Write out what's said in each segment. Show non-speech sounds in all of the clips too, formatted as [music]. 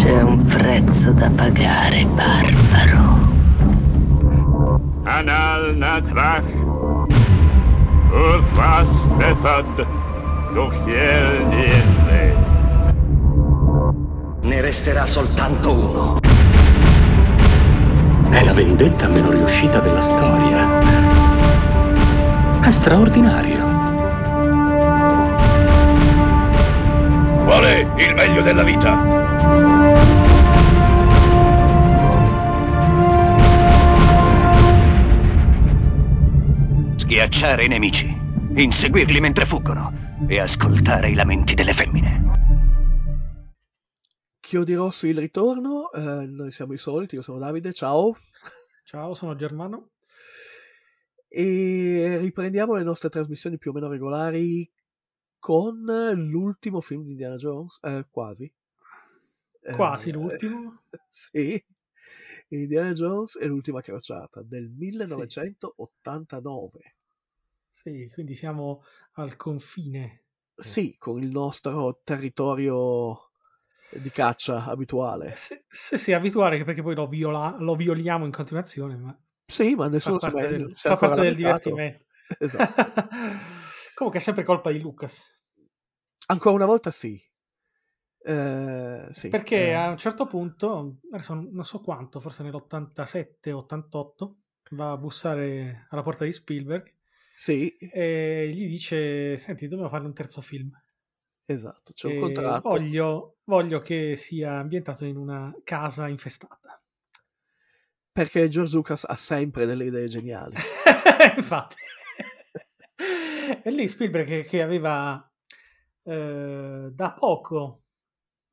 C'è un prezzo da pagare, barbaro. Anal natrach. Urfas befad. Dochiel niente. Ne resterà soltanto uno. È la vendetta meno riuscita della storia. È straordinario. Qual è il meglio della vita? Schiacciare i nemici, inseguirli mentre fuggono e ascoltare i lamenti delle femmine. Chiodi il ritorno, eh, noi siamo i soliti, io sono Davide, ciao. Ciao, sono Germano. E riprendiamo le nostre trasmissioni più o meno regolari con l'ultimo film di Indiana Jones, eh, quasi. Quasi Eh, l'ultimo? [laughs] Sì, Indiana Jones e l'ultima crociata del 1989. Sì, quindi siamo al confine. Sì, con il nostro territorio di caccia abituale. Sì, sì, sì, abituale perché poi lo, viola- lo violiamo in continuazione, ma Sì, ma nessuno fa parte del, fa parte del divertimento. [laughs] Esatto. [laughs] Comunque è sempre colpa di Lucas. Ancora una volta sì. Eh, sì, Perché eh, a un certo punto, adesso non so quanto, forse nell'87-88, va a bussare alla porta di Spielberg sì, e gli dice: Senti, dobbiamo fare un terzo film. esatto, c'è un E contratto. Voglio, voglio che sia ambientato in una casa infestata. Perché George Lucas ha sempre delle idee geniali. [laughs] Infatti. e lì Spielberg che, che aveva eh, da poco,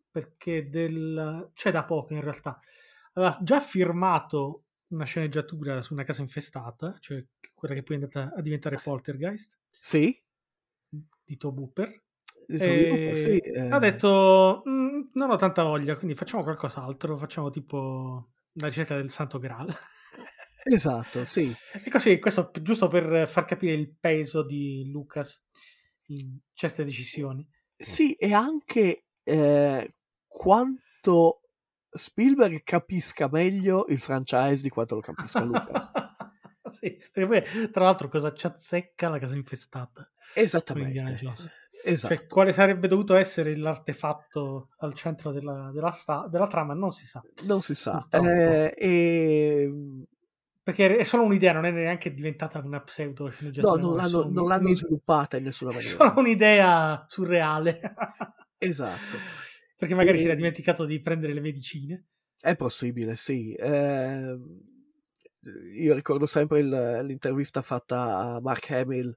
perché del... c'è da poco in realtà, aveva già firmato una sceneggiatura su una casa infestata, cioè quella che poi è andata a diventare Poltergeist, Sì, di Tobe Hooper. E sì, eh, Ha detto: "Mm, Non ho tanta voglia, quindi facciamo qualcos'altro. Facciamo tipo la ricerca del Santo Graal. [laughs] Esatto, sì. E così, questo giusto per far capire il peso di Lucas in certe decisioni. Sì, e anche eh, quanto Spielberg capisca meglio il franchise di quanto lo capisca Lucas. [laughs] sì, perché poi, tra l'altro, cosa ci azzecca la casa infestata? Esattamente. Esatto. Cioè, quale sarebbe dovuto essere l'artefatto al centro della, della sta- della trama? Non si sa. non si sa. Eh, e... Perché è solo un'idea, non è neanche diventata una pseudo No, sceneggiatura. non è l'hanno, non l'hanno sviluppata in nessuna È [laughs] maniera. solo un'idea surreale. Esatto. [laughs] Perché magari E- si era dimenticato di prendere le medicine. È possibile, sì. Eh, io ricordo sempre il- l'intervista fatta a Mark Hamill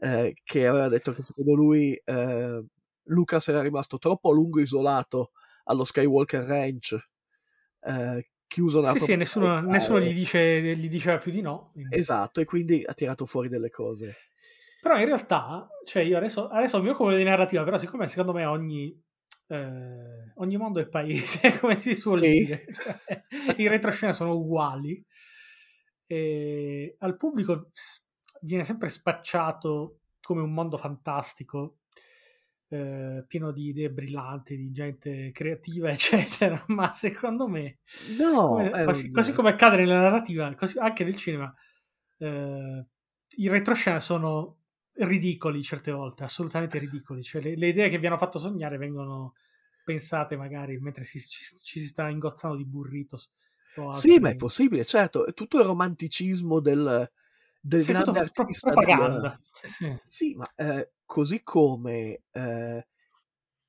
eh, che aveva detto che secondo lui eh, Lucas era rimasto troppo a lungo isolato allo Skywalker Ranch, eh, chiuso nella Sì, sì, nessuno, nessuno gli, dice, gli diceva più di no. quindi- Esatto, e quindi ha tirato fuori delle cose. Però in realtà, cioè io adesso, adesso mi occupo di narrativa, però siccome secondo me ogni, eh, ogni mondo è paese, [laughs] come si suol Sì. dire, cioè, i retroscena sono uguali, e al pubblico viene sempre spacciato come un mondo fantastico, eh, pieno di idee brillanti, di gente creativa, [laughs] eccetera, ma secondo me No, come- è così, così come accade nella narrativa, così- anche nel cinema, eh, i retroscena sono ridicoli certe volte, assolutamente ridicoli. Cioè, le, le idee che vi hanno fatto sognare vengono pensate magari mentre si- ci, ci si sta ingozzando di burritos. Sì, ma è possibile, certo, è tutto il romanticismo del, del Sì, tutto grande artista. propaganda. del- Sì, sì. Sì, ma eh, così come eh,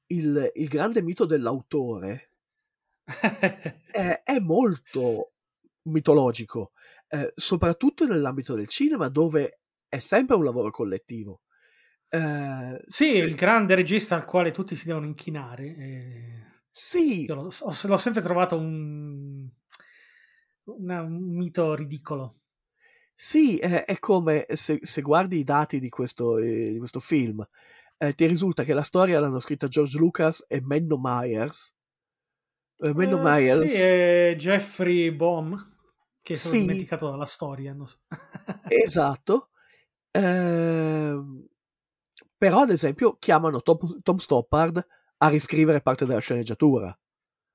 il, il grande mito dell'autore è, è molto mitologico, eh, soprattutto nell'ambito del cinema, dove è sempre un lavoro collettivo. Eh, Sì, se- il grande regista al quale tutti si devono inchinare. eh, sì, l'ho, ho- l'ho sempre trovato un, una- un mito ridicolo. Sì, è, è come se, se guardi i dati di questo, eh, di questo film, eh, ti risulta che la storia l'hanno scritta George Lucas e Menno Myers. Eh, Menno Eh, Myers, Sì, è Jeffrey Baum, che sono Sì. dimenticato dalla storia. so. [laughs] esatto. Ehm, però, ad esempio, chiamano Tom, Tom Stoppard a riscrivere parte della sceneggiatura.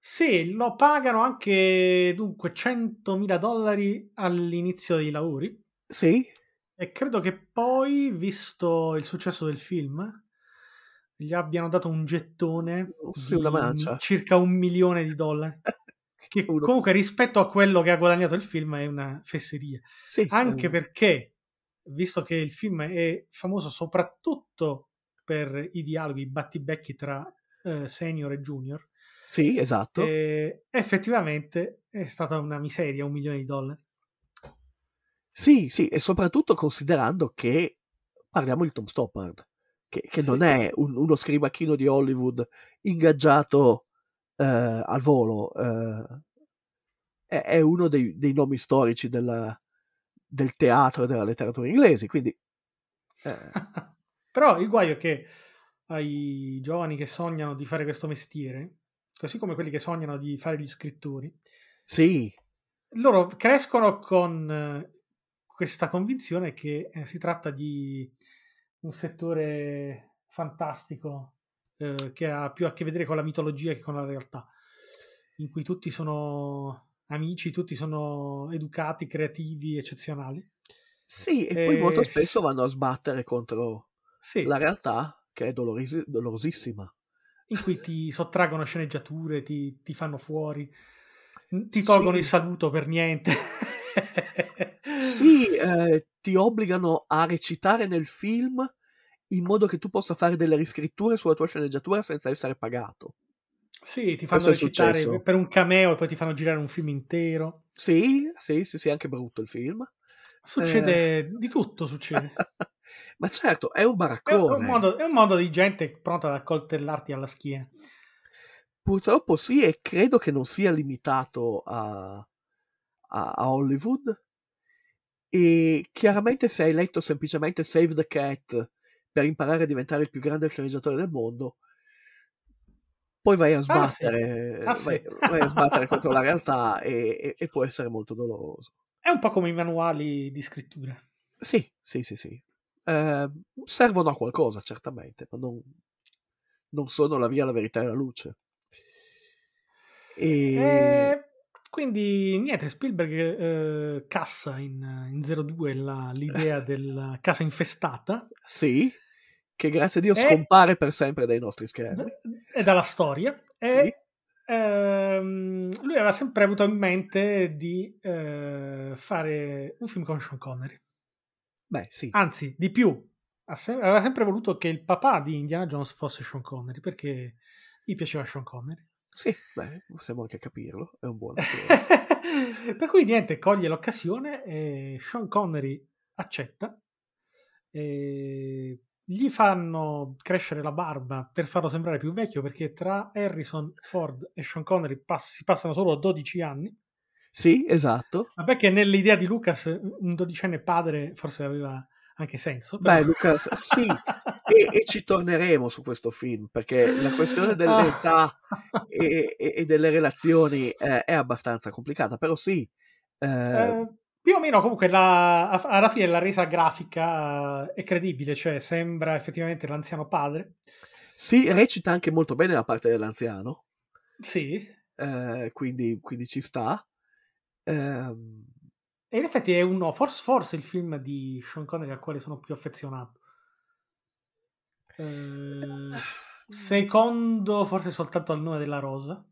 Sì, lo pagano anche dunque 100.000 dollari all'inizio dei lavori Sì? e credo che poi, visto il successo del film, gli abbiano dato un gettone Sì, di una mancia. circa un milione di dollari. [laughs] Che comunque rispetto a quello che ha guadagnato il film è una fesseria. Sì, Anche eh, perché, visto che il film è famoso soprattutto per i dialoghi, i battibecchi tra eh, senior e junior, Sì, esatto. eh, effettivamente è stata una miseria, un milione di dollari. Sì, sì, e soprattutto considerando che parliamo di Tom Stoppard, che, che non Sì. è un- uno scribacchino di Hollywood ingaggiato eh, al volo, eh, è, è uno dei, dei nomi storici della- del teatro e della letteratura inglesi, quindi eh, [laughs] Però il guaio è che ai giovani che sognano di fare questo mestiere, così come quelli che sognano di fare gli scrittori, sì, loro crescono con eh, questa convinzione che eh, si tratta di un settore fantastico eh, che ha più a che vedere con la mitologia che con la realtà, in cui tutti sono amici, tutti sono educati, creativi, eccezionali. sì, e poi molto spesso vanno a sbattere contro Sì, la realtà che è dolorosi- dolorosissima. in cui ti sottraggono sceneggiature, ti, ti fanno fuori, ti tolgono Sì. il saluto per niente. Sì, eh, ti obbligano a recitare nel film in modo che tu possa fare delle riscritture sulla tua sceneggiatura senza essere pagato. Sì, ti fanno recitare per un cameo e poi ti fanno girare un film intero. Sì, sì, sì, sì, è anche brutto il film. Succede di tutto, succede. [laughs] Ma certo, è un È un, baraccone. mondo, è un mondo di gente pronta ad accoltellarti alla schiena. Purtroppo sì, e credo che non sia limitato a, a- a Hollywood. E chiaramente se hai letto semplicemente Save the Cat per imparare a diventare il più grande sceneggiatore del mondo, poi vai a Ah, sì. sbattere, Ah, sì. vai, vai a sbattere contro la realtà e, e- e può essere molto doloroso. È un po' come i manuali di scrittura. Sì, sì, sì, sì. Eh, servono a qualcosa, certamente, ma non, non sono la via, la verità e la luce. E... E quindi niente, Spielberg eh, cassa in, in 02 la- l'idea [laughs] della casa infestata Sì, che grazie a Dio E- scompare per sempre dai nostri schermi. e dalla storia. Sì. E ehm, lui aveva sempre avuto in mente di eh, fare un film con Sean Connery. Beh, sì. Anzi, di più, aveva sempre voluto che il papà di Indiana Jones fosse Sean Connery perché gli piaceva Sean Connery. Sì, beh, possiamo anche capirlo, è un buon [laughs] per cui niente, coglie l'occasione e Sean Connery accetta. E gli fanno crescere la barba per farlo sembrare più vecchio perché tra Harrison Ford e Sean Connery pass- si passano solo 12 anni. Sì, esatto. Vabbè che nell'idea di Lucas un dodicenne padre forse aveva anche senso. però- Beh, Lucas, sì, e, e ci torneremo su questo film, perché la questione dell'età e, e- e delle relazioni eh, è abbastanza complicata, però sì, eh, Eh, più o meno comunque la- a- alla fine la resa grafica eh, è credibile, cioè sembra effettivamente l'anziano padre. sì, recita anche molto bene la parte dell'anziano, Sì, eh, quindi, quindi ci sta. Ehm, e in effetti è uno, forse, forse il film di Sean Connery al quale sono più affezionato. Eh, secondo, forse soltanto al nome della rosa.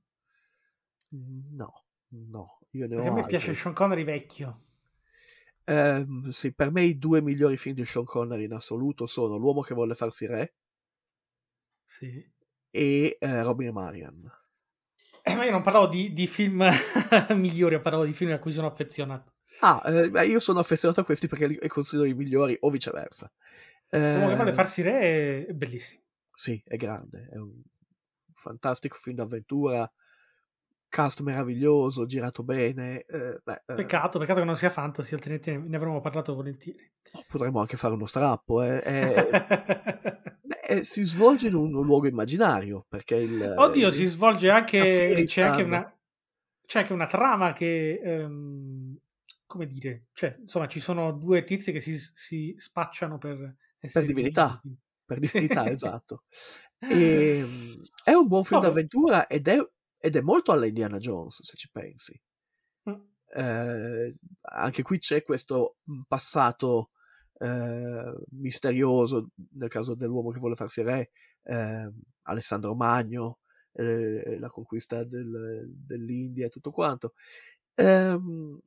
no, no, io ne Perché a ho me altri. piace Sean Connery vecchio. Ehm, sì, per me i due migliori film di Sean Connery in assoluto sono L'uomo che volle farsi re Sì. e eh, Robin e Marian. Eh, ma io non parlavo di, di film [laughs] migliori, parlavo di film a cui sono affezionato. Ah, eh, io sono affezionato a questi perché li considero i migliori o viceversa. L'uomo che vuole Eh, farsi re è, è bellissimo. Sì, è grande, è un fantastico film d'avventura, cast meraviglioso, girato bene. eh, beh, eh, Peccato, peccato che non sia fantasy, altrimenti ne, avremmo parlato volentieri. potremmo anche fare uno strappo. eh, è- [laughs] beh, eh, si svolge in un, luogo immaginario perché il, Oddio, il- si svolge anche. C'è anche una, c'è anche una trama che. ehm, come dire, cioè, insomma, ci sono due tizi che si, si spacciano per essere divinità. divini. per divinità, [laughs] esatto. E, è un buon film No. d'avventura ed è ed è molto alla Indiana Jones, se ci pensi. Mm. Eh, anche qui c'è questo mm, passato eh, misterioso, nel caso dell'uomo che vuole farsi re, eh, Alessandro Magno, eh, la conquista del- dell'India e tutto quanto. Ehm,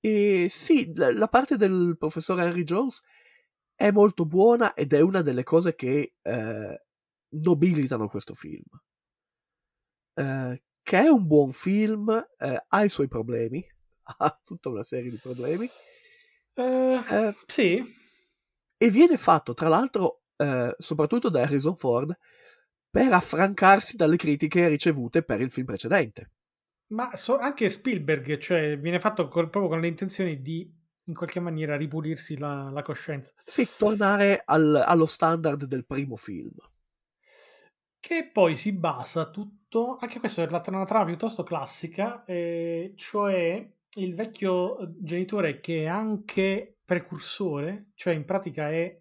e sì, la, la parte del professor Henry Jones è molto buona ed è una delle cose che eh, nobilitano questo film. Eh, che è un buon film, eh, ha i suoi problemi, [laughs] ha tutta una serie di problemi, Eh, eh, sì, e viene fatto tra l'altro eh, soprattutto da Harrison Ford per affrancarsi dalle critiche ricevute per il film precedente. ma so- anche Spielberg, cioè, viene fatto col- proprio con le intenzioni di in qualche maniera ripulirsi la, la coscienza. Sì, tornare al- allo standard del primo film. Che poi si basa tutto, anche questa è la- una trama piuttosto classica, eh, cioè il vecchio genitore che è anche precursore, cioè in pratica è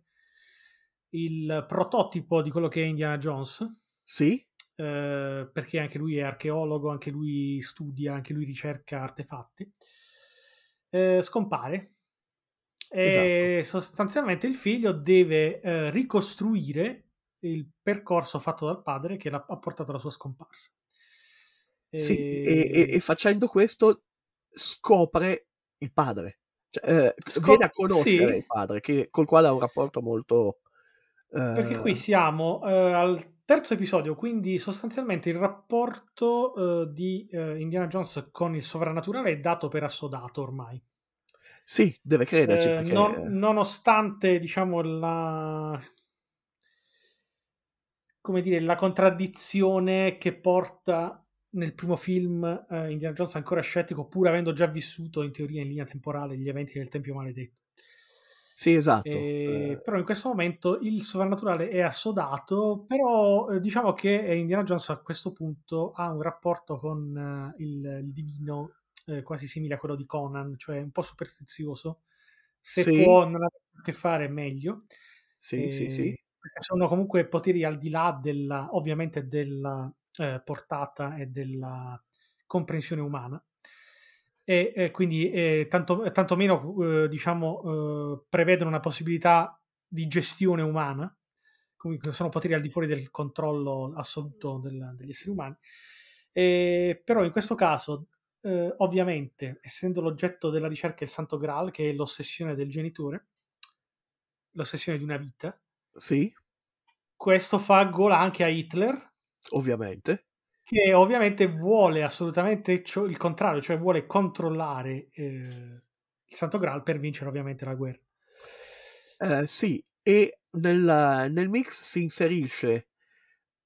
il prototipo di quello che è Indiana Jones, Sì, eh, perché anche lui è archeologo, anche lui studia, anche lui ricerca artefatti, eh, scompare. E sostanzialmente il figlio deve eh, ricostruire il percorso fatto dal padre che l'ha- ha portato alla sua scomparsa. sì, e, e- e facendo questo scopre il padre. Cioè, eh, Scop- viene a conoscere sì. il padre, che- col quale ha un rapporto molto... eh, Perché qui siamo eh, al terzo episodio, quindi sostanzialmente il rapporto eh, di eh, Indiana Jones con il sovrannaturale è dato per assodato ormai. Sì, deve crederci. Eh, perché- non- nonostante, diciamo, la come dire, la contraddizione che porta nel primo film eh, Indiana Jones ancora scettico, pur avendo già vissuto in teoria in linea temporale gli eventi del Tempio Maledetto. Sì, esatto. E- eh, però in questo momento il sovrannaturale è assodato, però eh, diciamo che eh, Indiana Jones a questo punto ha un rapporto con eh, il, il divino eh, quasi simile a quello di Conan, cioè un po' superstizioso. Se Sì. può non avere a che fare meglio. sì, sì, sì. Sono comunque poteri al di là della, ovviamente, della eh, portata e della comprensione umana. E, e quindi eh, tanto, tantomeno eh, diciamo eh, prevedono una possibilità di gestione umana, comunque sono poteri al di fuori del controllo assoluto del- degli esseri umani. E, però in questo caso, eh, ovviamente, essendo l'oggetto della ricerca il Santo Graal, che è l'ossessione del genitore, l'ossessione di una vita, Sì, questo fa gola anche a Hitler, ovviamente. che ovviamente vuole assolutamente ciò- il contrario, cioè vuole controllare eh, il Santo Graal per vincere ovviamente la guerra. Eh, sì, e nel, nel mix si inserisce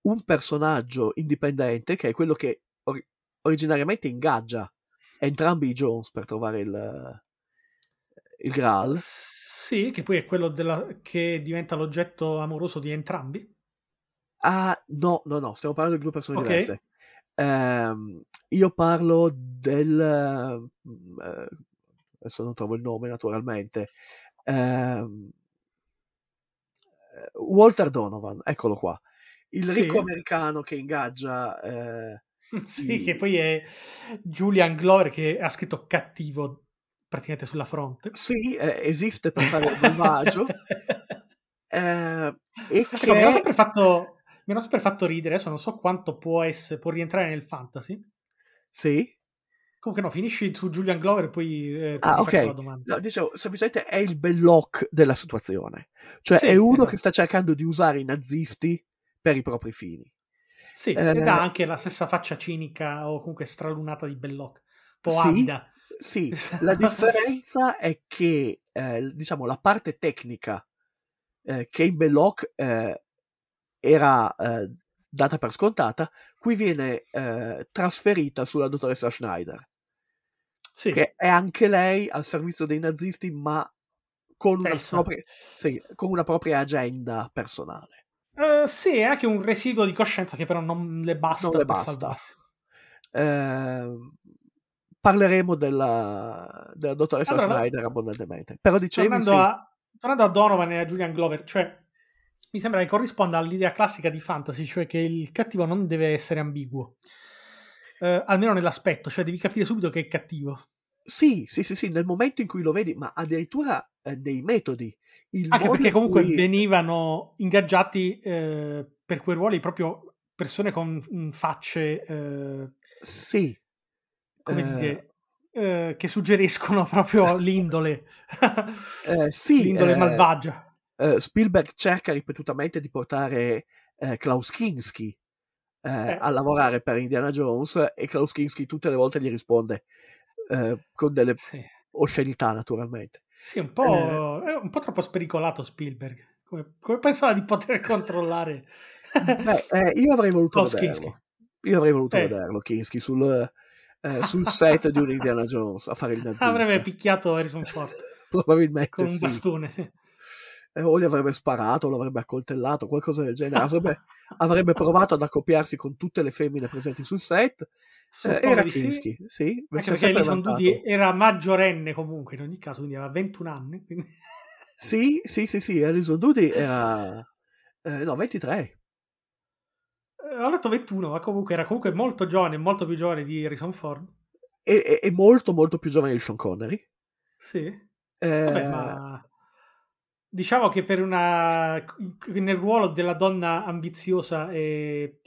un personaggio indipendente che è quello che or- originariamente ingaggia entrambi i Jones per trovare il, il Graal. Sì, che poi è quello della- che diventa l'oggetto amoroso di entrambi. Ah, no, no, no, stiamo parlando di due persone Ok. diverse. Ehm, io parlo del... eh, adesso non trovo il nome naturalmente. Eh, Walter Donovan, eccolo qua. Il Sì. ricco americano che ingaggia... eh, Sì, [laughs] Sì. che poi è Julian Glover che ha scritto cattivo praticamente sulla fronte. sì, eh, esiste per fare il malvagio. [laughs] eh, e Ecco, che mi hanno sempre fatto mi hanno sempre fatto ridere, adesso non so quanto può, essere, può rientrare nel fantasy. Sì, Comunque no, finisci su Julian Glover e poi eh, Ah, faccio ok. la domanda. No, dicevo, semplicemente è il Belloc della situazione. Cioè Sì, è uno esatto. che sta cercando di usare i nazisti per i propri fini. Sì, Eh, ed ha anche la stessa faccia cinica o comunque stralunata di Belloc, un po' Sì. avida. Sì, [laughs] la differenza è che, eh, diciamo, la parte tecnica eh, che in Belloc eh, era eh, data per scontata, qui viene eh, trasferita sulla dottoressa Schneider, Sì, che è anche lei al servizio dei nazisti, ma con una, propria, sì, con una propria agenda personale. Eh, sì, è anche un residuo di coscienza che però non le basta Non le per basta. salvarsi. Eh, parleremo della, della dottoressa Allora, Schneider abbondantemente. Però dicevi Tornando, sì, a, tornando a Donovan e a Julian Glover, cioè mi sembra che corrisponda all'idea classica di fantasy, cioè che il cattivo non deve essere ambiguo. Eh, almeno nell'aspetto, cioè devi capire subito che è cattivo. Sì, sì, sì, sì, nel momento in cui lo vedi, ma addirittura eh, dei metodi. Il Anche perché comunque cui- venivano ingaggiati eh, per quei ruoli proprio persone con mm, facce, eh, Sì, come Eh. dire, eh, che suggeriscono [laughs] proprio l'indole, eh, sì, l'indole eh, malvagia. eh, Spielberg cerca ripetutamente di portare eh, Klaus Kinski a lavorare per Indiana Jones e Klaus Kinski tutte le volte gli risponde con delle Sì. oscenità, naturalmente. Sì, un po', è un po' troppo spericolato Spielberg. Come, come pensava di poter [laughs] controllare? Beh, eh, io avrei voluto Klaus vederlo. Kinski. Io avrei voluto vederlo, Kinski, sul, eh, sul set di un Indiana Jones a fare il nazista. Avrebbe picchiato Harrison Ford [laughs] Probabilmente con un sì. bastone. sì. Eh, o gli avrebbe sparato, o l'avrebbe accoltellato, qualcosa del genere. Avrebbe, avrebbe provato ad accoppiarsi con tutte le femmine presenti sul set. Eh, era sì. Kinski, sì. È perché Alison. Doody era maggiorenne comunque in ogni caso, quindi aveva 21 anni. quindi- Sì, sì, sì, sì, Alison Doody era... eh, no, 23. Eh, Ho letto 21, ma comunque era comunque molto giovane, molto più giovane di Harrison Ford. E, e- e molto, molto più giovane di Sean Connery. Sì. Eh, Vabbè, ma diciamo che per una nel ruolo della donna ambiziosa e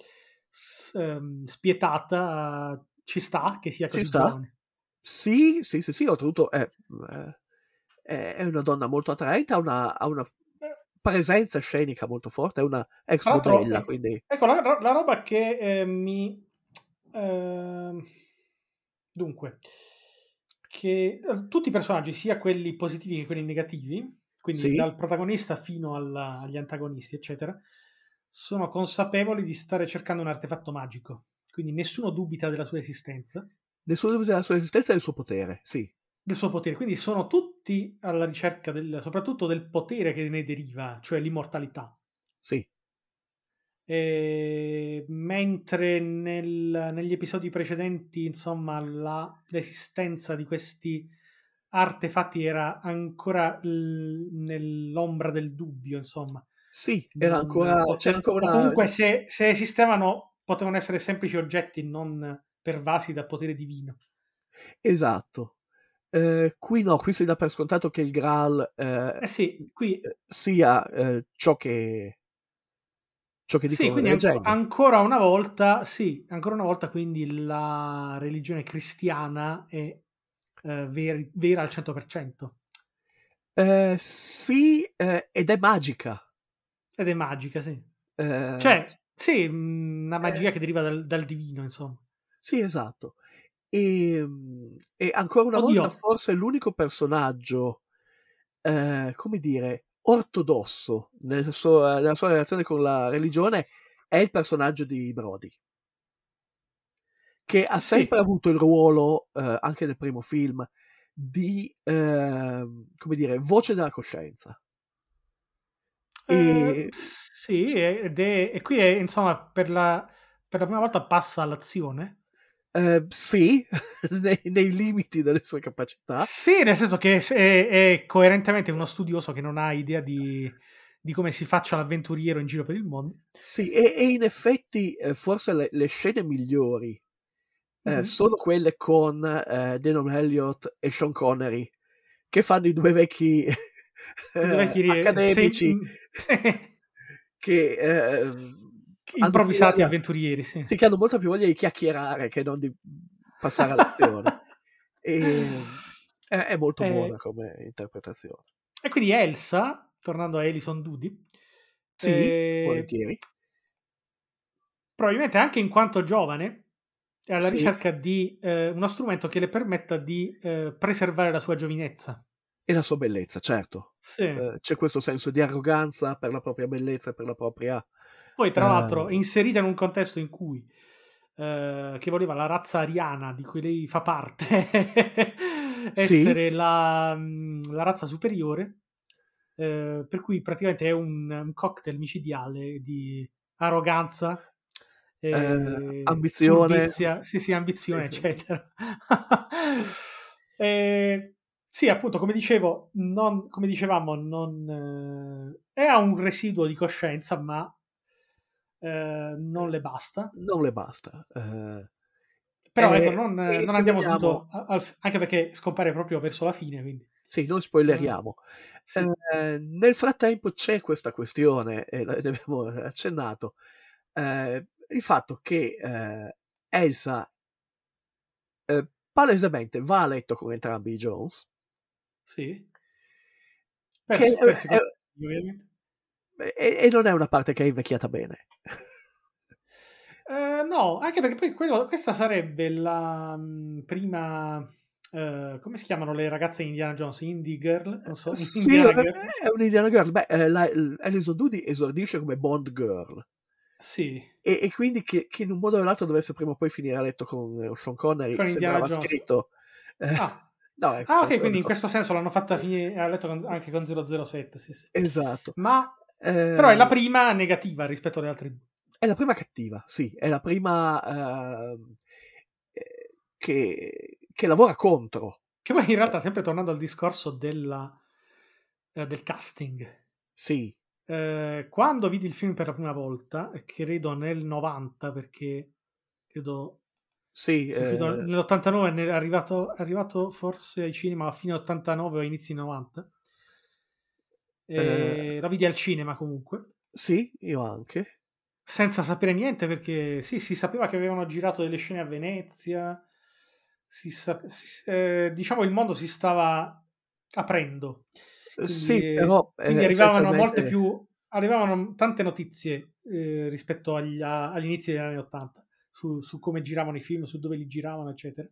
ehm, spietata ci sta che sia Ci così sta. giovane. Sì, sì, sì, sì, oltretutto è, è- è una donna molto attraente, ha una, ha una presenza scenica molto forte, è una ex Tra l'altro, modella, eh, quindi... Ecco, la, la roba che eh, mi... ehm, dunque, che eh, tutti i personaggi, sia quelli positivi che quelli negativi, quindi Sì. dal protagonista fino alla- agli antagonisti, eccetera, sono consapevoli di stare cercando un artefatto magico. Quindi nessuno dubita della sua esistenza, Nessuno dubita della sua esistenza e del suo potere, sì. Del suo potere. Quindi sono tutti alla ricerca del, soprattutto del potere che ne deriva, cioè l'immortalità. Sì, E mentre nel- negli episodi precedenti, insomma, la- l'esistenza di questi artefatti era ancora l- nell'ombra del dubbio, insomma. sì, era Non ancora, pote- c'era ancora comunque se, se esistevano potevano essere semplici oggetti non pervasi da potere divino. Esatto. Eh, qui no, qui si dà per scontato che il Graal eh, Eh sì, qui sia eh, ciò che ciò che Sì, dicono quindi le anco- ancora una volta, sì, ancora una volta quindi la religione cristiana è eh, veri- vera al 100% Eh, sì, eh, ed è magica. ed è magica, sì. Eh, Cioè, sì, mh, una magia che deriva dal, dal divino, insomma. Sì, esatto. E, mm, e ancora una Oddio. volta, forse l'unico personaggio, eh, come dire, ortodosso nel suo- nella sua relazione con la religione è il personaggio di Brody, che ha Sì. sempre avuto il ruolo, eh, anche nel primo film, di, ehm, come dire, voce della coscienza. Eh, E- sì, ed è, e qui è, insomma, per la, per la prima volta passa all'azione. Eh, sì, [laughs] nei, nei limiti delle sue capacità. Sì, nel senso che è, è coerentemente uno studioso che non ha idea di, di come si faccia l'avventuriero in giro per il mondo. Sì, e, e in effetti eh, forse le, le scene migliori eh, Mhm. sono quelle con eh, Denon Elliott e Sean Connery, che fanno i due vecchi I due vecchi [laughs] accademici sem- [laughs] che eh, improvvisati avventurieri, sì. sì, che hanno molta più voglia di chiacchierare che non di passare all'azione. [laughs] e, è, è molto Eh, buona come interpretazione. E quindi Elsa, tornando a Elison Doody, Sì, eh, volentieri. probabilmente anche in quanto giovane, è alla Sì. ricerca di eh, uno strumento che le permetta di eh, preservare la sua giovinezza. E la sua bellezza, certo. Sì. Eh, c'è questo senso di arroganza per la propria bellezza e per la propria... Poi, tra eh, l'altro, inserita in un contesto in cui eh, che voleva la razza ariana di cui lei fa parte [laughs] Sì. essere la, mm, la razza superiore, eh, per cui praticamente è un, un cocktail micidiale di arroganza, eh, Eh, ambizione. furbizia, sì, sì, ambizione, eccetera. [laughs] Eh, Sì, appunto, come dicevo, non, come dicevamo, non, eh, ha un residuo di coscienza, ma eh, non le basta. Non le basta. Eh, Però eh, ecco, non, non andiamo vogliamo- al- anche perché scompare proprio verso la fine, quindi... Sì, non spoileriamo. Sì. Eh, nel frattempo c'è questa questione, e ne abbiamo accennato, eh, il fatto che Elsa palesemente va a letto con entrambi i Jones, Sì. Per, che per è-. E, e non è una parte che è invecchiata bene. Eh, no, anche perché poi quello- questa sarebbe la mh, prima... eh, come si chiamano le ragazze di Indiana Jones? Indie Girl? Non so, Sì, Indiana è Girl? è un Indiana Girl. Beh, eh, la, Alison Doody esordisce come Bond Girl. Sì, E, e quindi che, che in un modo o nell'altro dovesse prima o poi finire a letto con Sean Connery Con Indiana Jones. scritto. Ah, no, ecco, ah, ok, quindi in questo senso l'hanno fatta finire a letto con- anche con 007, sì, sì. Esatto. Ma Eh, però è la prima negativa rispetto alle altre due. è la prima cattiva, sì, è la prima ehm, eh, che, che lavora contro. Che poi in realtà, sempre tornando al discorso della, eh, del casting, Sì, eh, quando vidi il film per la prima volta, credo nel 90, perché credo sì. eh, nell'89, ne- è arrivato, è arrivato forse ai cinema a fine 89 o inizi 90. Eh. La vidi al cinema comunque. sì, io anche. senza sapere niente perché sì, si sapeva che avevano girato delle scene a Venezia, si sa- si- eh, diciamo il mondo si stava aprendo. Quindi, sì, eh, però quindi eh, arrivavano essenzialmente- molte più, arrivavano tante notizie eh, rispetto agli, a- agli inizi degli anni Ottanta su, su come giravano i film, su dove li giravano, eccetera.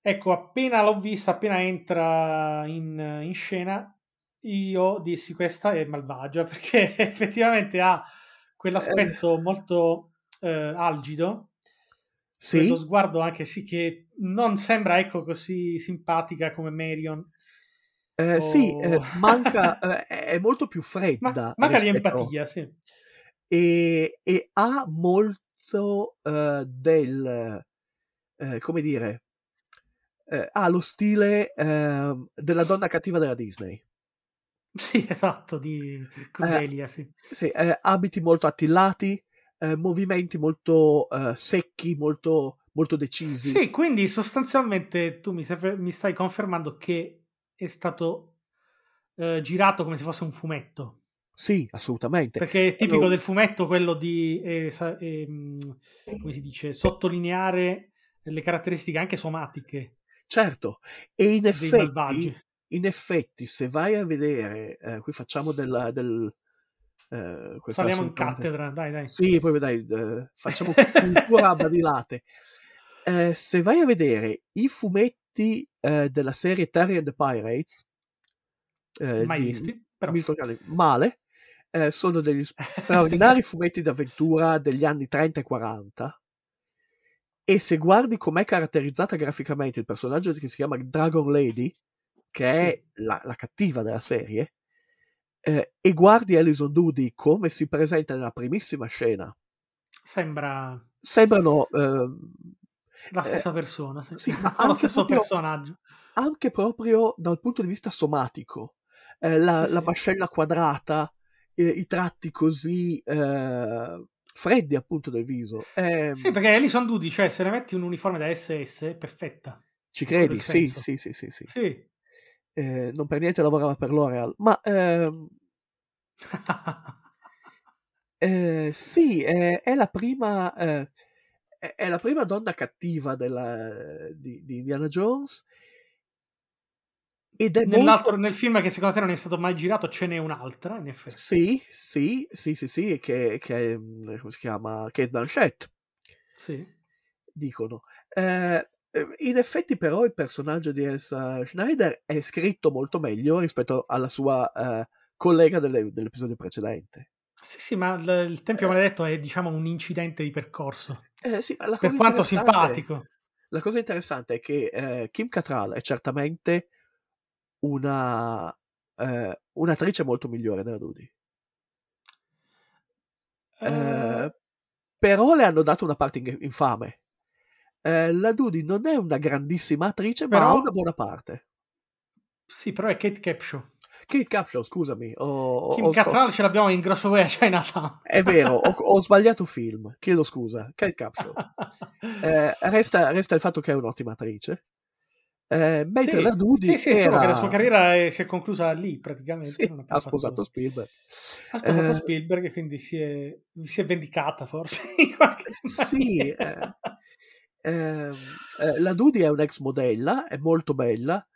Ecco, appena l'ho vista, appena entra in, in scena, io dissi questa è malvagia [laughs] perché effettivamente ha quell'aspetto molto eh, algido, Sì, quello sguardo anche sì che non sembra ecco così simpatica come Marion, eh, sì, o- eh, [laughs] manca, eh, è molto più ma fredda. manca di empatia, sì. e, e ha molto eh, del eh, come dire eh, ha lo stile eh, della donna cattiva della Disney [laughs] Sì, esatto, di Crudelia, sì. sì, eh, abiti molto attillati eh, movimenti molto eh, secchi molto, molto decisi Sì, quindi sostanzialmente tu mi, stai- mi stai confermando che è stato eh, girato come se fosse un fumetto. Sì, assolutamente Perché è tipico Allora- del fumetto quello di, eh, ehm, come si dice, sottolineare le caratteristiche anche somatiche certo e in effetti malvagi. In effetti se vai a vedere eh, qui facciamo del, del eh, Saliamo in cattedra, dai, dai. Sì, proprio dai, eh, facciamo cultura a badilate. [laughs] Eh, se vai a vedere i fumetti eh, della serie Terry and the Pirates, eh, Mai visti, però. Milton male, eh, sono degli [laughs] straordinari fumetti d'avventura degli anni 30 e 40. E se guardi com'è caratterizzata graficamente il personaggio che si chiama Dragon Lady, che è la, la cattiva della serie, eh, e guardi Alison Doody come si presenta nella primissima scena, Sembra sembrano ehm, la Eh, stessa persona, sì. sì, [laughs] ma lo anche stesso proprio- personaggio. anche proprio dal punto di vista somatico. Eh, la, Sì, la sì. mascella quadrata, eh, i tratti così eh, freddi appunto del viso. Eh, Sì, perché Alison Doody, cioè se le metti un uniforme da SS, è perfetta. ci credi? Sì, sì, sì, sì, sì. Sì. Eh, non per niente lavorava per L'Oreal, ma ehm, eh, sì, eh, è la prima eh, è, è la prima donna cattiva della- di, di Indiana Jones ed è molto nel film che secondo te non è stato mai girato ce n'è un'altra, in effetti. Sì, sì, sì, sì, sì, che, che è, come si chiama? Kate Blanchett, Sì. dicono. Eh, in effetti però il personaggio di Elsa Schneider è scritto molto meglio rispetto alla sua eh, collega delle- dell'episodio precedente. Sì, sì, ma il, il Tempio Maledetto è, diciamo, un incidente di percorso. Eh, sì, Per quanto simpatico. La cosa interessante è che eh, Kim Cattrall è certamente una, eh, un'attrice molto migliore della. Eh, Eh, però le hanno dato una parte in- infame. Eh, la Dudi non è una grandissima attrice, ma Però- ha una buona parte. Sì, però è Kate Capshaw. Kate Capshaw, scusami. Ho, Kim ho- Cattrall ce l'abbiamo in grosso way a Chinatown. È vero, ho, ho sbagliato film. Chiedo scusa. Kate Capshaw. [laughs] Eh, resta, resta il fatto che è un'ottima attrice. Eh, mentre Sì, la Dudi Sì, sì, era... la sua carriera è- si è conclusa lì praticamente. Sì, ha fatto- sposato Spielberg. Ha sposato Eh, Spielberg e quindi si è, si è vendicata forse. qualche Sì, maniera. Eh, ehm, eh, la Dudi è un'ex modella, è molto bella,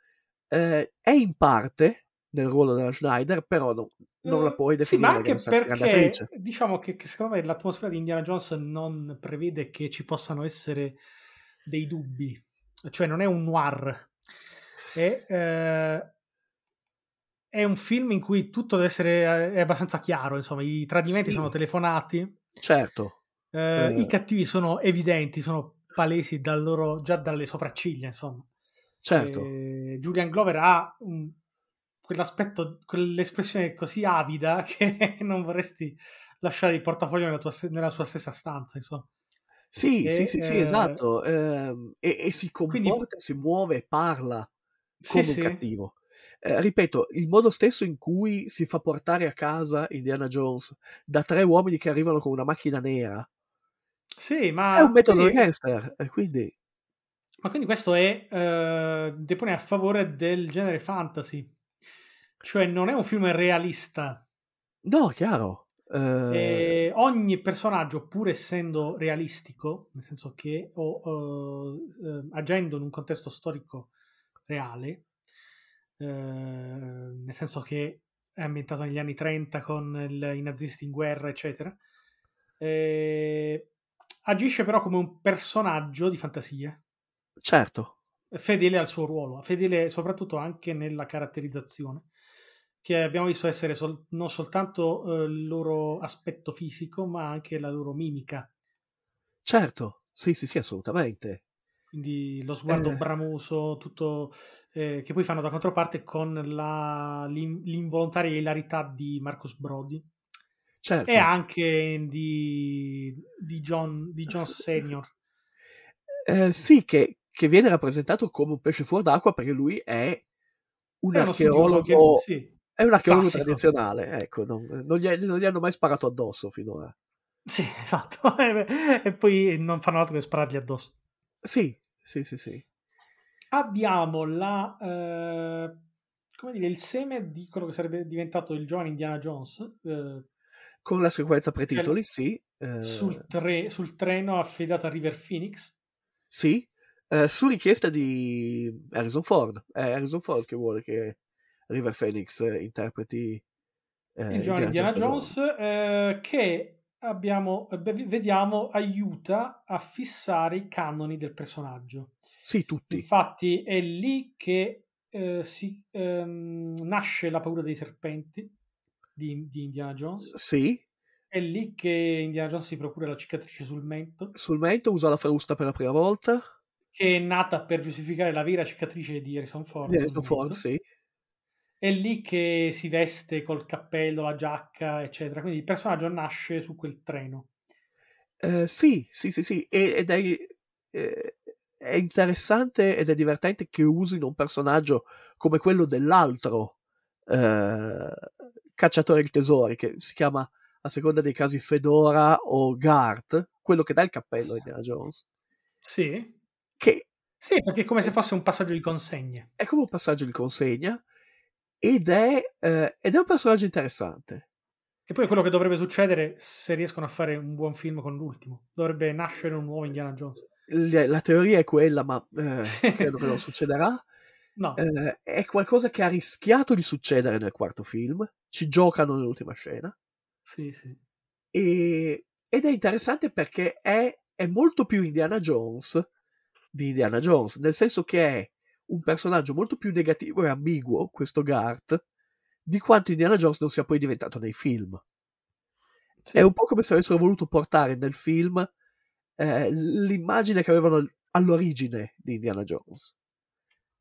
eh, è in parte nel ruolo della Schneider, però no- non la puoi Eh, Sì, definire ma anche perché diciamo che, che secondo me l'atmosfera di Indiana Jones non prevede che ci possano essere dei dubbi, cioè non è un noir, è, eh, è un film in cui tutto deve essere è abbastanza chiaro, insomma, i tradimenti Sì. sono telefonati, Certo, eh, Eh. i cattivi sono evidenti, sono palesi dal loro, già dalle sopracciglia, insomma. certo. Eh, Julian Glover ha un- quell'aspetto, quell'espressione così avida [laughs] che non vorresti lasciare il portafoglio nella, tua nella sua stessa stanza, insomma. Sì, E, sì, sì, sì, eh, esatto. ehm, e, e si quindi- comporta, si muove e parla Sì, come un sì. cattivo. Eh, ripeto, il modo stesso in cui si fa portare a casa Indiana Jones da tre uomini che arrivano con una macchina nera Sì, ma è un metodo quindi, gangster, quindi ma quindi questo è, eh, depone a favore del genere fantasy. Cioè non è un film realista. no, chiaro. eh, ogni personaggio, pur essendo realistico, nel senso che o eh, eh, agendo in un contesto storico reale, eh, nel senso che è ambientato negli anni 30 con il- i nazisti in guerra, eccetera, eh, agisce però come un personaggio di fantasia, certo, fedele al suo ruolo, fedele soprattutto anche nella caratterizzazione, che abbiamo visto essere sol- non soltanto eh, il loro aspetto fisico, ma anche la loro mimica. certo, sì, sì, sì, assolutamente. Quindi lo sguardo Eh. bramoso, tutto eh, che poi fanno da controparte con la- l'in- l'involontaria ilarità di Marcus Brody Certo. e anche di, di John, di John Senior. [laughs] Eh, sì, che, che viene rappresentato come un pesce fuor d'acqua perché lui è un È archeologo, che- sì, è un archeologo classico. tradizionale, ecco, non, non gli, non gli hanno mai sparato addosso finora. Sì, [laughs] esatto. e poi non fanno altro che sparargli addosso. Sì, sì, sì, sì. Abbiamo la, eh, come dire, il seme di quello che sarebbe diventato il giovane Indiana Jones eh, Con la sequenza pretitoli, sì. eh, sul, tre- sul treno affidato a River Phoenix. Sì, eh, su richiesta di Harrison Ford. È Harrison Ford che vuole che River Phoenix eh, interpreti eh, il giovane Indiana Jones, eh, che abbiamo, eh, vediamo aiuta a fissare i canoni del personaggio. Sì, tutti. Infatti è lì che eh, si, ehm, nasce la paura dei serpenti di, di Indiana Jones. Sì, È lì che Indiana Jones si procura la cicatrice sul mento, sul mento usa la frusta per la prima volta. che è nata per giustificare la vera cicatrice di Harrison Ford. Di Harrison Ford, sì. È lì che si veste col cappello, la giacca, eccetera. Quindi il personaggio nasce su quel treno. Eh, sì, sì, sì, sì. Ed è, eh, è interessante ed è divertente che usino un personaggio come quello dell'altro eh, cacciatore di tesori, che si chiama a seconda dei casi Fedora o Gart, quello che dà il cappello a Indiana Jones, Sì. che Sì, perché è come se fosse un passaggio di consegne. è come un passaggio di consegna ed è, eh, ed è un personaggio interessante. Che poi è quello che dovrebbe succedere se riescono a fare un buon film con l'ultimo. Dovrebbe nascere un nuovo Indiana Jones. L- La teoria è quella, ma eh, [laughs] credo che non succederà. No, Eh, è qualcosa che ha rischiato di succedere nel quarto film. Ci giocano nell'ultima scena. sì, sì. E- ed è interessante perché è, è molto più Indiana Jones di Indiana Jones, nel senso che è un personaggio molto più negativo e ambiguo, questo Gart, di quanto Indiana Jones non sia poi diventato nei film. Sì. È un po' come se avessero voluto portare nel film eh, l'immagine che avevano all'origine di Indiana Jones.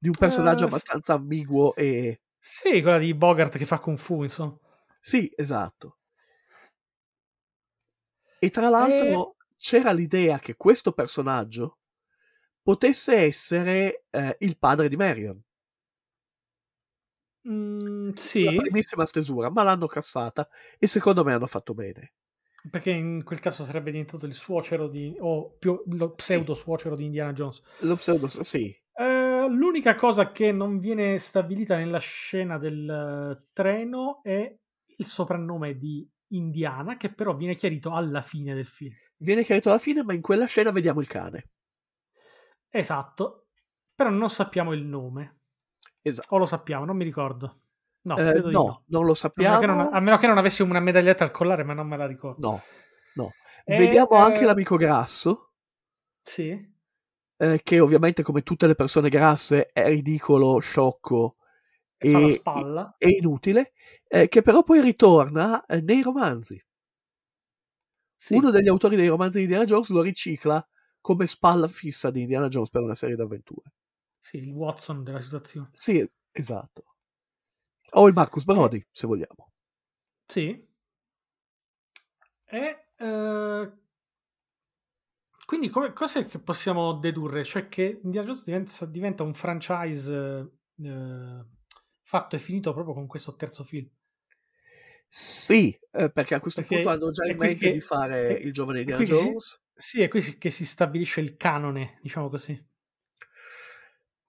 Di un personaggio Eh, sì. abbastanza ambiguo e... Sì, quella di Bogart che fa Kung Fu, insomma. Sì, esatto. E tra l'altro c'era l'idea che questo personaggio potesse essere eh, il padre di Marion. Mm, La sì, primissima stesura, ma l'hanno cassata e secondo me hanno fatto bene. perché in quel caso sarebbe diventato il suocero di... o più lo pseudo suocero di Indiana Jones. Lo pseudo, sì, Eh, l'unica cosa che non viene stabilita nella scena del eh, treno è il soprannome di Indiana, che però viene chiarito alla fine del film. viene chiarito alla fine, ma in quella scena vediamo il cane. Esatto, però non sappiamo il nome. Esatto. O lo sappiamo, non mi ricordo. No, Eh, no, no. non lo A sappiamo. meno, che non, a meno che non avessi una medaglietta al collare, ma non me la ricordo. No, no. E, Vediamo anche eh, l'amico grasso, Sì, eh, che ovviamente come tutte le persone grasse è ridicolo, sciocco e e, inutile, eh, che però poi ritorna eh, nei romanzi. Sì. Uno degli autori dei romanzi di Indiana Jones lo ricicla come spalla fissa di Indiana Jones per una serie d'avventure. Sì, il Watson della situazione. Sì, esatto. O il Marcus Brody, se vogliamo. Sì. E eh, quindi come, cos'è che possiamo dedurre? Cioè che Indiana Jones diventa, diventa un franchise eh, fatto e finito proprio con questo terzo film. Sì, eh, perché a questo Perché punto hanno già in mente che- di fare è- il giovane Indiana che si- Jones. Sì, è qui che si stabilisce il canone, diciamo così.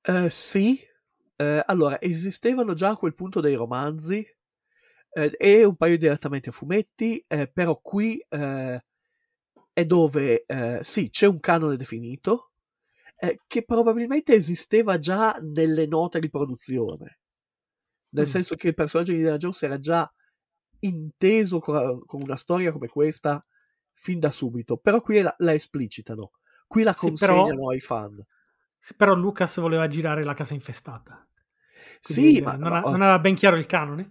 Eh, sì, Eh, allora esistevano già a quel punto dei romanzi eh, e un paio di adattamenti a fumetti, però qui è dove eh, sì, c'è un canone definito eh, che probabilmente esisteva già nelle note di produzione, nel Mm. senso che il personaggio di Indiana Jones era già inteso co- con una storia come questa fin da subito, però qui la, la esplicitano, qui la Sì, però- consegnano ai fan. Sì, Però Lucas voleva girare la casa infestata. Sì, Quindi, ma, non, ma- ha- non aveva ben chiaro il canone.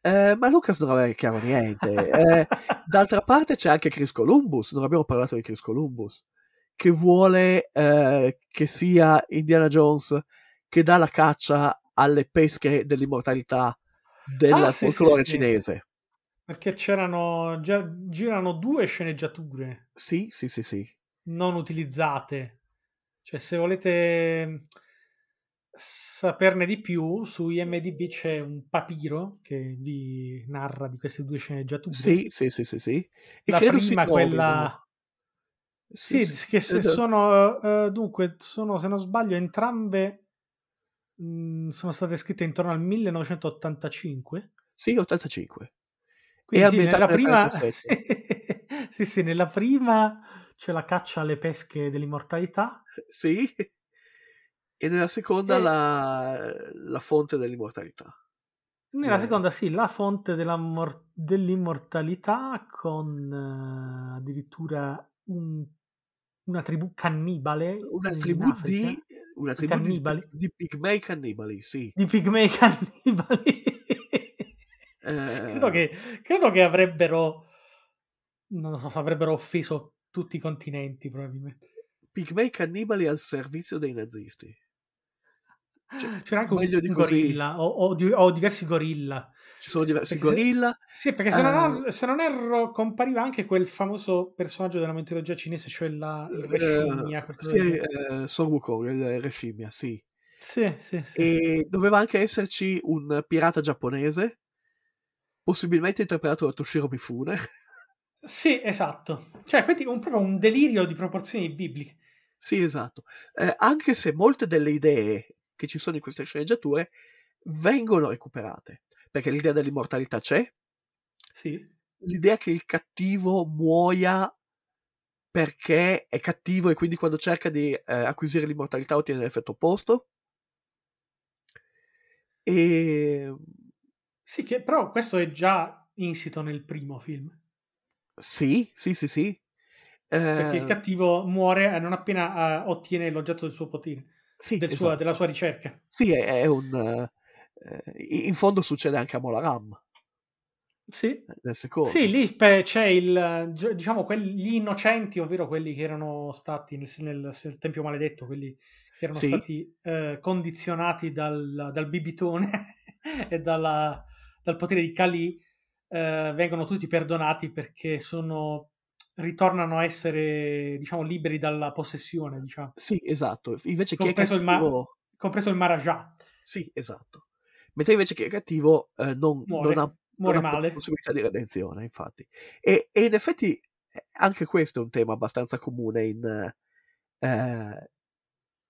Eh, ma Lucas non aveva chiaro niente. Eh, d'altra parte c'è anche Chris Columbus, non abbiamo parlato di Chris Columbus, che vuole eh, che sia Indiana Jones che dà la caccia alle pesche dell'immortalità del Ah, sì, sì, folklore sì. cinese. Perché c'erano già girano due sceneggiature Sì, sì, sì, sì. non utilizzate. Cioè, se volete saperne di più, su IMDb c'è un papiro che vi narra di queste due sceneggiature. Sì, sì, sì, sì, sì. E La prima, quella... Sì, che se esatto. sono, eh, dunque, sono, se non sbaglio, entrambe mh, sono state scritte intorno al 1985. Sì, 85. Quindi sì, nella nel prima, 47. [laughs] sì, sì, nella prima c'è la caccia alle pesche dell'immortalità. Sì. E nella seconda E- la, la fonte dell'immortalità. Nella Eh. seconda, sì, la fonte dell'immortalità con eh, addirittura un- una tribù cannibale Una tribù di, una tribù di, cannibali. di pigmei cannibali, sì. di pigmei [laughs] cannibali. Eh, credo, che, credo che avrebbero, non lo so, avrebbero offeso tutti i continenti probabilmente. Pigmei cannibali al servizio dei nazisti. C'era anche un, un gorilla o, o o diversi gorilla. Ci sono diversi Perché se- gorilla. Sì, perché se, non, Eh. erro- se non erro compariva anche quel famoso personaggio della mitologia cinese, cioè la, il re eh, scimmia. qualcosa sì, eh, Son Wukong, il re scimmia, sì. Sì, sì, sì. E doveva anche esserci un pirata giapponese, possibilmente interpretato da Toshiro Mifune. Sì, esatto. Cioè, quindi un, proprio un delirio di proporzioni bibliche. Sì, esatto. Eh, anche se molte delle idee che ci sono in queste sceneggiature vengono recuperate, perché l'idea dell'immortalità c'è, Sì, l'idea che il cattivo muoia perché è cattivo e quindi quando cerca di eh, acquisire l'immortalità ottiene l'effetto opposto. E sì che, però questo è già insito nel primo film. sì, sì, sì, sì. Perché il Eh, cattivo muore eh, non appena eh, ottiene l'oggetto del suo potere, sì, del sua- esatto. della sua ricerca. Sì, è, è un... eh, in fondo succede anche a Molaram Sì, nel secondo. Sì, lì c'è il, diciamo, quelli, gli innocenti, ovvero quelli che erano stati nel, nel- nel Tempio Maledetto, quelli che erano Sì. stati eh, condizionati dal, dal bibitone [laughs] e dalla- dal potere di Kali, eh, vengono tutti perdonati perché sono, ritornano a essere, diciamo, liberi dalla possessione, diciamo. Sì, esatto. Invece chi è Compreso il, ma- cattivo... compreso il Maharaja. Sì, esatto. mentre invece che il cattivo eh, non, Muore, non ha, muore non male. possibilità di redenzione, infatti. E, e in effetti eh, anche questo è un tema abbastanza comune in, eh,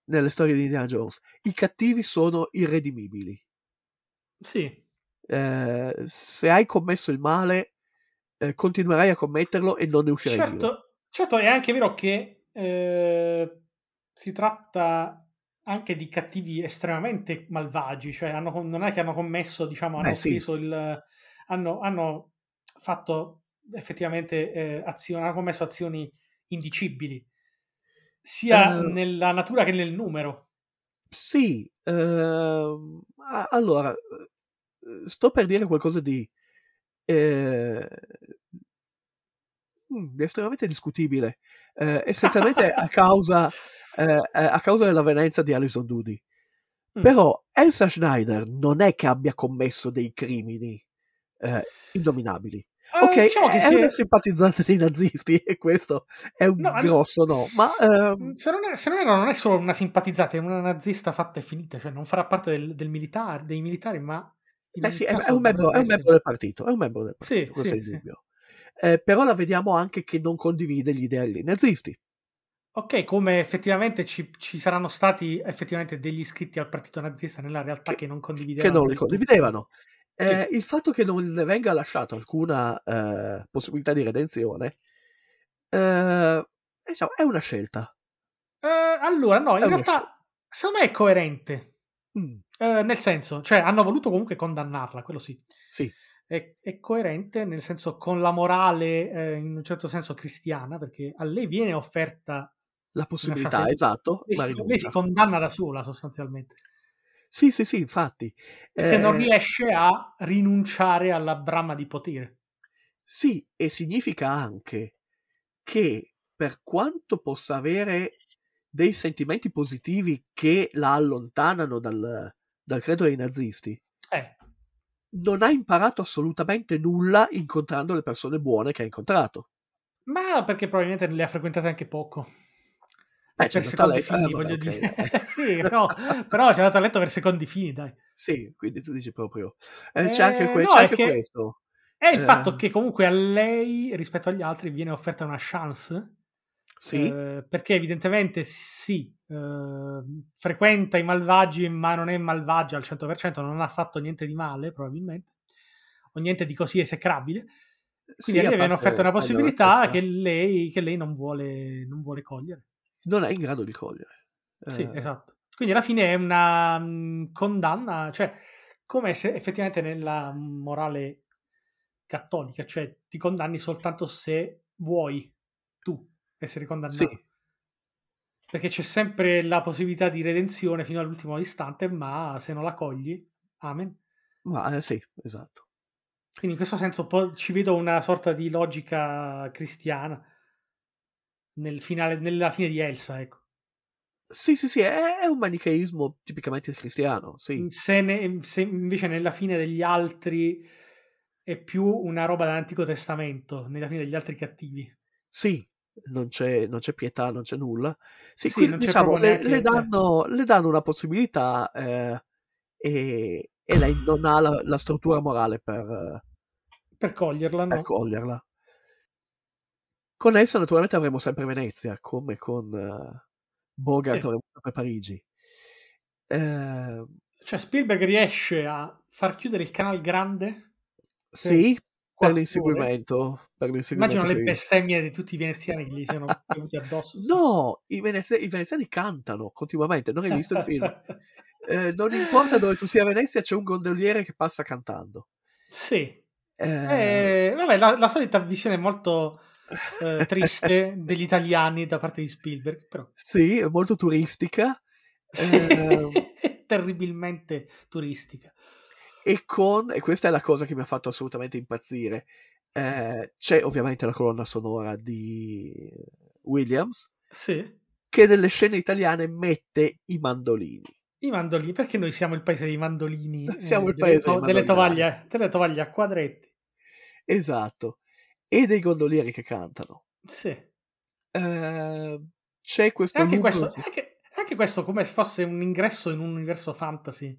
nelle storie di Indiana Jones. I cattivi sono irredimibili. Sì, Eh, se hai commesso il male, eh, continuerai a commetterlo e non ne uscirai vivo. certo, certo, è anche vero che eh, si tratta anche di cattivi estremamente malvagi, cioè hanno- non è che hanno commesso, diciamo, hanno Beh, sì. il... hanno, hanno fatto effettivamente eh, azioni, hanno commesso azioni indicibili, sia Eh. nella natura che nel numero. Sì, a- allora, eh, sto per dire qualcosa di, eh, estremamente discutibile, eh, essenzialmente a [laughs] causa, eh, eh, a causa dell'avvenenza di Alison Doody. Mm. Però Elsa Schneider non è che abbia commesso dei crimini eh, indominabili. Eh, Ok, diciamo che è è- una simpatizzante dei nazisti e questo è un No, grosso no, ma ehm, se non, è, se non erro, non è solo una simpatizzata, è una nazista fatta e finita, cioè non farà parte del, del militare, dei militari, ma Eh sì, è, è un membro, è un membro del partito, è un membro del Sì, partito, questo sì, è sì. indubbio. Eh, però la vediamo anche che non condivide gli ideali nazisti. Ok, come effettivamente ci, ci saranno stati effettivamente degli iscritti al partito nazista nella realtà Che- che, non che condividevano. non li condividevano. Sì. Eh, il fatto che non le venga lasciata alcuna eh, possibilità di redenzione eh, diciamo, è una scelta. Eh, allora, no, in realtà secondo me è coerente. Mm, Eh, nel senso, cioè hanno voluto comunque condannarla, quello sì. sì, È, è coerente nel senso con la morale eh, in un certo senso cristiana, perché a lei viene offerta la possibilità, chance- esatto, lei si, lei si condanna da sola sostanzialmente. Sì, sì, sì, infatti. perché non Eh, riesce a rinunciare alla brama di potere. Sì, e significa anche che per quanto possa avere dei sentimenti positivi che la allontanano dal, dal credo dei nazisti, eh, non ha imparato assolutamente nulla incontrando le persone buone che ha incontrato. ma perché probabilmente le ha frequentate anche poco Eh, per c'è stato secondi fini eh, vabbè, voglio ok, dire [laughs] sì, no, però ci è andato a letto per secondi fini dai Sì, quindi tu dici proprio. eh, c'è anche, Eh, que- no, c'è anche che- questo. è il Eh. fatto che comunque a lei rispetto agli altri viene offerta una chance Sì, Eh, perché evidentemente sì, eh, frequenta i malvagi, ma non è malvagia al 100%, non ha fatto niente di male, probabilmente, o niente di così esecrabile. sì, Quindi a a lei viene offerta una possibilità che lei, che lei non, vuole, non vuole cogliere. non è in grado di cogliere. Sì, Eh, esatto. Quindi alla fine è una mh, condanna, cioè come se effettivamente nella morale cattolica, cioè ti condanni soltanto se vuoi tu essere condannato. Sì. Perché c'è sempre la possibilità di redenzione fino all'ultimo istante, ma se non la cogli, amen. Ma eh, sì, esatto. Quindi in questo senso po- ci vedo una sorta di logica cristiana nel finale, nella fine di Elsa, ecco. Sì, sì, sì, è, è un manicheismo tipicamente cristiano, sì. Se, ne- se invece nella fine degli altri è più una roba dell'Antico Testamento, nella fine degli altri cattivi. Sì, non c'è, non c'è pietà, non c'è nulla. Sì, Sì, quindi, diciamo, le, le danno, le danno una possibilità eh, e, e lei non ha la, la struttura morale per, Per coglierla, no? per coglierla. Con essa naturalmente avremo sempre Venezia, come con eh, Bogart Sì. avremo sempre Parigi. Eh, Cioè Spielberg riesce a far chiudere il canale grande. sì, per l'inseguimento. Per l'inseguimento Immagino le bestemmie di tutti i veneziani che gli siano piovuti addosso. [laughs] No, i, venezi- i veneziani cantano continuamente, non hai visto il film? [laughs] Eh, non importa dove tu sia a Venezia, c'è un gondoliere che passa cantando. sì. Eh, Eh, vabbè, la, la solita visione molto eh, [laughs] triste degli italiani da parte di Spielberg, però Sì, è molto turistica. sì, Eh, terribilmente turistica. E con, e questa è la cosa che mi ha fatto assolutamente impazzire, eh, c'è ovviamente la colonna sonora di Williams, Sì. che nelle scene italiane mette i mandolini. I mandolini, perché noi siamo il paese dei mandolini, [laughs] eh, Siamo il delle, paese dei delle, tovaglie, delle tovaglie a quadretti. Esatto. E dei gondolieri che cantano. Sì. Eh, c'è questo anche loop- questo, anche, anche questo come se fosse un ingresso in un universo fantasy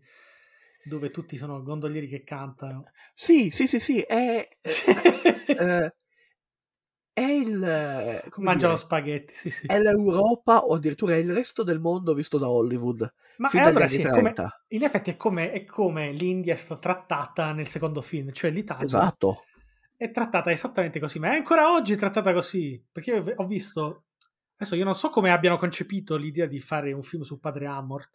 dove tutti sono gondolieri che cantano. Sì, sì, sì, sì, è, eh, [laughs] è il... eh, Mangiano dire, spaghetti, sì, sì. è l'Europa o addirittura è il resto del mondo visto da Hollywood. Ma allora sì, come- 30. in effetti è come, è come l'India è stata trattata nel secondo film, cioè l'Italia Esatto. è trattata esattamente così, ma è ancora oggi trattata così, perché ho visto, adesso io non so come abbiano concepito l'idea di fare un film su Padre Amort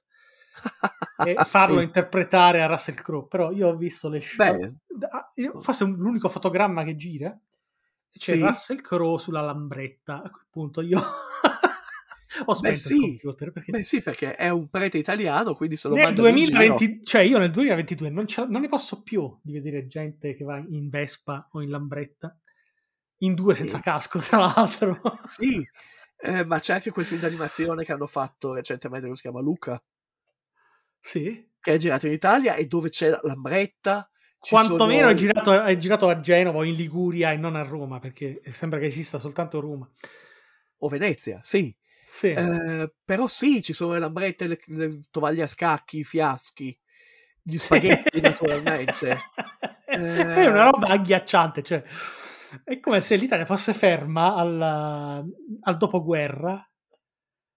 e [laughs] farlo Sì. interpretare a Russell Crowe, però io ho visto le scene, Beh, Ah, io- forse è l'unico fotogramma che gira, c'è Sì. Russell Crowe sulla lambretta, a quel punto io [laughs] ho spento sì. il computer, perché beh sì, perché è un prete italiano, quindi se lo nel mandano in giro- 2020, cioè io nel 2022 non, non ne posso più di vedere gente che va in Vespa o in Lambretta, in due senza Sì. casco, tra l'altro. Sì, eh, ma c'è anche quel film d'animazione che hanno fatto recentemente che si chiama Luca, sì. che è girato in Italia e dove c'è la lambretta. Quantomeno sono- è, girato, è girato a Genova o in Liguria e non a Roma, perché sembra che esista soltanto Roma. O Venezia, sì. Sì. Eh, però sì, ci sono le lambrette, le, le tovaglie a scacchi, i fiaschi, gli spaghetti [laughs] naturalmente. è Eh, una roba agghiacciante, cioè è come se l'Italia fosse ferma al, al dopoguerra,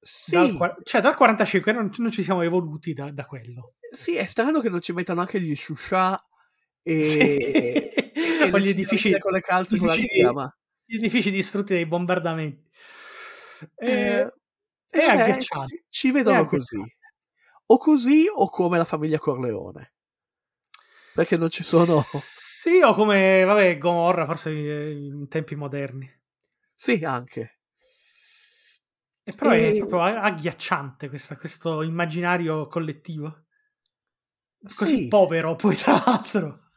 Sì, dal, cioè dal 45 non, non ci siamo evoluti da, da quello. sì, è strano che non ci mettano anche gli shusha e, Sì. e [laughs] gli edifici, con le calze con la edifici- richiama. gli edifici distrutti dai bombardamenti. Eh, Eh, è vabbè, ci, ci vedono così. O così o come la famiglia Corleone. Perché non ci sono... Sì, o come, vabbè, Gomorra, forse eh, in tempi moderni. Sì, anche. E però è E- proprio agghiacciante questa- questo immaginario collettivo. Così Sì. povero, poi tra l'altro.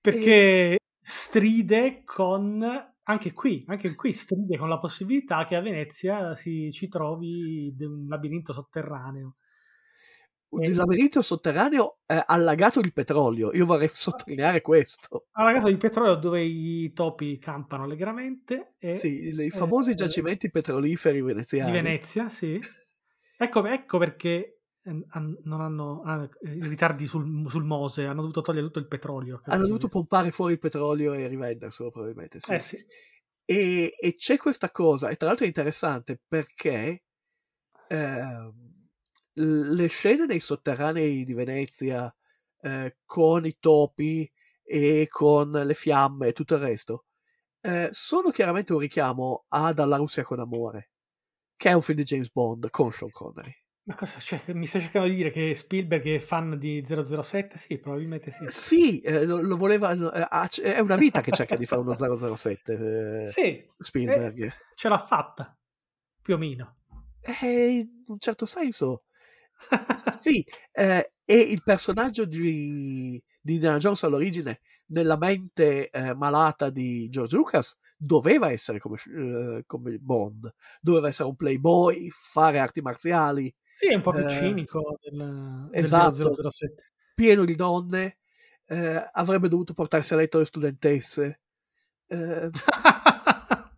Perché stride con... Anche qui, anche qui stride con la possibilità che a Venezia si ci trovi un labirinto sotterraneo. Il labirinto sotterraneo è allagato di petrolio. Io vorrei sottolineare questo. Alla casa di petrolio dove i topi campano allegramente e Sì, i famosi eh, giacimenti petroliferi veneziani. di Venezia, sì. Ecco, ecco perché eh, han- non hanno ah, eh, ritardi sul, sul Mose, hanno dovuto togliere tutto il petrolio. Hanno dovuto pompare fuori il petrolio e rivenderselo probabilmente. Sì. Eh sì. E, e c'è questa cosa, e tra l'altro è interessante perché ehm, le scene nei sotterranei di Venezia eh, con i topi e con le fiamme e tutto il resto eh, sono chiaramente un richiamo a Dalla Russia con amore, che è un film di James Bond con Sean Connery. Ma cosa, cioè, mi stai cercando di dire che Spielberg è fan di 007? Sì, probabilmente sì. Sì, eh, lo, lo voleva, eh, è una vita che cerca di fare uno 007 eh, Sì, Spielberg. ce l'ha fatta, più o meno. Eh, in un certo senso, sì, eh, e il personaggio di, di Indiana Jones all'origine, nella mente eh, malata di George Lucas, doveva essere come, eh, come Bond, doveva essere un playboy, fare arti marziali, Sì, è un po' più Eh, cinico del, del esatto. 007. pieno di donne, eh, avrebbe dovuto portarsi a letto le studentesse. eh, [laughs]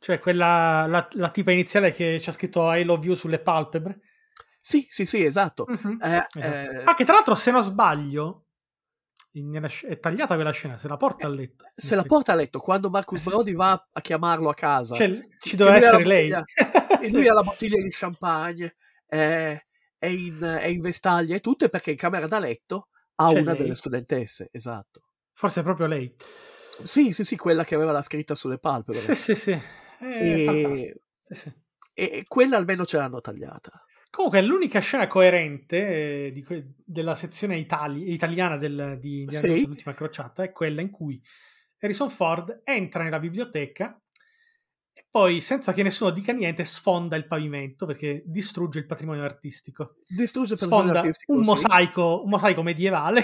cioè, quella, la, la tipa iniziale che ci ha scritto I love you sulle palpebre. Sì, sì, sì, esatto. Mhm. Eh, Esatto. eh, Ah, che tra l'altro, se non sbaglio, è tagliata quella scena, se la porta a letto. se la porta a letto quando Marcus Eh. Brody va a chiamarlo a casa Cioè, ci doveva essere lei. bottiglia- [laughs] e lui ha la bottiglia di champagne è, è in, è in vestaglia e tutto e perché in camera da letto ha C'è una lei. delle studentesse esatto Forse è proprio lei. sì sì sì quella che aveva la scritta sulle palpebre Sì, sì, sì. È E-. Sì, sì. e quella almeno ce l'hanno tagliata Comunque, l'unica scena coerente eh, que- della sezione itali- italiana del, di Indiana Sì. L'ultima crociata è quella in cui Harrison Ford entra nella biblioteca e poi, senza che nessuno dica niente, sfonda il pavimento perché distrugge il patrimonio artistico. distrugge per Sfonda artistico, un sì. mosaico, un mosaico medievale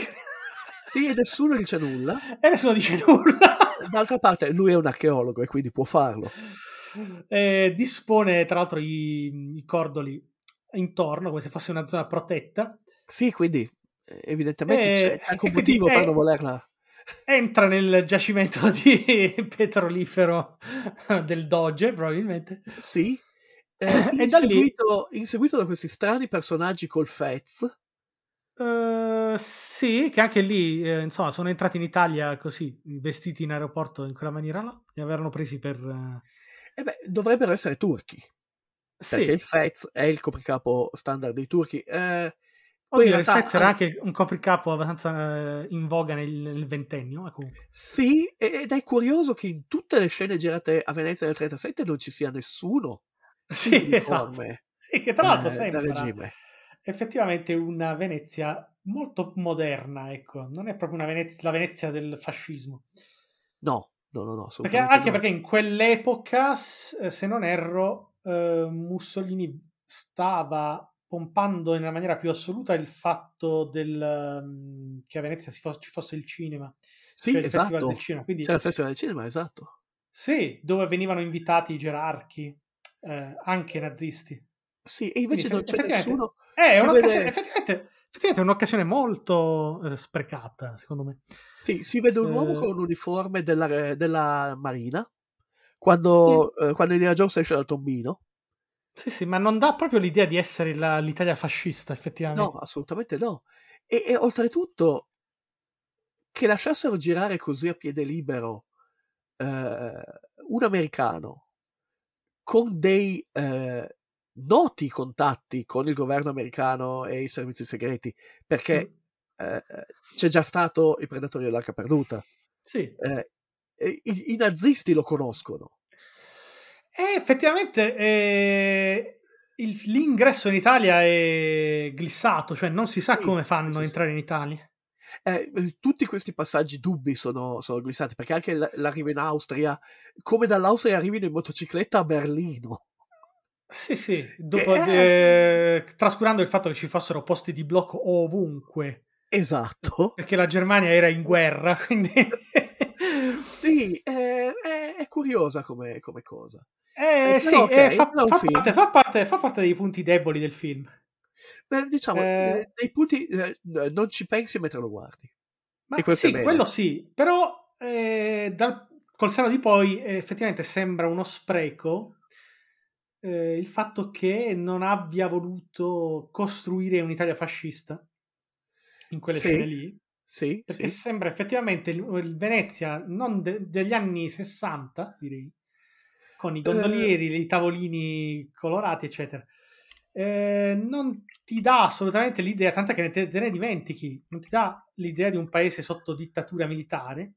sì e nessuno dice nulla [laughs] e nessuno dice nulla. d'altra parte lui è un archeologo e quindi può farlo Eh, dispone tra l'altro i, i cordoli intorno come se fosse una zona protetta sì quindi eh, evidentemente Eh, c'è anche un e motivo per non volerla entra nel giacimento [laughs] di petrolifero del Doge, probabilmente. Sì, Eh, [coughs] E da lì- inseguito, inseguito da questi strani personaggi col Fez. Eh, sì, che anche lì, eh, insomma, sono entrati in Italia così, vestiti in aeroporto in quella maniera là, li avevano presi per... eh, E beh, dovrebbero essere turchi, perché Sì, il Fez è il copricapo standard dei turchi. Eh, oddio, il realtà Fez era anche un copricapo abbastanza eh, in voga nel, nel ventennio, ma comunque. Sì, ed è curioso che in tutte le scene girate a Venezia del 37 non ci sia nessuno [laughs] Sì, esatto. Sì, che tra l'altro eh, sembra effettivamente una Venezia molto moderna, ecco, non è proprio una Venezia, la Venezia del fascismo. No, no, no, no, Perché, anche no. perché in quell'epoca, se non erro, eh, Mussolini stava pompando nella maniera più assoluta il fatto del, mm, che a Venezia si fo- ci fosse il cinema, Sì, cioè il Festival esatto. del cinema. Quindi, C'era il Festival del Cinema, esatto. sì, dove venivano invitati i gerarchi, eh, anche nazisti. Sì, e invece Quindi, non c'è nessuno. Eh, è Si un'occasione, effettivamente, effettivamente è un'occasione molto eh, sprecata, secondo me. Sì, si vede un uomo Eh. con un uniforme della, della Marina quando, eh, quando Indiana Jones esce dal tombino. Sì, sì, ma non dà proprio l'idea di essere la- l'Italia fascista, effettivamente. No, assolutamente no. E, e oltretutto che lasciassero girare così a piede libero eh, un americano con dei eh, noti contatti con il governo americano e i servizi segreti, perché Mm. eh, c'è già stato i predatori dell'arca perduta. Sì. Eh, i, i nazisti lo conoscono. E effettivamente eh, il- l'ingresso in Italia è glissato, cioè non si sa Sì, come fanno sì, sì. entrare in Italia. Eh, eh, tutti questi passaggi dubbi sono, sono glissati perché anche l- l'arrivo in Austria, come dall'Austria arrivino in motocicletta a Berlino. Sì, sì, dopo, Eh. eh, trascurando il fatto che ci fossero posti di blocco ovunque, Esatto. perché la Germania era in guerra, [laughs] quindi... [laughs] Sì, eh, è, è curiosa come, come cosa. Eh, Eh, sì, però, ok, eh, fa, è fa parte, fa parte- fa parte dei punti deboli del film. Beh, diciamo, Eh. eh, dei punti eh, non ci pensi mentre lo guardi. Ma è sì, quello sì, però eh, dal- col seno di poi eh, effettivamente sembra uno spreco eh, il fatto che non abbia voluto costruire un'Italia fascista in quelle Sì, scene lì, Sì, perché sì. sembra effettivamente il, il Venezia non de- degli anni 60, direi, con i gondolieri, i tavolini colorati, eccetera. Eh, non ti dà assolutamente l'idea, tant'è che te, te ne dimentichi, non ti dà l'idea di un paese sotto dittatura militare.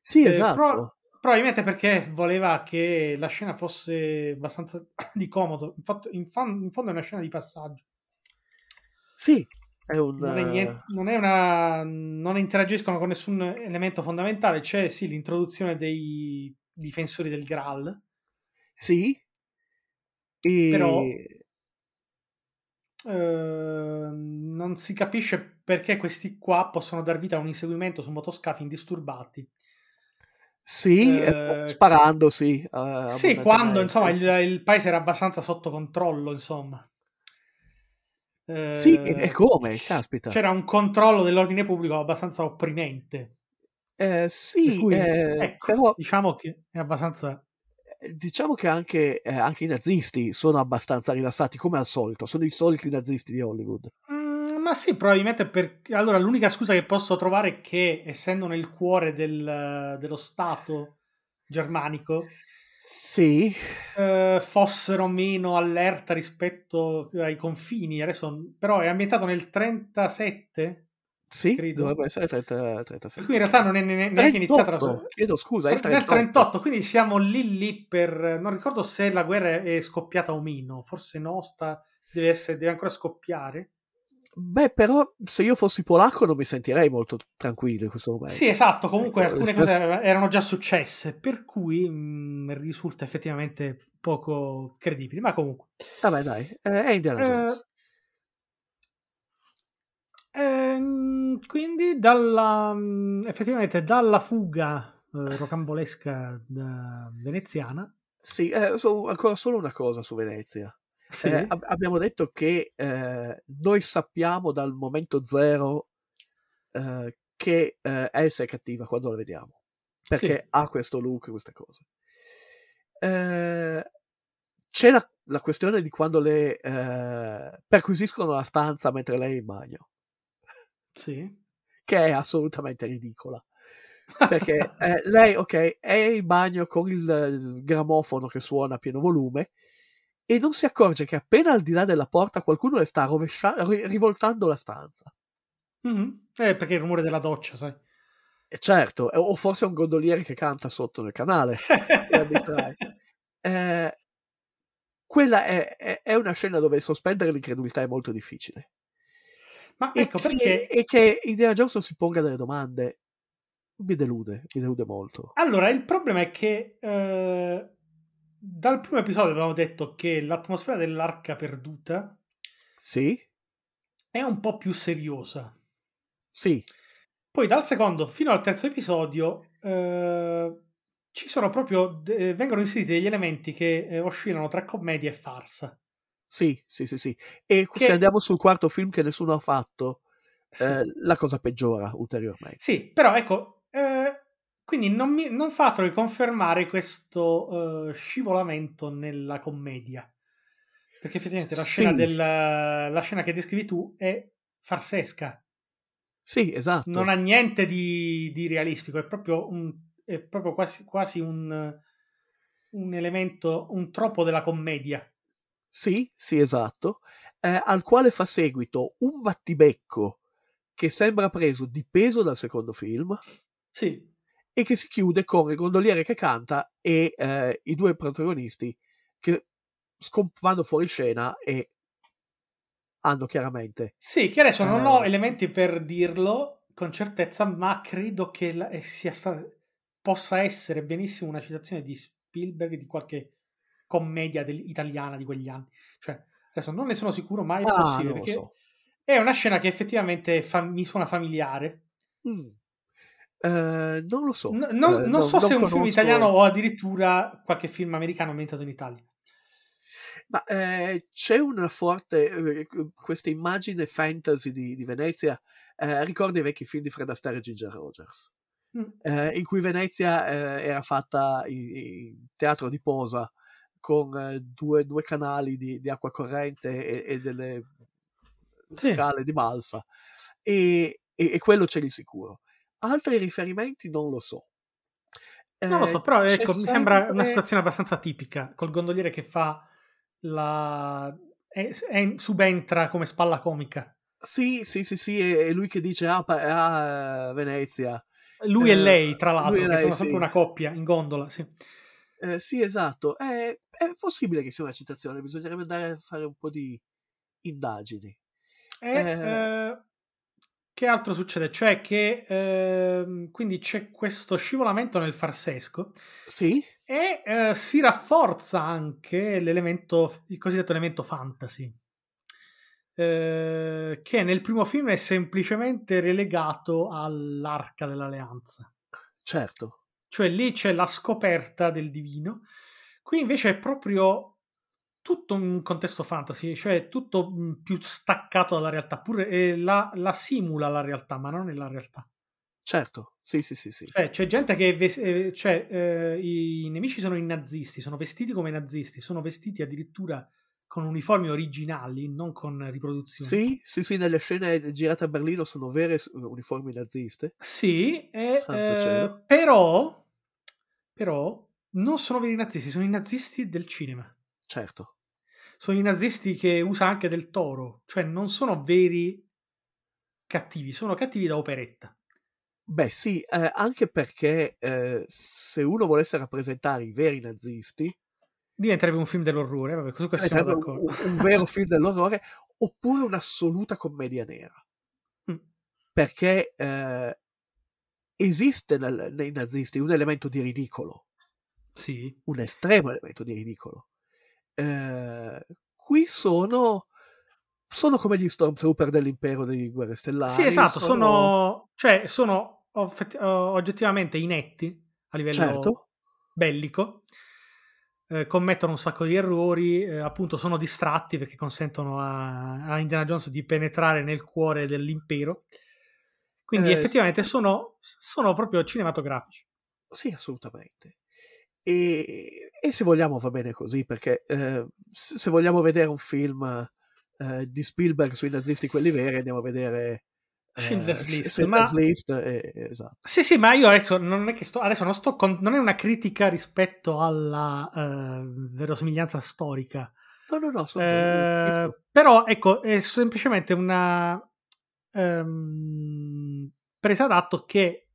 Sì, Eh, esatto. pro- probabilmente perché voleva che la scena fosse abbastanza [coughs] di comodo. Infatti, in, fan- in fondo è una scena di passaggio. Sì, è un... Non, è eh, niente- non è una. Non interagiscono con nessun elemento fondamentale. C'è sì l'introduzione dei difensori del Graal. Sì. E... Però- Eh, non si capisce perché questi qua possono dar vita a un inseguimento su motoscafi indisturbati. Sì, Eh, sparando, sì. eh, Sì, quando insomma il, il paese era abbastanza sotto controllo, insomma. Eh, Sì, e- e come? Caspita. C'era un controllo dell'ordine pubblico abbastanza opprimente. Eh, sì, cui, eh, ecco, però diciamo che è abbastanza. eh, diciamo che anche, eh, anche i nazisti sono abbastanza rilassati, come al solito. Sono i soliti nazisti di Hollywood. Mm, ma sì, probabilmente perché. Allora, l'unica scusa che posso trovare è che, essendo nel cuore del- dello Stato germanico, Sì, eh, fossero meno allerta rispetto ai confini. Adesso, però è ambientato nel 37, sì, Credo. dovrebbe essere 30, per 37. cui in realtà non è ne- neanche iniziata la 38, sua. chiedo scusa, è il Nel 38. 38, quindi siamo lì lì per. Non ricordo se la guerra è scoppiata o meno, forse no, sta, deve, essere, deve ancora scoppiare. Beh, però se io fossi polacco non mi sentirei molto tranquillo in questo momento. Sì, esatto, comunque Ecco, alcune cose erano già successe, per cui mh, risulta effettivamente poco credibile, ma comunque. Vabbè, dai, eh, è Indiana Eh, Jones. Ehm, quindi dalla, mh, effettivamente dalla fuga eh, rocambolesca veneziana, Sì, eh, so- ancora solo una cosa su Venezia. Sì, Eh, ab- abbiamo detto che eh, noi sappiamo dal momento zero eh, che eh, Elsa è cattiva quando la vediamo, perché Sì. ha questo look, queste cose. Eh, c'è la la questione di quando le eh, perquisiscono la stanza mentre lei è in bagno, Sì. che è assolutamente ridicola. Perché [laughs] eh, lei, ok, è in bagno con il, il grammofono che suona a pieno volume e non si accorge che appena al di là della porta qualcuno le sta rovescia- ri- rivoltando la stanza. Mhm. Eh, perché il rumore della doccia, sai. E certo, eh, o forse è un gondoliere che canta sotto nel canale. [laughs] Eh, quella è, è- è una scena dove sospendere l'incredulità è molto difficile. Ma E ecco che, perché e che Indiana Jones non si ponga delle domande mi delude, mi delude molto. Allora, il problema è che eh, dal primo episodio abbiamo detto che l'atmosfera dell'arca perduta Sì? è un po' più seriosa. Sì, Poi dal secondo fino al terzo episodio eh, ci sono proprio, eh, vengono inseriti degli elementi che eh, oscillano tra commedia e farsa. sì, sì, sì, sì. E Che- se andiamo sul quarto film che nessuno ha fatto, Sì. eh, la cosa peggiora ulteriormente. Sì, però ecco, quindi non, mi, non fa altro che confermare questo eh, scivolamento nella commedia. Perché effettivamente la, Sì. scena del, la scena che descrivi tu è farsesca, Sì, esatto. non ha niente di, di realistico, è proprio, un, è proprio quasi, quasi un, un elemento, un troppo della commedia. Sì, sì, esatto. Eh, al quale fa seguito un battibecco che sembra preso di peso dal secondo film Sì, e che si chiude con il gondoliere che canta e eh, i due protagonisti che scom- vanno fuori scena e hanno chiaramente Sì, che adesso non ho Eh. elementi per dirlo con certezza, ma credo che la- eh, sia sta- possa essere benissimo una citazione di Spielberg di qualche commedia del- italiana di quegli anni. Cioè, adesso non ne sono sicuro, ma è Ah, possibile so. è una scena che effettivamente fa- mi suona familiare. Mm. Eh, non lo so. N- non, Eh, non so se è un film italiano o addirittura qualche film americano ambientato in Italia. Ma eh, c'è una forte. eh, questa immagine fantasy di, di Venezia. eh, ricorda i vecchi film di Fred Astaire e Ginger Rogers, Mm. eh, in cui Venezia era fatta in, in teatro di posa con due, due canali di, di acqua corrente e, e delle Sì. scale di balsa. E, e- e quello c'è di sicuro. Altri riferimenti non lo so. Non lo Eh, so, però c'è ecco, mi sembra una sempre- situazione abbastanza tipica, col gondoliere che fa la... è- è- subentra come spalla comica. Sì, sì, sì, sì, è è lui che dice ah, pa- ah, Venezia. Lui e Eh, lei, tra l'altro, e che lei, sono sì. sempre una coppia in gondola. Sì. Eh, sì, esatto. È, è possibile che sia una citazione, bisognerebbe andare a fare un po' di indagini. E, Eh. Che altro succede? Cioè che ehm, quindi c'è questo scivolamento nel farsesco Sì, e eh, si rafforza anche l'elemento, il cosiddetto elemento fantasy, eh, che nel primo film è semplicemente relegato all'arca dell'alleanza. certo. Cioè lì c'è la scoperta del divino. Qui invece è proprio tutto un contesto fantasy, cioè tutto mh, più staccato dalla realtà, pure eh, la, la simula la realtà, ma non è la realtà. Certo, sì, sì, sì, sì. Cioè, c'è gente che, ves- eh, cioè, eh, i nemici sono i nazisti, sono vestiti come nazisti, sono vestiti addirittura con uniformi originali, non con riproduzioni. Sì, sì, sì, nelle scene girate a Berlino sono vere uniformi naziste. Sì, Santo eh, però, però non sono veri nazisti, sono i nazisti del cinema. Certo. Sono i nazisti che usa anche del toro, cioè non sono veri cattivi, sono cattivi da operetta. Beh, sì, eh, anche perché eh, se uno volesse rappresentare i veri nazisti, Diventerebbe un film dell'orrore, vabbè, su questo siamo diventerebbe un, d'accordo. un vero film [laughs] dell'orrore, oppure un'assoluta commedia nera. Mm. Perché eh, esiste nel- nei nazisti un elemento di ridicolo, Sì, un estremo elemento di ridicolo. Eh, qui sono, sono come gli Stormtrooper dell'impero delle guerre stellari. sì esatto, sono, cioè, sono offet- oggettivamente inetti a livello Certo, bellico, eh, commettono un sacco di errori, eh, appunto sono distratti perché consentono a, a Indiana Jones di penetrare nel cuore dell'impero. Quindi Eh, effettivamente sì. sono, sono proprio cinematografici. sì, assolutamente. E, e se vogliamo va bene così, perché eh, se vogliamo vedere un film eh, di Spielberg sui nazisti, quelli veri, andiamo a vedere eh, Schindler's List, Schindler's ma- List, eh, esatto. Sì, sì, ma io ecco, non è che sto, adesso non sto con- non è una critica rispetto alla eh, verosimiglianza storica. No, no, no, sono- Eh, però ecco, è semplicemente una ehm, presa d'atto che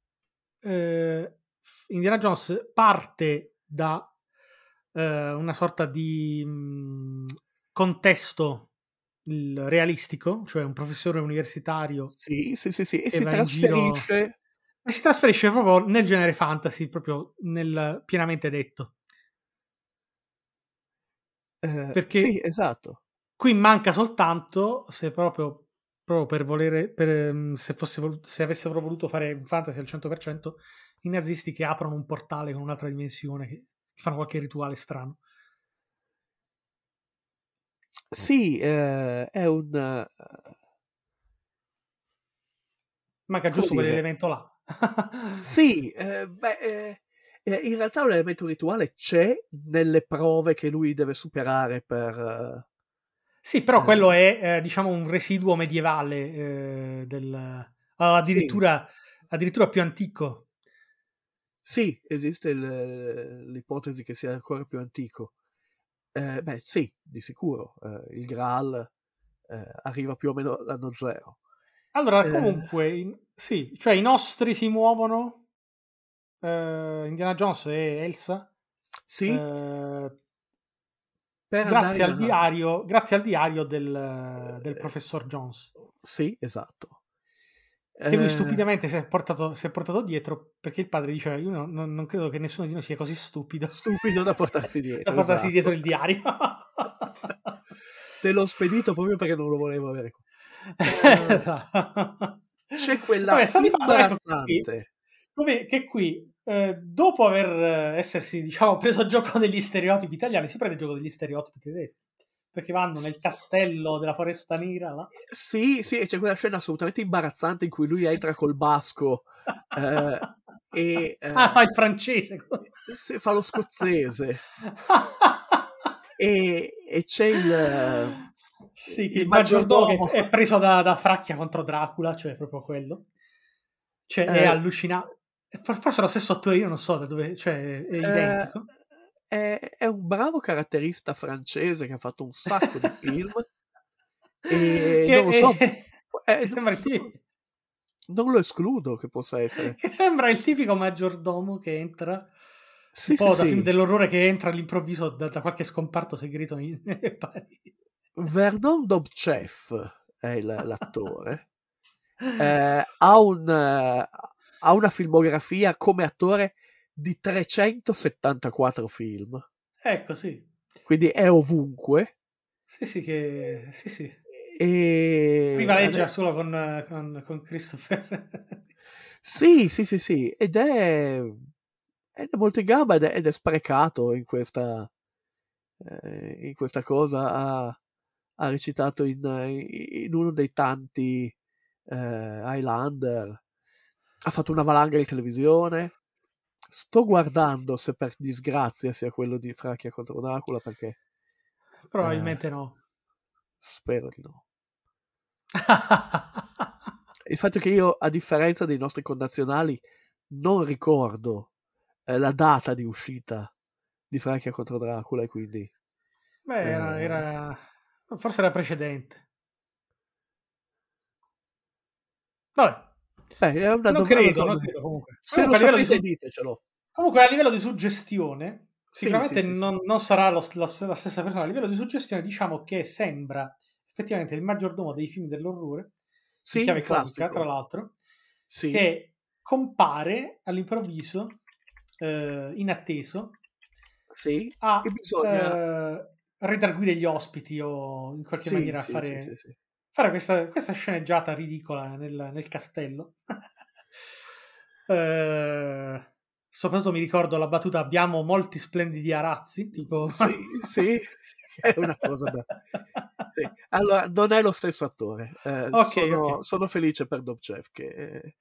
eh, Indiana Jones parte da eh, una sorta di mh, contesto il realistico, cioè un professore universitario sì, sì, sì, sì, e si giro- trasferisce e si trasferisce proprio nel genere fantasy, proprio nel pienamente detto. eh, perché- sì, esatto. Qui manca soltanto, se proprio, proprio per volere, per, ehm, se, fosse se avessero voluto fare un fantasy al 100%, i nazisti che aprono un portale con un'altra dimensione, che, che fanno qualche rituale strano. Sì, eh, è un eh, Manca giusto dire? quell'elemento là. [laughs] Sì, eh, beh, eh, eh, in realtà un elemento rituale c'è nelle prove che lui deve superare per... Sì, però Eh. quello è, eh, diciamo, un residuo medievale eh, del... addirittura, addirittura più antico. Sì, esiste il- l'ipotesi che sia ancora più antico. Eh, beh, sì, di sicuro. eh, il Graal eh, arriva più o meno all'anno zero. Allora, Eh. comunque, in- sì, cioè i nostri si muovono, eh, Indiana Jones e Elsa, Sì, eh, grazie, al diario, grazie al diario del, del professor Jones, Sì, esatto. Che lui Eh, stupidamente si è, portato, si è portato dietro perché il padre diceva, io non, non- non credo che nessuno di noi sia così stupido Stupido da portarsi [laughs] dietro. da portarsi esatto. dietro il diario. [laughs] Te l'ho spedito proprio perché non lo volevo avere qua. [laughs] Esatto. C'è quella Vabbè, imbarazzante. come che qui, eh, dopo aver eh, essersi, diciamo, preso gioco degli stereotipi italiani, si prende gioco degli stereotipi tedeschi. Perché vanno nel castello della foresta nera là. Sì, sì, e c'è quella scena assolutamente imbarazzante in cui lui entra col basco eh, e [laughs] eh, Ah, fa il francese. fa lo scozzese [laughs] e, e c'è il sì, che il il maggiordomo è preso da, da Fracchia contro Dracula, cioè proprio quello. Cioè, è Eh. allucinante. Forse è lo stesso attore, io non so da dove, cioè, è identico. È, è un bravo caratterista francese che ha fatto un sacco di [laughs] film e Che non lo so, eh, che sembra il tipico, non lo escludo che possa essere. che sembra il tipico maggiordomo che entra Sì, un sì, po' da sì. film dell'orrore che entra all'improvviso da, da qualche scomparto segreto in [laughs] Parigi. Vernon Dobchev è il- [laughs] l'attore. Eh, ha, un, eh, ha una filmografia come attore di 374 film, Ecco, sì. quindi è ovunque. Sì, sì, che... Sì, sì. E Rivaleggia ade- solo con, con, con Christopher. Sì, sì, sì, sì, ed è, ed è molto in gamba ed è, ed è sprecato in questa, eh, in questa cosa. Ha, ha recitato in, in uno dei tanti eh, Highlander, ha fatto una valanga in televisione. Sto guardando se per disgrazia sia quello di Fracchia contro Dracula perché Probabilmente no. spero di no. [laughs] Il fatto è che io, a differenza dei nostri connazionali, non ricordo eh, la data di uscita di Fracchia contro Dracula e quindi Beh, era, Eh. era- Forse era precedente. Vabbè, Beh, è una non credo, non credo comunque. Se lo Comunque, a di sapete su- ditecelo. Comunque, a livello di suggestione, sicuramente sì, sì, sì. non, non sarà lo- la, la stessa persona. A livello di suggestione, diciamo che sembra effettivamente il maggiordomo dei film dell'orrore, Sì, chiave classica, tra l'altro, che compare all'improvviso, eh, inatteso, Sì. a bisogna- eh, redarguire gli ospiti o in qualche maniera sì, fare. Fare questa, questa sceneggiata ridicola nel, nel castello. [laughs] Eh, soprattutto mi ricordo la battuta abbiamo molti splendidi arazzi, tipo... [laughs] Sì, sì, è una cosa da... [laughs] sì. Allora, non è lo stesso attore. Eh, Ok, sono, ok. sono felice per Dobchev che... eh,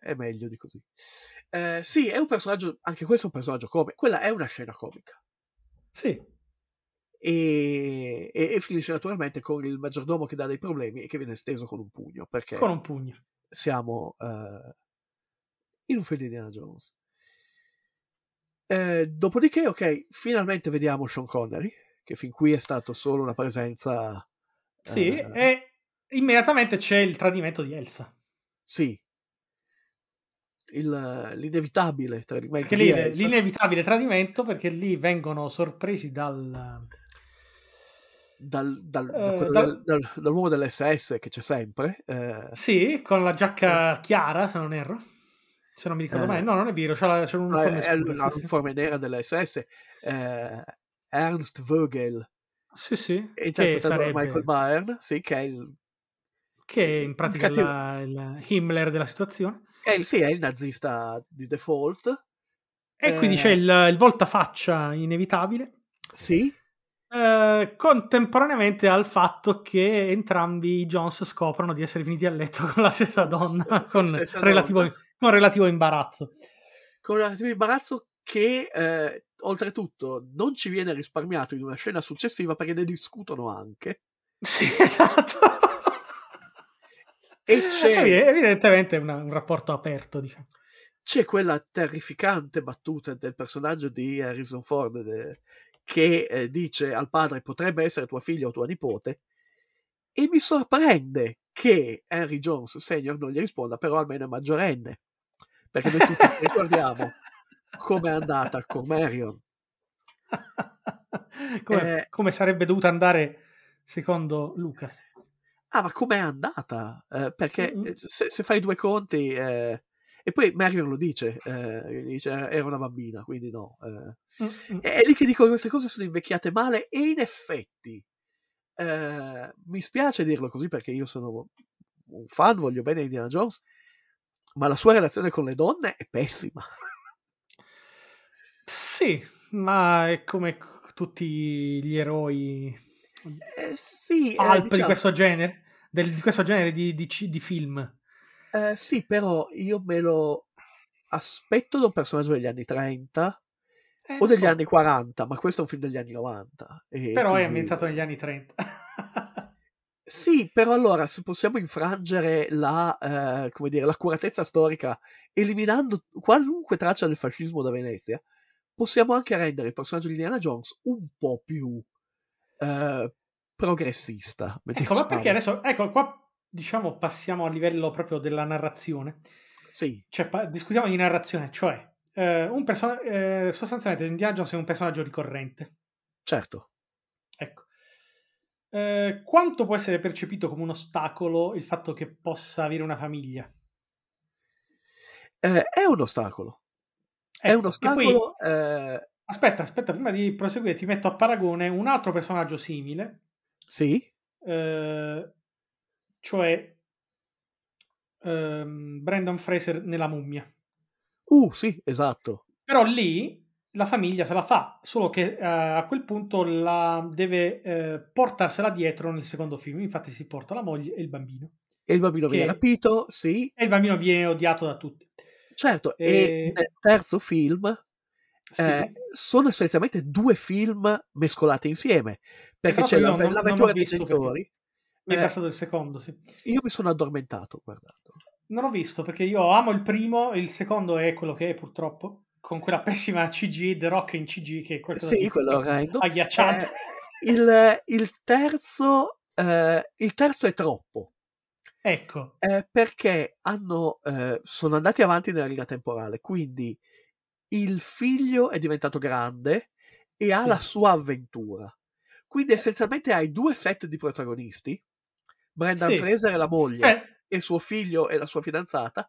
è meglio di così. Eh, sì, è un personaggio, anche questo è un personaggio comico. Quella è una scena comica. Sì, E, e- e finisce naturalmente con il maggiordomo che dà dei problemi e che viene steso con un pugno, perché con un pugno. siamo eh, in un film di Indiana Jones. Eh, dopodiché, ok, finalmente vediamo Sean Connery, che fin qui è stato solo una presenza... Sì, eh, e immediatamente c'è il tradimento di Elsa. Sì. Il- l'inevitabile tradimento Perché lì l'inevitabile tradimento, perché lì vengono sorpresi dal... dal, dal, da Eh, dal- dal- dall'uomo dell'SS che c'è sempre. eh, Sì, con la giacca chiara, se non erro. Se non mi ricordo Eh. male. No, non è vero, c'è, la, c'è un no, uniforme è la sì, sì. uniforme nera dell'SS. eh, Ernst Vogel, Sì, sì, che sarebbe... Michael Byrne, sì, che è il, che è in pratica cattivo. la- il Himmler della situazione. è il- sì, è il nazista di default. E quindi Eh. c'è il, il voltafaccia inevitabile, Sì, eh, contemporaneamente al fatto che entrambi i Jones scoprono di essere finiti a letto con la stessa donna, con, stessa relativo, donna. con relativo imbarazzo. con un relativo imbarazzo che eh, oltretutto non ci viene risparmiato in una scena successiva perché ne discutono anche. Sì, [laughs] esatto. E c'è- Evi- Evidentemente è una- un rapporto aperto, diciamo. c'è quella terrificante battuta del personaggio di Harrison Ford de- che eh, dice al padre potrebbe essere tua figlia o tua nipote e mi sorprende che Henry Jones Senior non gli risponda però almeno è maggiorenne perché noi tutti ricordiamo come è andata con Marion come, Eh. come sarebbe dovuta andare secondo Lucas. ah ma com'è andata Eh, perché Mm-mm. eh, se, se fai due conti eh, e poi Marion lo dice, eh, dice era una bambina quindi no eh. È lì che dico che queste cose sono invecchiate male e in effetti eh, mi spiace dirlo così perché io sono un fan, voglio bene Indiana Jones, ma la sua relazione con le donne è pessima. Sì, ma è come tutti gli eroi Eh, sì, eh, alto di diciamo, questo genere, del- di questo genere di, di di film. Eh, sì, però io me lo aspetto da un personaggio degli anni 30 Eh, o degli so, anni 40, ma questo è un film degli anni 90. e però è quindi- ambientato negli anni 30. [laughs] Sì, però allora se possiamo infrangere la, eh, come dire, l'accuratezza storica eliminando qualunque traccia del fascismo da Venezia, possiamo anche rendere il personaggio di Indiana Jones un po' più eh, progressista. ecco, ma diciamo. perché adesso, ecco, qua diciamo passiamo a livello proprio della narrazione. Sì, Cioè, pa- discutiamo di narrazione, cioè, eh, un person- eh, sostanzialmente Indiana Jones è un personaggio ricorrente. certo. Ecco. Eh, quanto può essere percepito come un ostacolo il fatto che possa avere una famiglia? Eh, è un ostacolo. È Ecco, un che poi- ostacolo. eh, Aspetta, aspetta, prima di proseguire ti metto a paragone un altro personaggio simile, sì, eh, cioè ehm, Brandon Fraser nella mummia. uh, sì, esatto. Però lì la famiglia se la fa, solo che eh, a quel punto la deve eh, portarsela dietro nel secondo film. Infatti si porta la moglie e il bambino. E il bambino viene rapito, sì, E il bambino viene odiato da tutti. certo. E E- nel terzo film Sì. eh, sono essenzialmente due film mescolati insieme perché c'è la- non- l'avventura dei genitori. Mi è eh, passato il secondo, sì. Io mi sono addormentato guardando. Non ho visto perché io amo il primo il secondo è quello che è purtroppo. Con quella pessima CG, The Rock in CG che è qualcosa Sì, di quello [laughs] orrendo. agghiacciante. Eh, il, il terzo, eh, il terzo è troppo Ecco, eh, perché hanno, eh, sono andati avanti nella linea temporale. Quindi il figlio è diventato grande e ha Sì. la sua avventura. Quindi essenzialmente hai due set di protagonisti, Brendan Sì. Fraser e la moglie, Eh, e suo figlio e la sua fidanzata,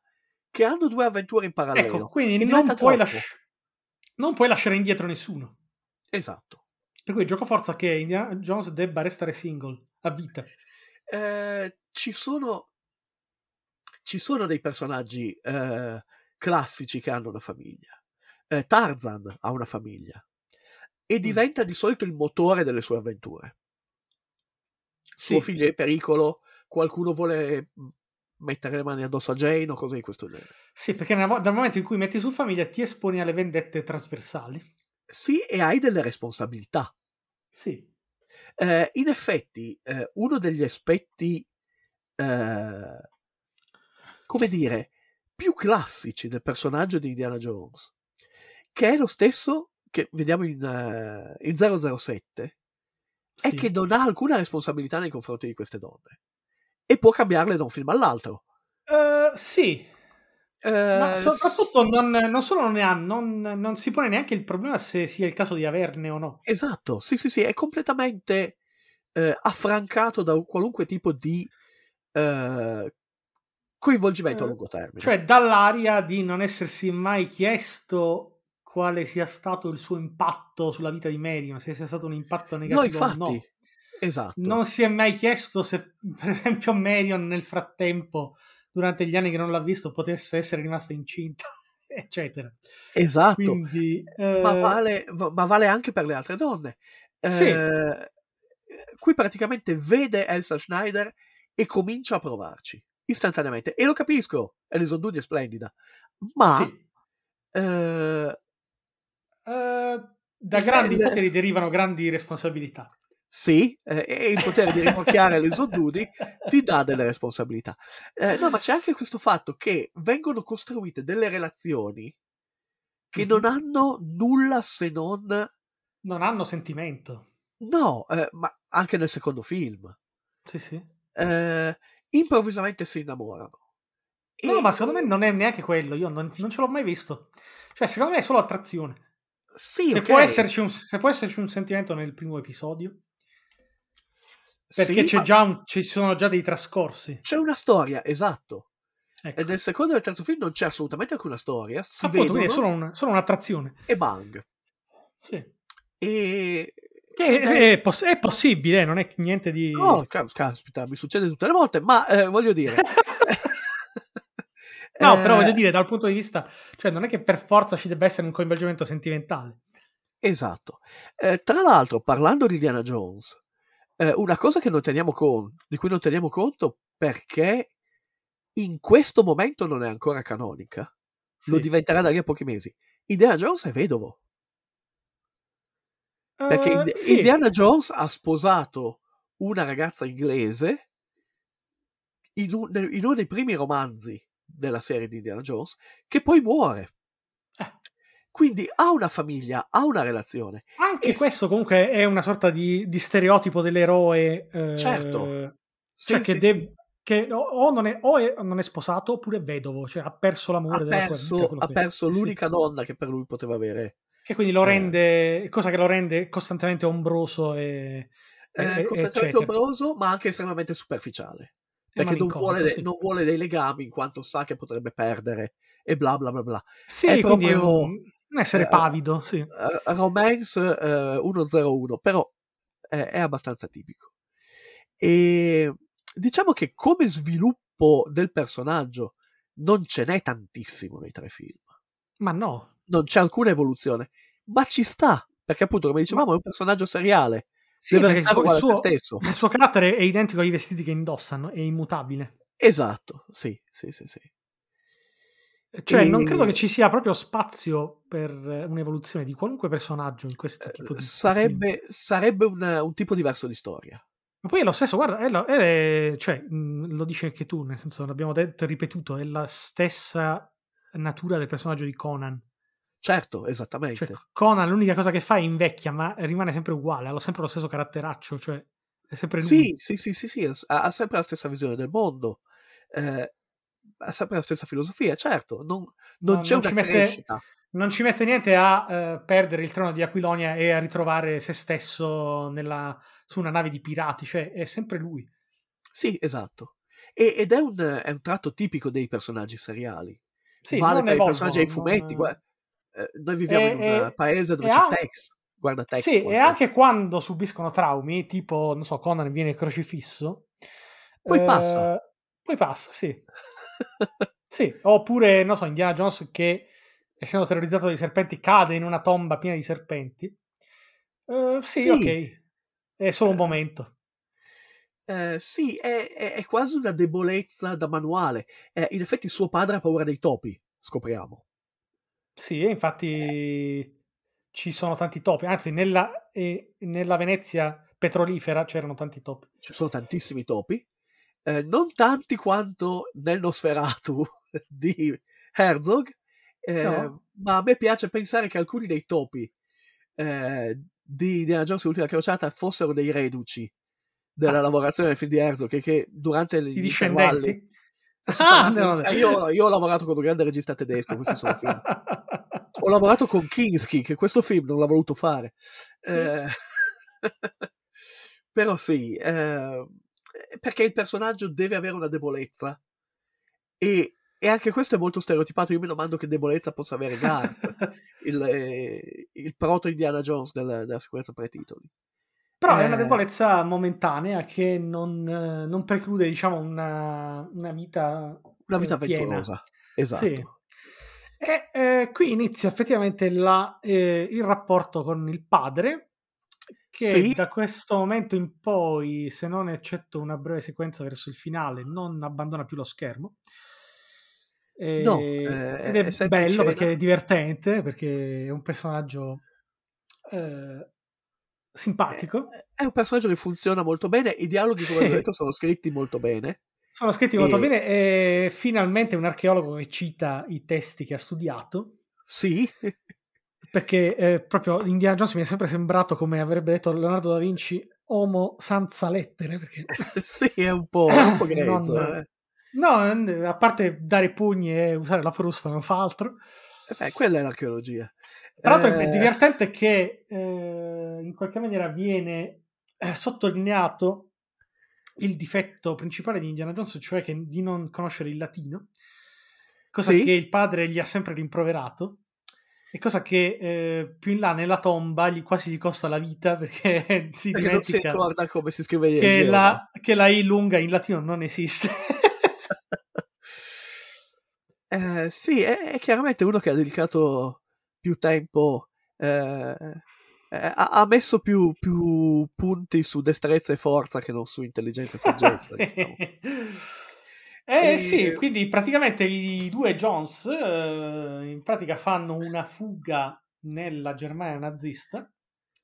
che hanno due avventure in parallelo. ecco, quindi non puoi, lasci- non puoi lasciare indietro nessuno. Esatto. Per cui gioco forza che Indiana Jones debba restare single a vita. Eh, ci sono ci sono dei personaggi eh, classici che hanno una famiglia. Eh, Tarzan ha una famiglia e diventa di solito il motore delle sue avventure. Suo Sì. figlio è in pericolo, qualcuno vuole mh, mettere le mani addosso a Jane o cose di questo genere. Sì, perché dal momento in cui metti su famiglia ti esponi alle vendette trasversali. Sì, e hai delle responsabilità. Sì. Eh, in effetti, eh, uno degli aspetti, eh, come dire, più classici del personaggio di Indiana Jones, che è lo stesso che vediamo in, eh, in 007, è Sì. che non ha alcuna responsabilità nei confronti di queste donne e può cambiarle da un film all'altro. Eh, sì, ma Eh, soprattutto non, non solo non ne ha, non, non si pone neanche il problema se sia il caso di averne o no. Esatto, sì, sì, sì, è completamente eh, affrancato da un qualunque tipo di coinvolgimento a lungo termine. Cioè, dall'aria di non essersi mai chiesto quale sia stato il suo impatto sulla vita di Marion, se sia stato un impatto no, negativo o infatti, no. esatto. Non si è mai chiesto se, per esempio, Marion nel frattempo, durante gli anni che non l'ha visto, potesse essere rimasta incinta, [laughs] eccetera. Esatto, Quindi, ma, eh, vale, va- ma vale anche per le altre donne. Sì. Eh, qui praticamente vede Elsa Schneider e comincia a provarci istantaneamente. E lo capisco, Alison Doody è splendida, ma sì. eh, Eh, da grandi il- poteri derivano grandi responsabilità. sì, eh, e il potere di rimorchiare Alison Doody ti dà delle responsabilità. Eh, no, ma c'è anche questo fatto che vengono costruite delle relazioni che Mhm. non hanno nulla se non Non hanno sentimento. no, eh, ma anche nel secondo film. Sì, sì. eh, improvvisamente si innamorano. No, E- ma secondo me non è neanche quello. Io non, non ce l'ho mai visto. Cioè, secondo me è solo attrazione. Sì, Se, ok, può esserci un, se può esserci un sentimento nel primo episodio, perché sì, c'è ma già un- ci sono già dei trascorsi. c'è una storia, esatto. Ecco. E nel secondo e nel terzo film non c'è assolutamente alcuna storia. Si Appunto, quindi è vedono solo, un- solo un'attrazione. e bang. Sì. E... È, è- poss- è possibile, non è niente di... No, cas- caspita, mi succede tutte le volte, ma eh, voglio dire... [laughs] No, però Eh, voglio dire, dal punto di vista, cioè non è che per forza ci debba essere un coinvolgimento sentimentale. Esatto. Eh, tra l'altro, parlando di Indiana Jones, eh, una cosa che non teniamo conto, di cui non teniamo conto perché in questo momento non è ancora canonica, lo Sì. diventerà da lì a pochi mesi. Indiana Jones è vedovo. Perché Eh, Indi- sì. Indiana Jones ha sposato una ragazza inglese in, un- in uno dei primi romanzi della serie di Indiana Jones, che poi muore. Eh. Quindi ha una famiglia, ha una relazione. Anche E- questo comunque è una sorta di, di stereotipo dell'eroe. eh, Certo. Sì, Cioè che, sì, deb- sì. che o, non è, o è- non è sposato oppure è vedovo, cioè ha perso l'amore Ha della sua perso, vita. ha che- perso l'unica donna che per lui poteva avere. Che quindi lo eh. rende, cosa che lo rende costantemente ombroso e, Eh, costantemente eccetera. ombroso, ma anche estremamente superficiale. Perché non vuole, sì. non vuole dei legami in quanto sa che potrebbe perdere e bla bla bla bla. Sì, è quindi è proprio- un, un essere eh, pavido, sì. Eh, romance eh, 101, però è, è abbastanza tipico. E diciamo che come sviluppo del personaggio non ce n'è tantissimo nei tre film. Ma no. Non c'è alcuna evoluzione, ma ci sta, perché appunto, come dicevamo, è un personaggio seriale. Sì, perché il suo, suo, stesso. il suo carattere è identico ai vestiti che indossano, è immutabile. Esatto, sì, sì, sì, sì. Cioè, E- non credo che ci sia proprio spazio per eh, un'evoluzione di qualunque personaggio in questo tipo di. Sarebbe, sarebbe un, un tipo diverso di storia. Ma poi è lo stesso, guarda, è lo, è- cioè, mh, lo dici anche tu, nel senso, l'abbiamo detto e ripetuto, è la stessa natura del personaggio di Conan. Certo, esattamente. Cioè, Conan l'unica cosa che fa è invecchia, ma rimane sempre uguale, ha sempre lo stesso caratteraccio, cioè è sempre lui. Sì, sì, sì, sì, sì, ha, sempre la stessa visione del mondo, eh, ha sempre la stessa filosofia, certo, non, c'è non una ci mette- crescita. Non ci mette niente a eh, perdere il trono di Aquilonia e a ritrovare se stesso nella- su una nave di pirati, cioè è sempre lui. Sì, esatto. E- ed è un, è un tratto tipico dei personaggi seriali. Sì, vale per i personaggi dei non- fumetti. guarda, noi viviamo E- in un e- paese dove e c'è an- Tex. Guarda Tex. Sì, e quanto- anche quando subiscono traumi, tipo, non so, Conan viene crocifisso. Poi eh, passa. Poi passa, sì. Sì, oppure, non so, Indiana Jones che, essendo terrorizzato dai serpenti, cade in una tomba piena di serpenti. Eh, sì, Sì. ok. È solo un Eh, momento. Eh, sì, è, è- è quasi una debolezza da manuale. Eh, in effetti suo padre ha paura dei topi, scopriamo. Sì, infatti ci sono tanti topi. Anzi, nella, eh, nella Venezia petrolifera c'erano tanti topi. Ci sono tantissimi topi, eh, non tanti quanto nel Nosferatu [laughs] di Herzog, eh, No. ma a me piace pensare che alcuni dei topi eh, di Indiana Jones e l'ultima crociata fossero dei reduci della Ah. lavorazione del film di Herzog, che, che durante gli I discendenti. Ah, no, io, io ho lavorato con un grande regista tedesco, questi sono film. [laughs] Ho lavorato con Kinski, che questo film non l'ha voluto fare. Eh, [laughs] però sì, eh, perché il personaggio deve avere una debolezza e, e anche questo è molto stereotipato. Io mi domando che debolezza possa avere Garth, [laughs] il, eh, il proto Indiana Jones del- della sicurezza pre-titoli. Però è una Eh. debolezza momentanea che non, eh, non preclude, diciamo, una, una vita Una vita eh, piena. avventurosa. Esatto. Sì. E eh, qui inizia effettivamente la- eh, il rapporto con il padre, che Sì. da questo momento in poi, se non eccetto una breve sequenza verso il finale, non abbandona più lo schermo. E- No, eh, ed è è, in bello perché è divertente, perché è un personaggio eh, simpatico. È un personaggio che funziona molto bene. I dialoghi, come ho detto, [laughs] sono scritti molto bene. Sono scritti molto E- bene e finalmente un archeologo che cita i testi che ha studiato, Sì, [laughs] perché eh, proprio Indiana Jones mi è sempre sembrato come avrebbe detto Leonardo da Vinci, uomo senza lettere, perché [laughs] sì, è un po', è un po' [coughs] grezzo. Non- eh. no, a parte dare pugni e usare la frusta non fa altro. Eh beh, quella è l'archeologia. Tra l'altro Eh, è divertente che eh, in qualche maniera viene eh, sottolineato il difetto principale di Indiana Jones, cioè che di non conoscere il latino, cosa Sì. che il padre gli ha sempre rimproverato. E cosa che eh, più in là nella tomba gli quasi gli costa la vita [laughs] perché si perché non si dimentica come si scrive che la, che la I lunga in latino non esiste. [laughs] Eh, sì, è, è chiaramente uno che ha dedicato più tempo, eh, eh, ha, messo più, più punti su destrezza e forza che non su intelligenza e [laughs] saggezza. diciamo. Eh E- sì, quindi praticamente i due Jones eh, in pratica fanno una fuga nella Germania nazista.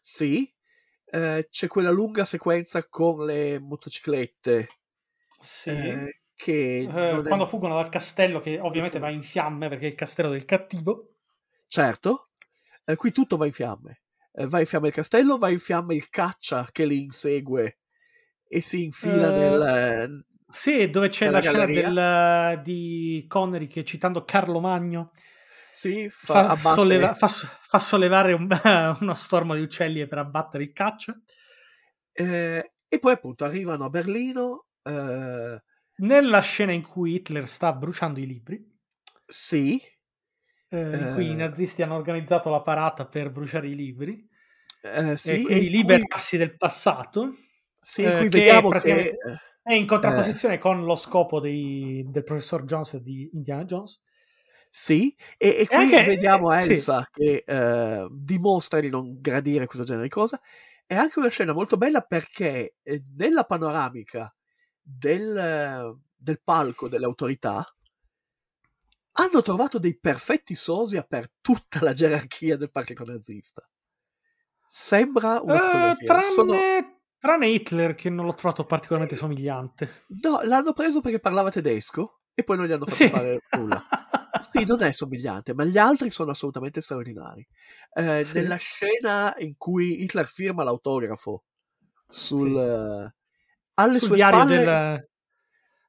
Sì, eh, c'è quella lunga sequenza con le motociclette Sì. eh, che Eh, non è- quando fuggono dal castello, che ovviamente Sì. va in fiamme perché è il castello del cattivo. Certo, eh, qui tutto va in fiamme. Eh, va in fiamme il castello, va in fiamme il caccia che li insegue e si infila Eh, nel... Sì, dove c'è la scena galleria. del- di Connery che citando Carlo Magno Sì, fa, fa, solleva- fa fa sollevare un- [laughs] uno stormo di uccelli per abbattere il caccia. eh, e poi appunto arrivano a Berlino. eh, Nella scena in cui Hitler sta bruciando i libri, sì, eh, in cui i Eh. nazisti hanno organizzato la parata per bruciare i libri eh, sì, e e quindi in cui- liberarsi del passato, sì, eh, che vediamo che... eh, è in contrapposizione con lo scopo dei- del professor Jones e di Indiana Jones. Sì, e, e qui anche- vediamo sì. Elsa che eh, dimostra di non gradire questo genere di cosa. È anche una scena molto bella perché eh, nella panoramica del, eh, del palco delle autorità hanno trovato dei perfetti sosia per tutta la gerarchia del partito nazista. Sembra una fotografia. tranne, Sono- tranne Hitler che non l'ho trovato particolarmente somigliante. No, l'hanno preso perché parlava tedesco e poi non gli hanno fatto Sì. fare nulla. [laughs] Sì, non è somigliante, ma gli altri sono assolutamente straordinari. Eh, Sì. Nella scena in cui Hitler firma l'autografo sul, Sì. eh, alle Sul sue diario spalle, del,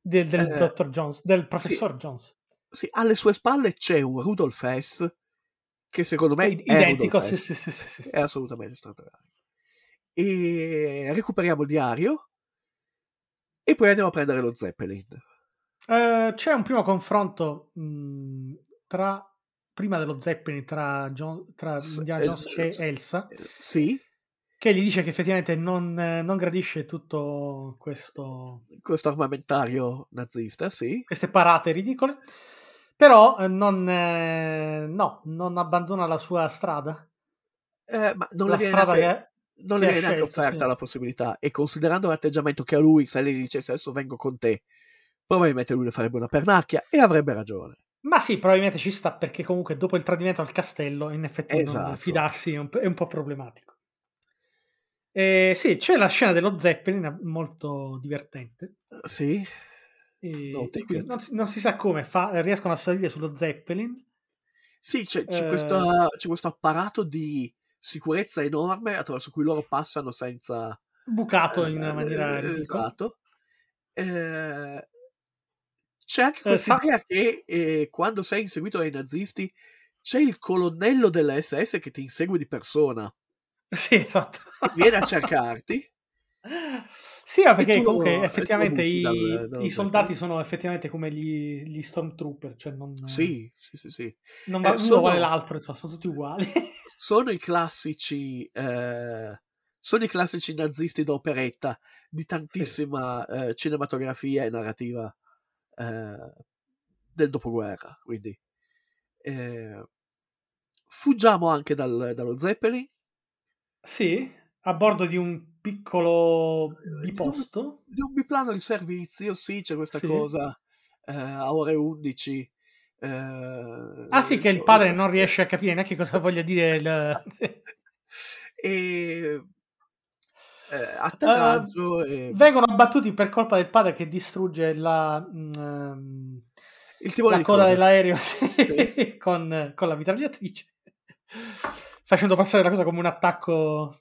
del, del Eh, dottor Jones, del professor Jones. Sì, alle sue spalle c'è un Rudolf Hess che secondo me È è, identico, sì, sì, sì, sì, è assolutamente straordinario. E recuperiamo il diario e poi andiamo a prendere lo Zeppelin. Eh, c'è un primo confronto mh, tra prima dello Zeppelin tra, John- tra Indiana eh, Jones e Elsa Eh, Sì, che gli dice che effettivamente non, non gradisce tutto questo questo armamentario nazista, sì. queste parate ridicole però eh, non, eh, no, non abbandona la sua strada Eh, ma non la strada neanche- che non Che le viene neanche offerta sì. la possibilità. E considerando l'atteggiamento che ha lui, se lei gli dicesse adesso vengo con te, probabilmente lui le farebbe una pernacchia e avrebbe ragione. Ma sì, probabilmente ci sta perché comunque dopo il tradimento al castello, in effetti Esatto. fidarsi è un, po'- è un po' problematico. E sì, c'è la scena dello Zeppelin molto divertente. Sì, E No non, si, non si sa come fa- riescono a salire sullo Zeppelin. sì c'è, c'è Eh. questa- c'è questo apparato di sicurezza enorme attraverso cui loro passano senza... Bucato in eh, maniera eh. Esatto. Eh, c'è anche Eh, questa sa- idea che eh, quando sei inseguito dai nazisti c'è il colonnello della SS che ti insegue di persona, Sì, esatto. viene a cercarti. [laughs] Sì, perché tu- comunque tu effettivamente i, dal- i soldati sono effettivamente come gli, gli stormtrooper, cioè non, Sì, sì, sì, sì. non va, Eh, uno sono- vale l'altro, insomma, sono tutti uguali. [laughs] Sono i classici... eh, sono i classici nazisti d'operetta di tantissima eh, cinematografia e narrativa eh, del dopoguerra. Quindi eh, fuggiamo anche dal- dallo Zeppelin. sì, a bordo di un piccolo biposto. Di un biplano di servizio, sì, c'è questa Sì. cosa eh, a ore 11. eh, Ah sì, che il so- padre non riesce a capire neanche cosa voglia dire il... [laughs] E eh, atterraggio e Vengono abbattuti per colpa del padre che distrugge la, mm, ehm, il timone la di coda coda. dell'aereo sì, [laughs] con, con la mitragliatrice, facendo passare la cosa come un attacco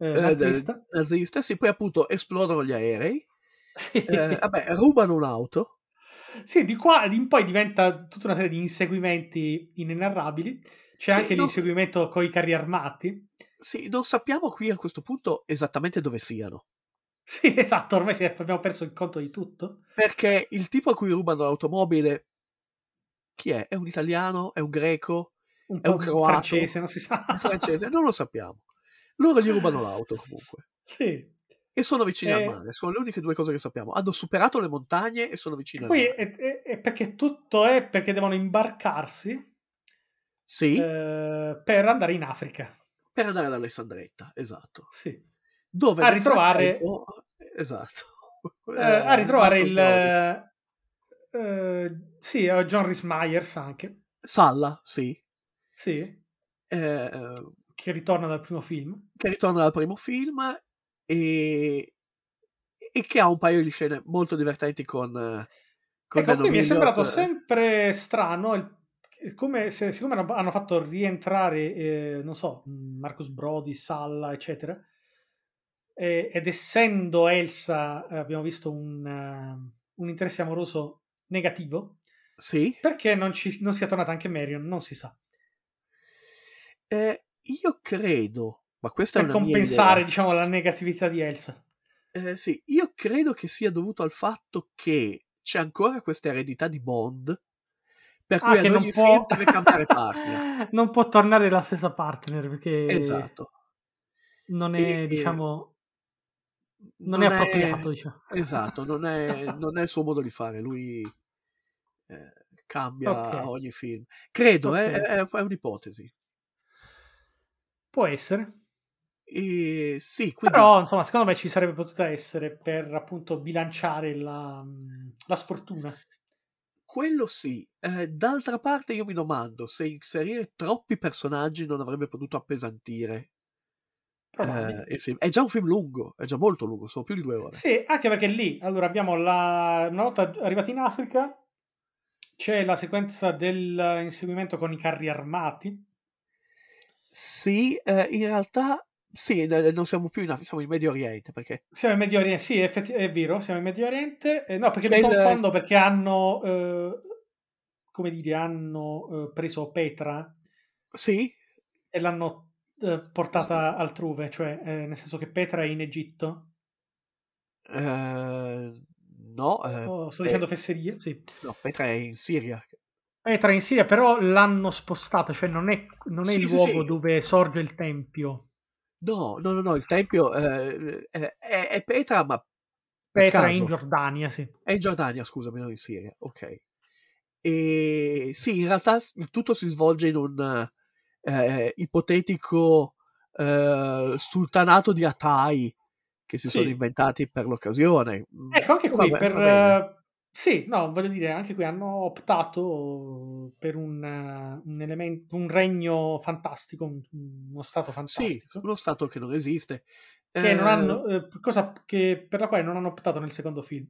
eh, eh, nazista. nazista. Sì, poi appunto esplodono gli aerei. Sì. Eh, vabbè, rubano un'auto. Sì, di qua in poi diventa tutta una serie di inseguimenti inenarrabili. C'è Sì, anche no- l'inseguimento con i carri armati. Sì, non sappiamo qui a questo punto esattamente dove siano. Sì, [laughs] esatto, ormai abbiamo perso il conto di tutto. Perché il tipo a cui rubano l'automobile, chi è? È un italiano? È un greco? Un È un croato? francese, non si sa. Un francese? Non lo sappiamo. Loro gli rubano l'auto comunque. Sì. E sono vicini Eh, al mare. Sono le uniche due cose che sappiamo. Hanno superato le montagne e sono vicini E al poi mare. è, è- è perché tutto è perché devono imbarcarsi Sì, eh, per andare in Africa. per andare ad Alessandretta, esatto. Sì. Dove A ritrovare- frattempo- [laughs] Esatto. Eh, a ritrovare Marcos il... Eh, sì, eh, John Rhys Myers anche. Salla, sì. Sì, eh, che ritorna dal primo film. che ritorna dal primo film e, e che ha un paio di scene molto divertenti con, con Ecco, qui mi è sembrato sempre strano il- come se, siccome hanno- fatto rientrare, eh, non so, Marcus Brody, Salla, eccetera, eh, ed essendo Elsa, eh, abbiamo visto un, un interesse amoroso negativo, Sì, perché non, ci, non sia tornata anche Marion? Non si sa. eh, io credo, ma questa Per è una compensare, diciamo, la negatività di Elsa. eh, sì, io credo che sia dovuto al fatto che c'è ancora questa eredità di Bond per cui Ah, che non può... deve cambiare partner. [laughs] non può tornare la stessa partner perché Esatto. non è, e- diciamo, non, è appropriato. Diciamo. Esatto, non è, [laughs] non è il suo modo di fare, lui eh, cambia Ok. a ogni film. Credo, eh, Ok. è, è- è un'ipotesi. Può essere. E sì, quindi Però, insomma, secondo me ci sarebbe potuta essere per appunto bilanciare la, la sfortuna. quello sì. Eh, d'altra parte io mi domando se inserire troppi personaggi non avrebbe potuto appesantire eh, il film. È già un film lungo, è già molto lungo, sono più di due ore. Sì, anche perché lì, allora abbiamo la... una volta arrivati in Africa, c'è la sequenza dell'inseguimento con i carri armati. Sì, eh, in realtà sì, non siamo più in Africa, siamo in Medio Oriente perché Siamo in Medio Oriente, sì, effetti- è vero, siamo in Medio Oriente. Eh, no, perché C'è mi il- confondo perché hanno, eh, come dire, hanno eh, preso Petra sì, e l'hanno eh, portata altrove, cioè eh, nel senso che Petra è in Egitto. no, Oh, sto Pe- dicendo fesserie, sì. no, Petra è in Siria. Petra è in Siria, però l'hanno spostata, cioè non è, non è Sì, il sì, luogo sì. dove sorge il tempio. No, no, no, no, il tempio eh, è, è- è Petra, ma Petra è in Giordania, sì. È in Giordania, scusami, non in Siria. Ok. E sì, in realtà tutto si svolge in un eh, ipotetico eh, sultanato di Atai che si sono inventati per l'occasione. Ecco, anche qui Vabbè, per... eh, sì, no, voglio dire, anche qui hanno optato per un, eh, un elemento, un regno fantastico, un- uno stato Sì, fantastico, uno stato che non esiste. che non Eh, hanno, eh, cosa che, per la quale non hanno optato nel secondo film,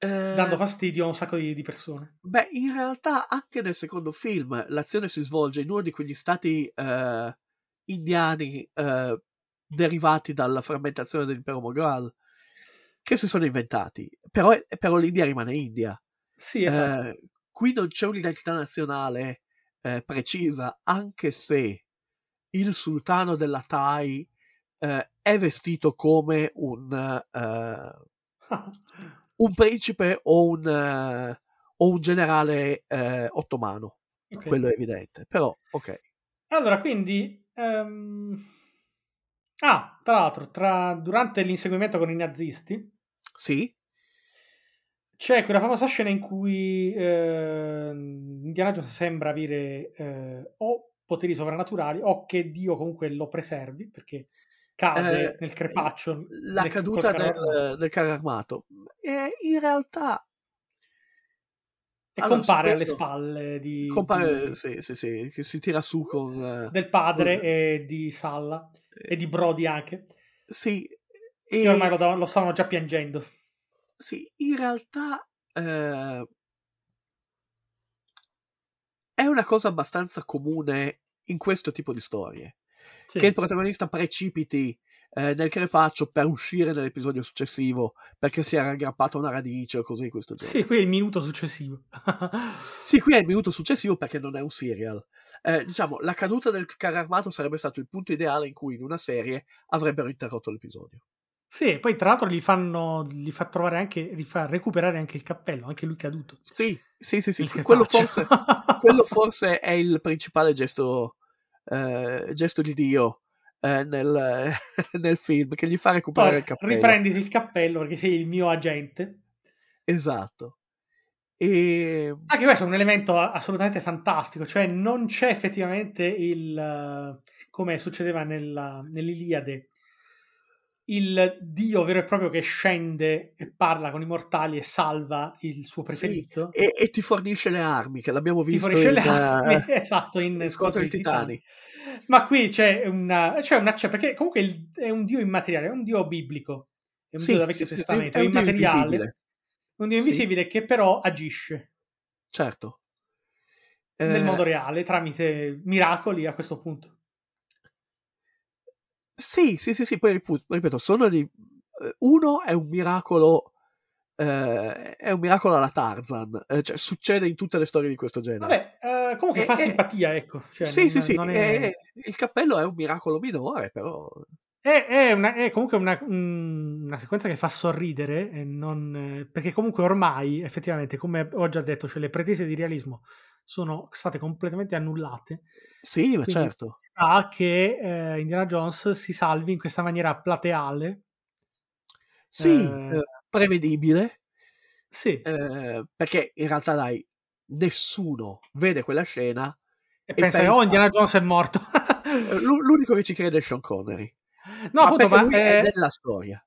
eh, dando fastidio a un sacco di, di persone. Beh, in realtà anche nel secondo film l'azione si svolge in uno di quegli stati eh, indiani eh, derivati dalla frammentazione dell'impero Mughal che si sono inventati. Però, però l'India rimane India. Sì, esatto. Eh, qui non c'è un'identità nazionale eh, precisa, anche se il sultano della Thai eh, è vestito come un, eh, un [laughs] principe o un, eh, o un generale eh, ottomano. Ok. Quello è evidente. Però, ok. Allora, quindi... ehm, Ah, tra l'altro, tra- durante l'inseguimento con i nazisti Sì, c'è quella famosa scena in cui ehm, Indiana Jones sembra avere eh, o poteri sovrannaturali o che Dio comunque lo preservi perché cade Eh, nel crepaccio. la nel- caduta del, del carro armato. E in realtà e allora, compare alle spalle di, compare, di- sì, sì, sì, che si tira su con... eh, del padre con- e di Salla e di Brody anche Sì, che e- ormai lo, lo stavano già piangendo. Sì, in realtà eh, è una cosa abbastanza comune in questo tipo di storie. Sì. Che il protagonista precipiti eh, nel crepaccio per uscire nell'episodio successivo perché si era aggrappato a una radice o così di questo genere. Sì, qui è il minuto successivo. [laughs] Sì, qui è il minuto successivo perché non è un serial. Eh, diciamo, la caduta del carro armato sarebbe stato il punto ideale in cui in una serie avrebbero interrotto l'episodio. Sì, poi tra l'altro gli fanno gli fa trovare anche gli fa recuperare anche il cappello, anche lui caduto. Sì, sì, sì, sì. Quello forse, quello forse è il principale gesto, eh, gesto di Dio eh, nel, [laughs] nel film, che gli fa recuperare Poi il cappello. riprenditi il cappello perché sei il mio agente. Esatto. E Anche questo è un elemento assolutamente fantastico, cioè non c'è effettivamente il eh, come succedeva nella, nell'Iliade il dio vero e proprio che scende e parla con i mortali e salva il suo preferito. e, e ti fornisce le armi, che l'abbiamo Ti visto fornisce in, le armi, eh, [laughs] esatto, in in Scontro dei dei Titani. Ma qui c'è una, c'è una c'è- perché comunque il- è un dio immateriale, è un dio biblico, è un Sì, dio del Vecchio sì, sì, Testamento, è è un dio immateriale, invisibile. un dio Sì. invisibile che però agisce Certo. nel Eh, mondo reale tramite miracoli a questo punto. Sì, sì, sì, sì, poi ripeto, sono di... eh, Uno è un miracolo, eh, è un miracolo alla Tarzan, eh, cioè succede in tutte le storie di questo genere. Vabbè, eh, comunque Eh, fa simpatia, ecco. Cioè, sì, non- sì, sì, non è- eh, il cappello è un miracolo minore, però... È, è una- è comunque una, un- una sequenza che fa sorridere, e non, perché comunque ormai, effettivamente, come ho già detto, cioè le pretese di realismo sono state completamente annullate. Sì, ma certo. sta che eh, Indiana Jones si salvi in questa maniera plateale. Sì, eh, eh, prevedibile, Sì, eh, perché in realtà, dai, nessuno vede quella scena. e e pensa pensa- oh, Indiana Jones è morto. Eh, l'u- L'unico che ci crede è Sean Connery. no, ma appunto, ma lui è nella storia.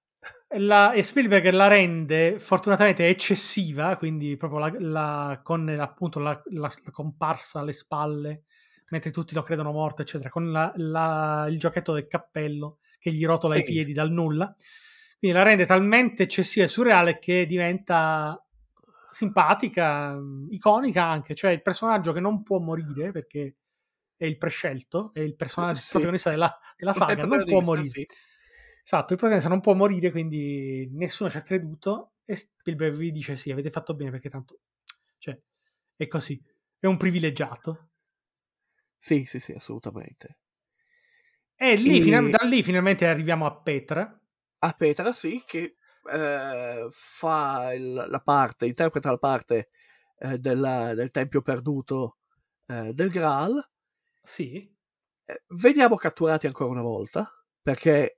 La- e Spielberg la rende fortunatamente eccessiva, quindi proprio la, la- con appunto la, la comparsa alle spalle, mentre tutti lo credono morto, eccetera, con la- la- il giochetto del cappello che gli rotola Sì. i piedi dal nulla. Quindi la rende talmente eccessiva e surreale che diventa simpatica, iconica anche, cioè il personaggio che non può morire perché è il prescelto, è il personaggio Sì. protagonista della, della saga, non può morire. sì. Esatto, il protagonista non può morire, quindi nessuno ci ha creduto e Spielberg vi dice sì, avete fatto bene perché tanto cioè, è così, è un privilegiato. Sì, sì, sì, assolutamente. E lì, E- final- da lì finalmente arriviamo a Petra. a Petra, sì, che eh, fa il- la parte, interpreta la parte eh, della- del tempio perduto eh, del Graal. Sì, Eh, veniamo catturati ancora una volta perché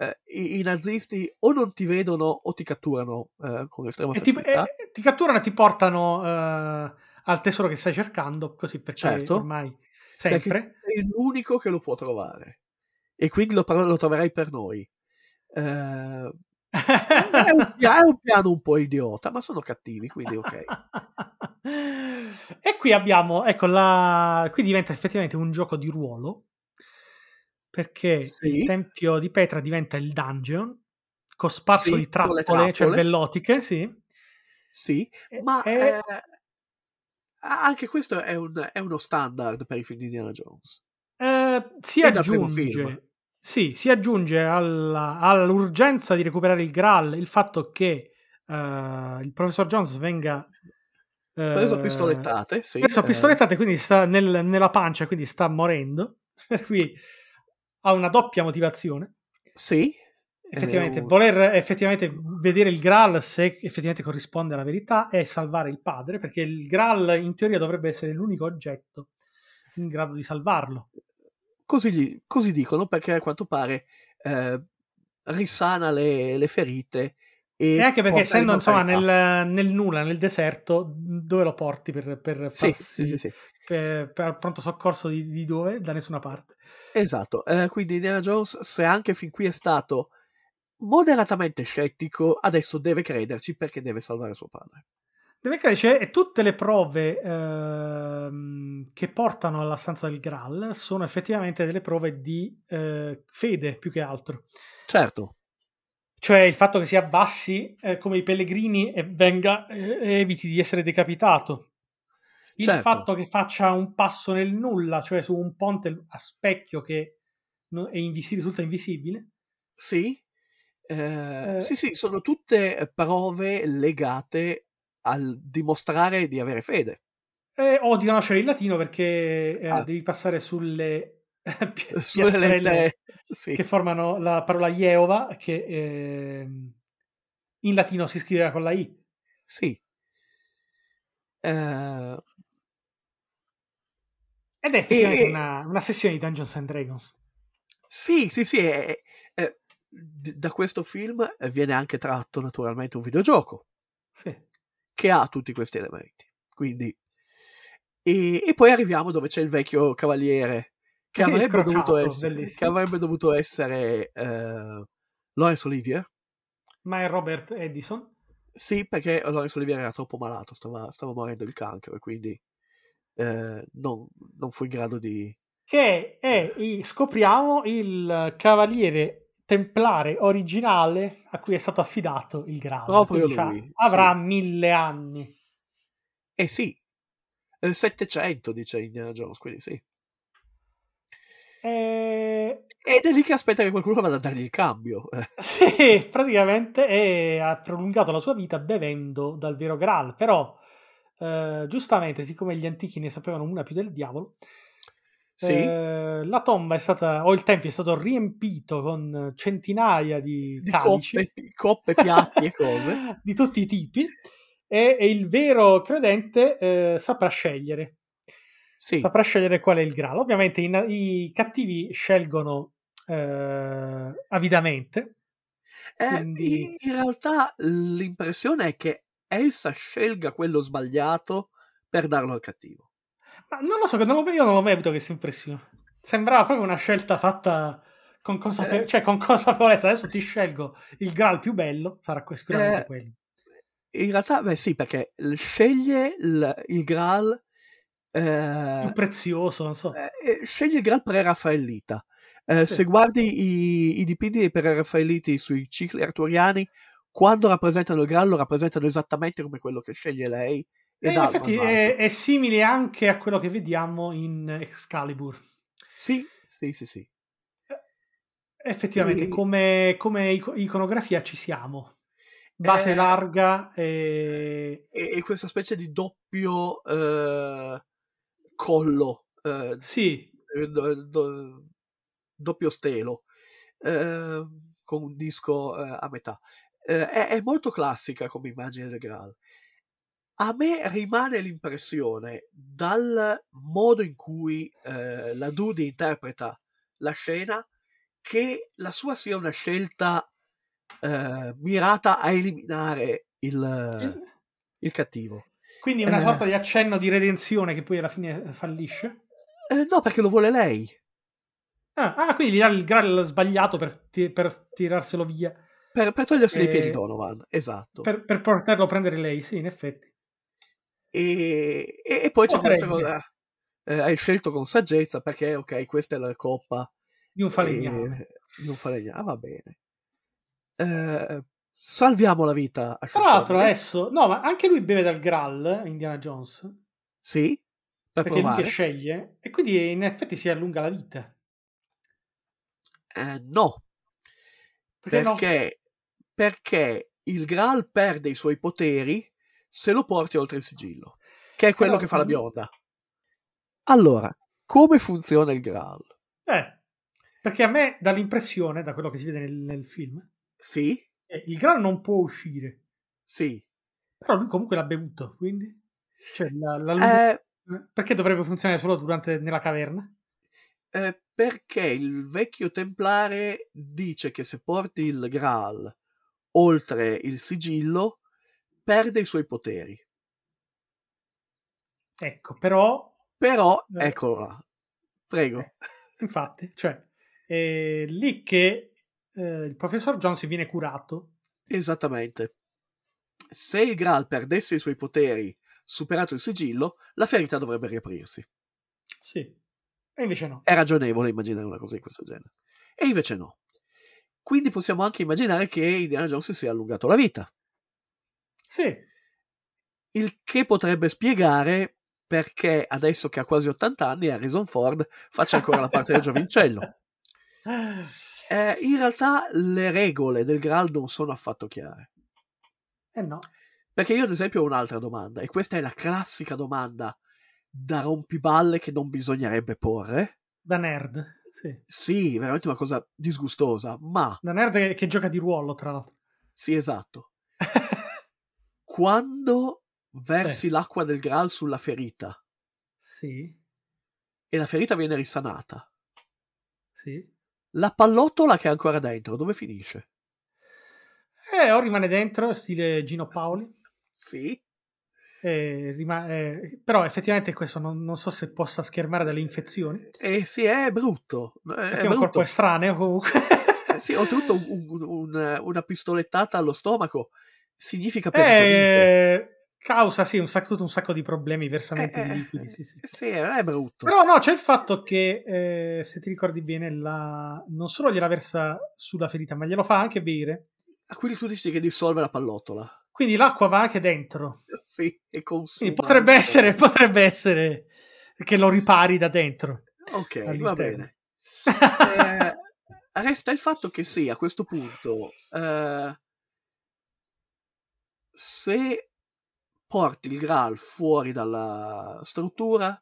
eh, i, i nazisti o non ti vedono o ti catturano eh, con estrema e ti, facilità. e- ti catturano e ti portano eh, al tesoro che stai cercando, così perché Certo. ormai sempre. È l'unico che lo può trovare. E quindi lo, lo troverai per noi. Eh, è, un, [laughs] è, un, piano un po' idiota, ma sono cattivi, quindi ok. [laughs] e qui abbiamo, ecco, la... qui diventa effettivamente un gioco di ruolo, perché sì. il tempio di Petra diventa il dungeon, con spazio sì, di trappole, trappole. cervellotiche, sì. Sì, ma e... eh, anche questo è, un, è, uno standard per i film di Indiana Jones. Eh, si aggiunge, sì, si aggiunge alla, all'urgenza di recuperare il Graal il fatto che uh, il professor Jones venga preso a eh, pistolettate, sì. Preso a eh. pistolettate, quindi sta nel, nella pancia, quindi sta morendo. [laughs] Per cui ha una doppia motivazione. Sì. Effettivamente, voler effettivamente vedere il Graal se effettivamente corrisponde alla verità e salvare il padre, perché il Graal in teoria dovrebbe essere l'unico oggetto in grado di salvarlo. Così, così dicono, perché a quanto pare eh, risana le, le ferite e, e, anche perché essendo insomma nel, nel, nulla, nel deserto, dove lo porti per, per farsi, sì, sì, sì, per, per pronto soccorso di, di, dove? Da nessuna parte. Esatto, eh, quindi Indiana Jones, se anche fin qui è stato moderatamente scettico, adesso deve crederci perché deve salvare suo padre. Deve crederci e tutte le prove eh, che portano alla stanza del Graal sono effettivamente delle prove di eh, fede più che altro. Certo cioè il fatto che si abbassi eh, come i pellegrini e venga eh, eviti di essere decapitato. Il certo. fatto che faccia un passo nel nulla, cioè su un ponte a specchio che è invisi- risulta invisibile. Sì. Eh, eh, sì, sì, sono tutte prove legate al dimostrare di avere fede. Eh, o di conoscere il latino perché eh, ah. devi passare sulle [laughs] [laughs] piastrelle sì. che formano la parola Jeova che eh, in latino si scriveva con la I. Sì. Uh... Ed è effettivamente e... una, una, sessione di Dungeons and Dragons. Sì, sì, sì. È, è, da questo film viene anche tratto naturalmente un videogioco. Sì. Che ha tutti questi elementi. Quindi... E, e poi arriviamo dove c'è il vecchio cavaliere che [laughs] avrebbe, dovuto essere, che avrebbe dovuto essere uh, Laurence Olivier. Ma è Robert Edison? Sì, perché Laurence Olivier era troppo malato, stava, stava morendo di cancro e quindi eh, non, non, fu in grado di... Che è, scopriamo, il cavaliere templare originale a cui è stato affidato il grado. Proprio lui. Avrà sì. mille anni. Eh sì, 700 dice Indiana Jones, quindi sì. E... Ed è lì che aspetta che qualcuno vada a dargli il cambio. [laughs] sì, praticamente e ha prolungato la sua vita bevendo dal vero Graal. Però, eh, giustamente, siccome gli antichi ne sapevano una più del diavolo, sì. eh, la tomba è stata, o il tempio è stato riempito con centinaia di, di coppe, coppe, piatti e cose [laughs] di tutti i tipi. E, e il vero credente eh, saprà scegliere sì. saprà scegliere qual è il Graal. Ovviamente i, i cattivi scelgono eh, avidamente. Eh, quindi... in, realtà l'impressione è che Elsa scelga quello sbagliato per darlo al cattivo. Ma non lo so, non lo, io non mai avuto questa impressione. Sembrava proprio una scelta fatta con, consape- eh, cioè, con consapevolezza. Adesso ti scelgo il Graal più bello, sarà sicuramente eh, quello. In realtà, beh, sì, perché sceglie il, il Graal eh, più prezioso, non so. Eh, scegli il Graal pre-Raffaellita. Eh, sì. Se guardi i, i dipinti dei pre-Raffaelliti sui cicli arturiani, quando rappresentano il Graal lo rappresentano esattamente come quello che sceglie lei. E in effetti è, è, simile anche a quello che vediamo in Excalibur. Sì, sì, sì, sì. Eh, effettivamente, e... come, come iconografia ci siamo base eh, larga e... e... e, questa specie di doppio eh, collo. Eh, sì. Do, do, doppio stelo. Eh, con un disco eh, a metà. Eh, è, è, molto classica come immagine del Graal. A me rimane l'impressione, dal modo in cui eh, la Dudi interpreta la scena, che la sua sia una scelta eh, mirata a eliminare il, il cattivo. Quindi una eh. sorta di accenno di redenzione che poi alla fine fallisce? Eh, no, perché lo vuole lei. Ah, ah, quindi gli dà il Graal sbagliato per, per tirarselo via. Per, per togliersi dai Eh, piedi Donovan, esatto. Per, per poterlo prendere lei, sì, in effetti. E, e- e poi c'è questa cosa. eh, hai scelto con saggezza perché, ok, questa è la coppa Di un falegname. e- di un falegname. Ah, va bene. Eh, salviamo la vita a Tra l'altro adesso, no, ma anche lui beve dal Graal, Indiana Jones, Sì, per perché lui provare. che sceglie, e quindi in effetti si allunga la vita. Eh, no, Perché, no? perché, perché il Graal perde i suoi poteri se lo porti oltre il sigillo, che è quello Però- che fa la bionda. Allora, come funziona il Graal? Eh, perché a me dà l'impressione, da quello che si vede nel, nel film, Sì, che il Graal non può uscire, sì. però lui comunque l'ha bevuto, quindi... Cioè, la, la- Eh, perché dovrebbe funzionare solo durante, nella caverna? eh, perché il vecchio templare dice che se porti il Graal oltre il sigillo, perde i suoi poteri. Ecco, però, Però, Eh. eccolo là. Prego. Eh. infatti, cioè, è lì che eh, il professor Jones viene curato. Esattamente. Se il Graal perdesse i suoi poteri superato il sigillo, la ferita dovrebbe riaprirsi. Sì. E invece no. È ragionevole immaginare una cosa di questo genere. E invece no. Quindi possiamo anche immaginare che Indiana Jones si sia allungato la vita, Sì. il che potrebbe spiegare perché adesso che ha quasi 80 anni Harrison Ford faccia ancora la parte del giovincello. [laughs] Eh, in realtà le regole del Graal non sono affatto chiare. Eh no. Perché io ad esempio ho un'altra domanda, e questa è la classica domanda da rompiballe che non bisognerebbe porre. Da nerd. Sì. Sì, veramente una cosa disgustosa, ma Da nerd che, che gioca di ruolo, tra l'altro. sì, esatto. [laughs] Quando versi l'acqua del Graal sulla ferita sì. e la ferita viene risanata, Sì. la pallottola che è ancora dentro, dove finisce? Eh, o rimane dentro, stile Gino Paoli. Sì, eh, rima- eh, però effettivamente questo non, non so se possa schermare dalle infezioni. e sì, è brutto. È, Perché è un corpo brutto. estraneo comunque. Eh, sì, oltretutto un- un- un- una pistolettata allo stomaco significa peritonite. eh, causa sì un sacco, tutto un sacco di problemi, versamenti Eh, di eh, liquidi. Sì, sì. Sì, è brutto. Però no, c'è il fatto che, eh, se ti ricordi bene, la... non solo gliela versa sulla ferita, ma glielo fa anche bere. Ah, Quindi tu dici che dissolve la pallottola. Quindi l'acqua va anche dentro. Sì, e consuma. Quindi potrebbe essere, potrebbe essere che lo ripari da dentro. Ok, va all'interno. bene. [laughs] Eh, resta il fatto che sì, a questo punto, eh, se porti il Graal fuori dalla struttura,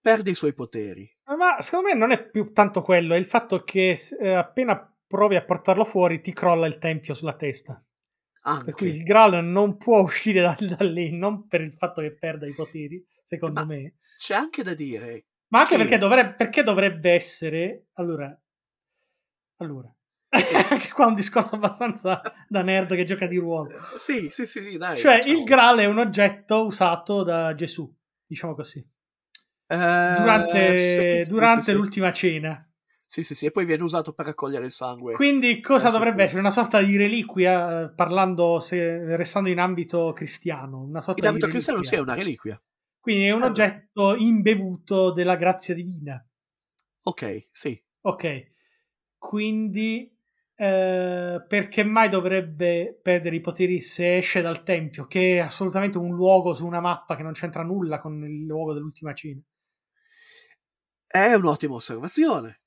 perde i suoi poteri. Ma secondo me non è più tanto quello, è il fatto che eh, appena provi a portarlo fuori ti crolla il tempio sulla testa. Per cui il Anche. Graal non può uscire da, da lì, non per il fatto che perda i poteri, secondo Ma- me. C'è anche da dire, Ma anche Sì. perché, dovrebbe, perché dovrebbe essere. Allora. Allora. [laughs] anche qua un discorso abbastanza da nerd che gioca di ruolo. sì, sì, sì, sì, dai. Cioè, facciamo. il Graal è un oggetto usato da Gesù, diciamo così. Eh, Durante, sì, durante l'ultima cena. Sì, sì, sì, e poi viene usato per raccogliere il sangue. Quindi, cosa Eh, dovrebbe sì. essere? Una sorta di reliquia, eh, parlando, se, restando in ambito cristiano. Una sorta In ambito di cristiano sì, è reliquia. una reliquia. Quindi è un Eh, oggetto imbevuto della grazia divina. Ok, sì. Ok, quindi eh, perché mai dovrebbe perdere i poteri se esce dal tempio, che è assolutamente un luogo su una mappa che non c'entra nulla con il luogo dell'ultima cena? È un'ottima osservazione.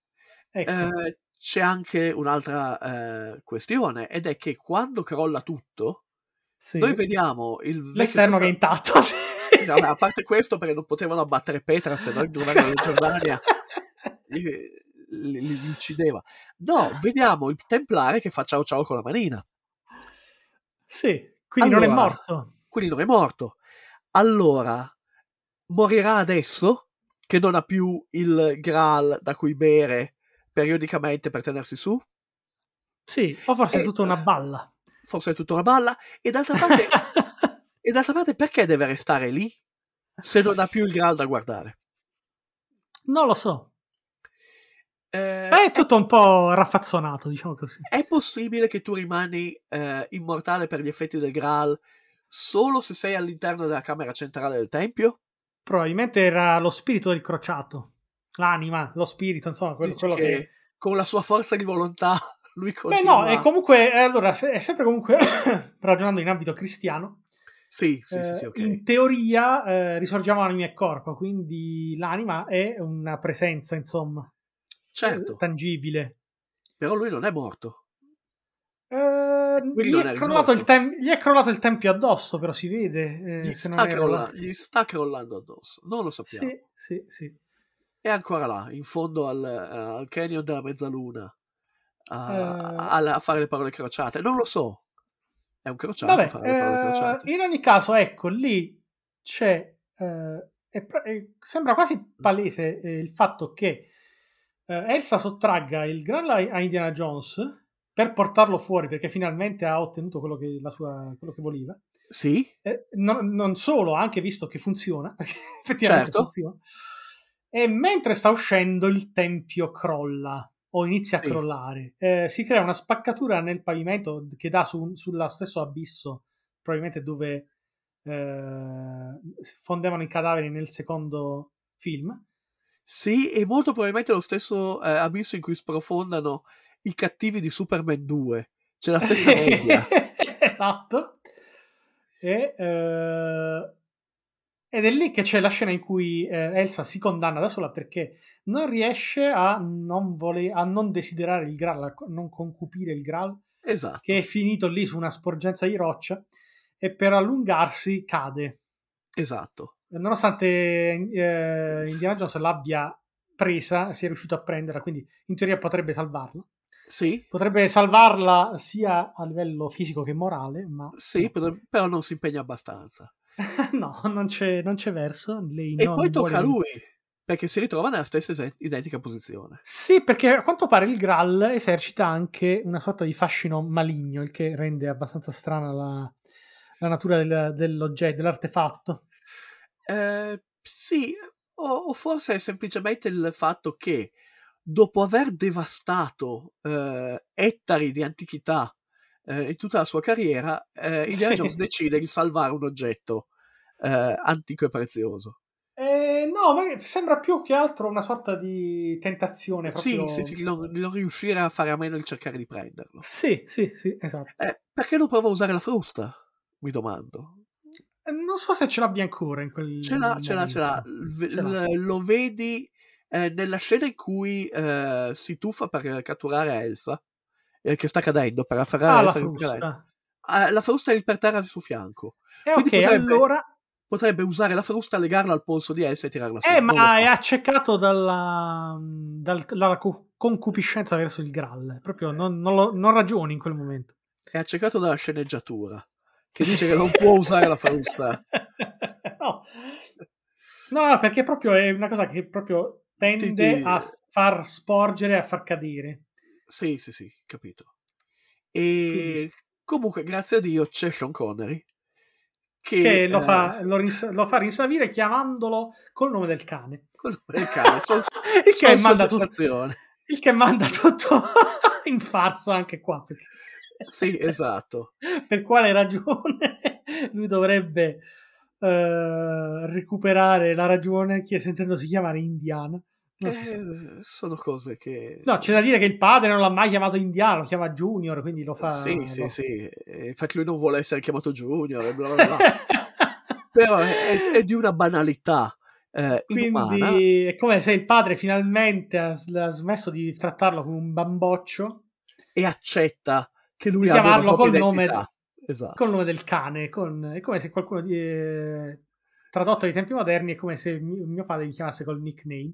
Ecco, Eh, c'è anche un'altra eh, questione, ed è che quando crolla tutto, sì. noi vediamo il l'esterno che è intatto. [laughs] sì. Cioè, vabbè, a parte questo, perché non potevano abbattere Petra, se no il governo della Giordania li, li- li uccideva. No, vediamo il templare che fa ciao ciao con la manina. Sì, quindi non è Allora, morto. Quindi non è morto. Allora, morirà adesso che non ha più il Graal da cui bere periodicamente per tenersi su? Sì, o forse è Eh, tutta una balla. Forse è tutta una balla. E d'altra parte, [laughs] e d'altra parte perché deve restare lì se non ha più il Graal da guardare? Non lo so. Eh, È tutto un po' raffazzonato, diciamo così. È possibile che tu rimani eh, immortale per gli effetti del Graal solo se sei all'interno della camera centrale del tempio? Probabilmente era lo spirito del crociato. L'anima, lo spirito, insomma, quello, quello che, che... con la sua forza di volontà [laughs] lui Beh continua. no, è comunque, eh, allora, è sempre comunque [coughs] ragionando in ambito cristiano, Sì, sì, sì, eh, sì, ok. in teoria eh, risorgiamo anima e corpo, quindi l'anima è una presenza, insomma, Certo, eh, tangibile. però lui non è morto. Eh, gli, è crollato il tem- gli è crollato il tempio addosso, però si vede. eh, Gli sta, crolla- gli sta crollando addosso, non lo sappiamo. Sì, sì, sì. È ancora là, in fondo al, al canyon della mezzaluna, a, Eh. a- a fare le parole crociate. Non lo so. È un crociato Vabbè, fare le parole eh, crociate. in ogni caso, ecco, lì c'è. eh, è è- sembra quasi palese eh, il fatto che eh, Elsa sottragga il Graal a a Indiana Jones per portarlo fuori perché finalmente ha ottenuto quello che, la sua, quello che voleva. Sì, Eh, non, non solo, anche visto che funziona, [laughs] perché effettivamente Certo. funziona. E mentre sta uscendo, il tempio crolla o inizia Sì. a crollare. Eh, si crea una spaccatura nel pavimento che dà su, sullo stesso abisso, probabilmente dove eh, fondevano i cadaveri nel secondo film. sì, e molto probabilmente lo stesso eh, abisso in cui sprofondano i cattivi di Superman 2. C'è la stessa media. [laughs] esatto. E, eh, ed è lì che c'è la scena in cui eh, Elsa si condanna da sola perché non riesce a non, vole- a non desiderare il Graal, a non concupire il Graal, Esatto. che è finito lì su una sporgenza di roccia e per allungarsi cade. Esatto. Nonostante eh, Indiana Jones l'abbia presa, si è riuscito a prenderla, quindi in teoria potrebbe salvarla. Sì, Potrebbe salvarla sia a livello fisico che morale, ma sì, però non si impegna abbastanza. [laughs] no, non c'è, non c'è verso. E poi tocca a vuole- lui, perché si ritrova nella stessa identica posizione. Sì, perché a quanto pare il Graal esercita anche una sorta di fascino maligno, il che rende abbastanza strana la, la natura del- dell'oggetto, dell'artefatto. Eh, sì, o, o forse è semplicemente il fatto che dopo aver devastato eh, ettari di antichità eh, in tutta la sua carriera, eh, Indiana Sì. Jones decide di salvare un oggetto eh, antico e prezioso. Eh, no, ma sembra più che altro una sorta di tentazione. Proprio... Sì, sì, sì, di non, non riuscire a fare a meno il cercare di prenderlo. Sì, sì, sì, esatto. Eh, perché non prova a usare la frusta? Mi domando. Eh, Non so se ce l'abbia ancora in quel Ce l'ha, ce l'ha, ce l'ha. V- Ce l'ha. l- lo vedi eh, nella scena in cui eh, si tuffa per catturare Elsa, eh, che sta cadendo, per afferrare Ah, la frusta. Eh, la frusta è per terra al suo fianco. E Quindi ok, potrebbe- allora... Potrebbe usare la frusta, legarla al polso di Elsa e tirarla su. Eh, ma è accecato dalla, dal- dalla co- concupiscenza verso il Graal. Proprio non, non lo- non ragioni in quel momento. È accecato dalla sceneggiatura, che dice che non [laughs] può usare la frusta. no. no, no, perché proprio è una cosa che proprio tende a far sporgere, a far cadere. Sì, sì, sì, capito. Quindi E sì. comunque, grazie a Dio, c'è Sean Connery. Che, Che lo eh, fa, lo, rins- lo fa rinsavire chiamandolo col nome del cane. col nome del cane, [laughs] sol- il, che sol manda tutto, il che manda tutto [laughs] in farsa anche qua. perché- Sì, esatto. [laughs] per quale ragione lui dovrebbe eh, recuperare la ragione chi- sentendosi chiamare Indiana? Eh, sono cose che... No, c'è da dire che il padre non l'ha mai chiamato Indiana, lo chiama Junior, quindi lo fa. Sì, sì, lo- sì. E Infatti lui non vuole essere chiamato Junior e bla bla bla. [laughs] Però è, è di una banalità eh, inumana. quindi è come se il padre finalmente ha, ha smesso di trattarlo come un bamboccio E accetta che lui abbia chiamarlo col nome-. Esatto. col nome del cane. con- è come se qualcuno di, eh, tradotto ai tempi moderni è come se mio, mio padre mi chiamasse col nickname.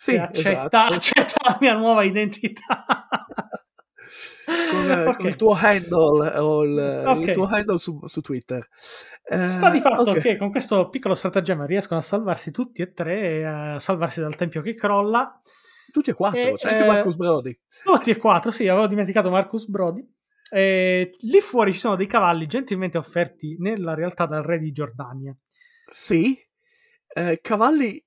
Sì, accetta, esatto. [laughs] accetta la mia nuova identità. Con, eh, [laughs] Ok. con il tuo handle o il, Ok. il tuo handle su, su Twitter. Eh, Sta di fatto ok. che con questo piccolo stratagemma riescono a salvarsi tutti e tre, a salvarsi dal tempio che crolla. Tutti e quattro, E, c'è anche eh, Marcus Brody. Tutti e quattro, sì, avevo dimenticato Marcus Brody. E lì fuori ci sono dei cavalli gentilmente offerti nella realtà dal re di Giordania. Sì, eh, cavalli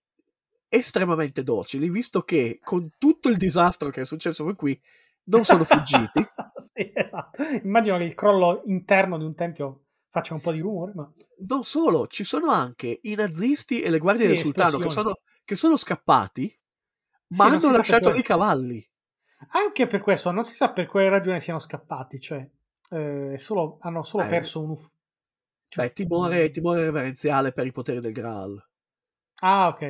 estremamente docili, visto che con tutto il disastro che è successo fin qui non sono fuggiti. [laughs] sì, esatto. Immagino che il crollo interno di un tempio faccia un po' di rumore, ma... Non solo, ci sono anche i nazisti e le guardie Sì, del sultano che sono, che sono scappati, Sì, ma si hanno lasciato i cavalli. Anche per questo non si sa per quale ragione siano scappati, cioè eh, solo- hanno solo Eh, perso un cioè, Beh, timore, timore reverenziale per i poteri del Graal Ah, ok.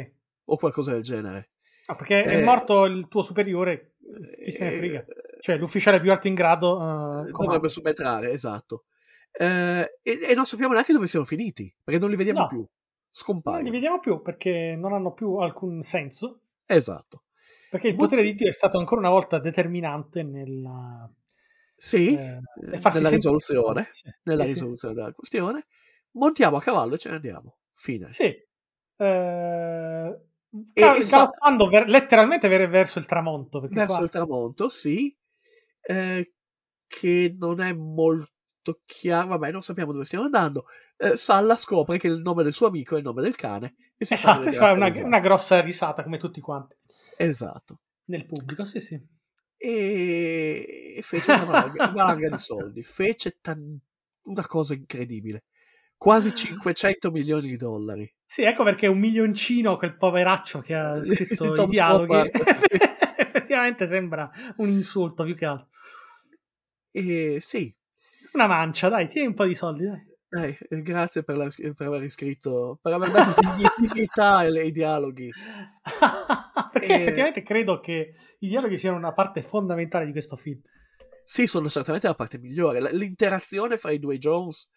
O qualcosa del genere. Ah, perché è Eh, morto il tuo superiore, eh, chi se ne frega. Cioè, l'ufficiale più alto in grado eh, Eh, comanda. dovrebbe subentrare, esatto. Eh, e, e non sappiamo neanche dove siano finiti, perché non li vediamo No. più. Non Scompaiono. li vediamo più perché non hanno più alcun senso. Esatto. Perché il potere di Dio è stato ancora una volta determinante nella, Sì, eh, eh, nella sentire. risoluzione, Sì, nella sì. risoluzione della questione. Montiamo a cavallo e ce ne andiamo. Fine. Sì. Eh, E- galoppando ver- letteralmente ver- verso il tramonto. Verso qua- il tramonto, sì, eh, che non è molto chiaro. Vabbè, non sappiamo dove stiamo andando. Eh, Salla scopre che il nome del suo amico è il nome del cane. E si Esatto, fa gratte una, una grossa risata come tutti quanti Esatto. nel pubblico. Sì, sì. e e fece una valanga, valanga di soldi, fece tan- una cosa incredibile, quasi 500 milioni di dollari. Sì, ecco perché un milioncino quel poveraccio che ha scritto i dialoghi [laughs] effettivamente sembra un insulto più che altro. E sì, Una mancia, dai, tieni un po' di soldi, dai. eh, grazie per, la- per aver scritto, per aver dato dignità ai, dialoghi. [laughs] perché Eh. effettivamente credo che i dialoghi siano una parte fondamentale di questo film. Sì, sono certamente la parte migliore. L'interazione fra i due Jones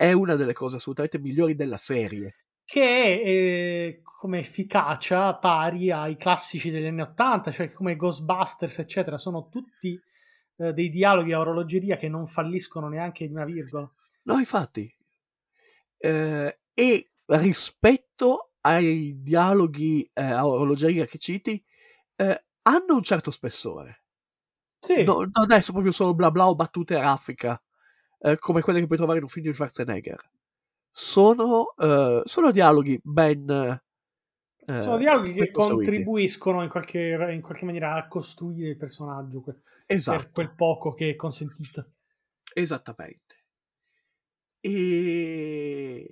è una delle cose assolutamente migliori della serie. Che è eh, come efficacia pari ai classici degli anni Ottanta, cioè come Ghostbusters, eccetera. Sono tutti eh, dei dialoghi a orologeria che non falliscono neanche di una virgola. No, infatti. Eh, e rispetto ai dialoghi eh, a orologeria che citi, eh, hanno un certo spessore. Sì, No- è proprio solo bla bla o battute raffica, eh, come quelle che puoi trovare in un film di Schwarzenegger. Sono, eh, sono dialoghi ben. eh, sono dialoghi che ben contribuiscono in qualche, in qualche maniera a costruire il personaggio que- per Esatto. quel poco che è consentito. Esattamente. E...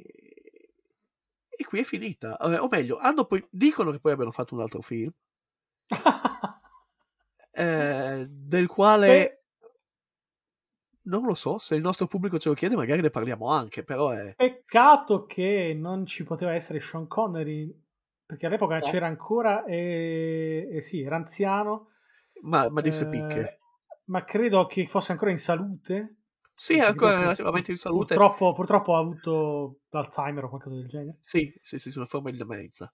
e qui è finita. Eh, o meglio, hanno poi... dicono che poi abbiano fatto un altro film, [laughs] eh, del quale. Non lo so, se il nostro pubblico ce lo chiede magari ne parliamo anche, però è... Peccato che non ci poteva essere Sean Connery, perché all'epoca No. c'era ancora, e, e sì, era anziano, Ma, ma disse eh, picche. ma credo che fosse ancora in salute. Sì, è ancora relativamente in salute. Purtroppo, purtroppo ha avuto l'Alzheimer o qualcosa del genere. Sì, sì, sì, una forma di demenza.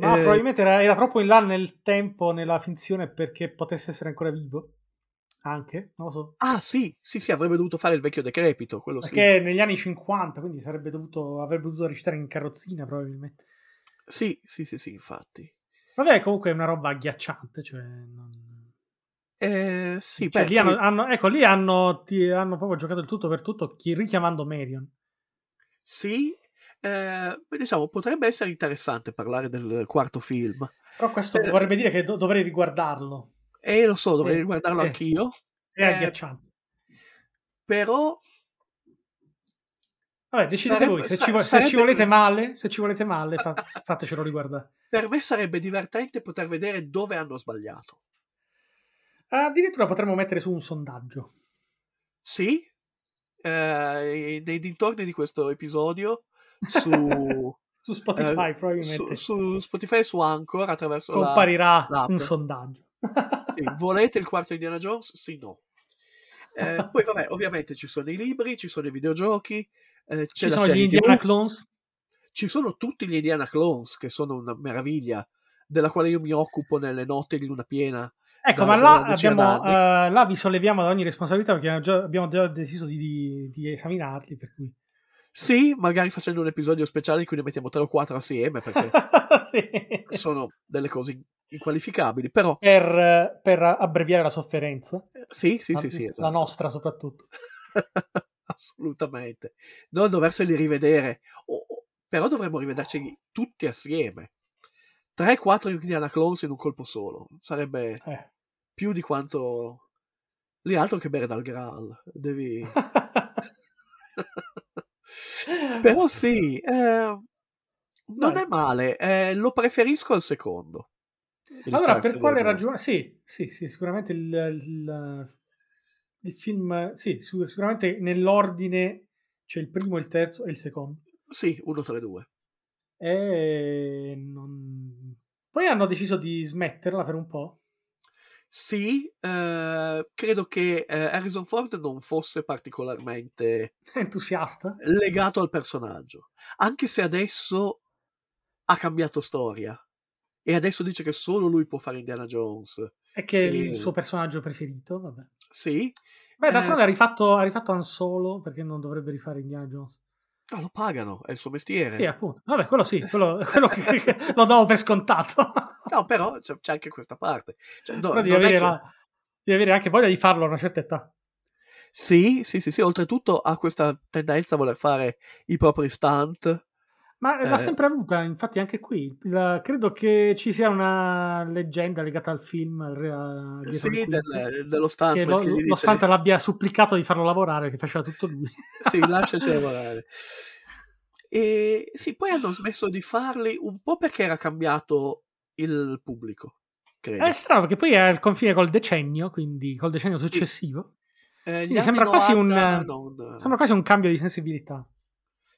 Ma Eh, probabilmente era, era troppo in là nel tempo, nella finzione, perché potesse essere ancora vivo. Anche, non lo so. Ah, sì, sì, sì, avrebbe dovuto fare il vecchio decrepito, quello sì. Perché negli anni 50, quindi sarebbe dovuto, avrebbe dovuto recitare in carrozzina probabilmente. Sì, sì, sì, sì, infatti. Vabbè, comunque è una roba agghiacciante, cioè... non- Eh, sì, Cioè, beh, lì hanno, poi- hanno- ecco, lì hanno, ti- hanno proprio giocato il tutto per tutto, chi- richiamando Marion. Sì, eh, diciamo, potrebbe essere interessante parlare del quarto film. Però questo Eh, vorrebbe dire che do- dovrei riguardarlo. E lo so, dovrei riguardarlo eh. anch'io, È Eh, agghiacciante. però Vabbè, decidete sarebbe- voi. Se, sa- ci, vo- se sarebbe- ci volete male, se ci volete male, fa- fatecelo riguardare. per me sarebbe divertente poter vedere dove hanno sbagliato. Addirittura potremmo mettere su un sondaggio. Sì, eh, nei dintorni di questo episodio su, [laughs] Su Spotify, eh, su, probabilmente su Spotify e su Anchor attraverso la... comparirà l'app. un sondaggio. Sì, volete il quarto Indiana Jones? Sì, no. Eh, [laughs] poi vabbè, ovviamente ci sono i libri, ci sono i videogiochi, eh, Ci sono gli Indiana Clones. ci sono tutti gli Indiana Clones che sono una meraviglia della quale io mi occupo nelle notti di luna piena. Ecco, ma là, abbiamo, eh, là vi solleviamo da ogni responsabilità perché abbiamo già, abbiamo già deciso di, di- di esaminarli. Per cui... Sì, magari facendo un episodio speciale in cui ne mettiamo tre o quattro assieme perché [laughs] Sì. sono delle cose inqualificabili, però per, per abbreviare la sofferenza. sì, sì, la, sì, sì, la esatto. nostra soprattutto. [laughs] Assolutamente. Non doverseli rivedere, o- o- però dovremmo rivederci tutti assieme. 3-4 Indiana Clones in un colpo solo. Sarebbe Eh. più di quanto... Lì altro che bere dal Graal. Devi... [laughs] Però sì, eh, non è male. eh, lo preferisco al secondo. Allora, per quale ragione? Sì, sì, sì, sicuramente il, il- il film, sì, sicuramente nell'ordine c'è il primo, il terzo e il secondo. Sì, 1-3-2. E non- Poi hanno deciso di smetterla per un po'. Sì, eh, credo che eh, Harrison Ford non fosse particolarmente [laughs] Entusiasta. legato al personaggio, anche se adesso ha cambiato storia e adesso dice che solo lui può fare Indiana Jones. E che è E- il suo personaggio preferito, vabbè. Sì, Beh, d'altronde Eh. ha rifatto, ha rifatto Han Solo, perché non dovrebbe rifare Indiana Jones? ah, lo pagano, è il suo mestiere. Sì, appunto. Vabbè, quello sì, quello, quello che, che lo davo per scontato. No, però c'è, c'è anche questa parte. Cioè, no, devi avere, che- la- devi avere anche voglia di farlo a una certa età. Sì, sì, sì, sì, oltretutto ha questa tendenza a voler fare i propri stunt. Ma Eh. l'ha sempre avuta, infatti, anche qui. La- credo che ci sia una leggenda legata al film al Sì, del- dello stunt. che lo, gli lo dice- stunt l'abbia supplicato di farlo lavorare, che faceva tutto lui. Sì, [laughs] lasciaci lavorare. E sì, poi hanno smesso di farli un po' perché era cambiato il pubblico, credo. È strano perché poi è al confine col decennio, quindi col decennio Sì. successivo. Eh, quindi anni sembra quasi un- 90 non- Sembra quasi un cambio di sensibilità.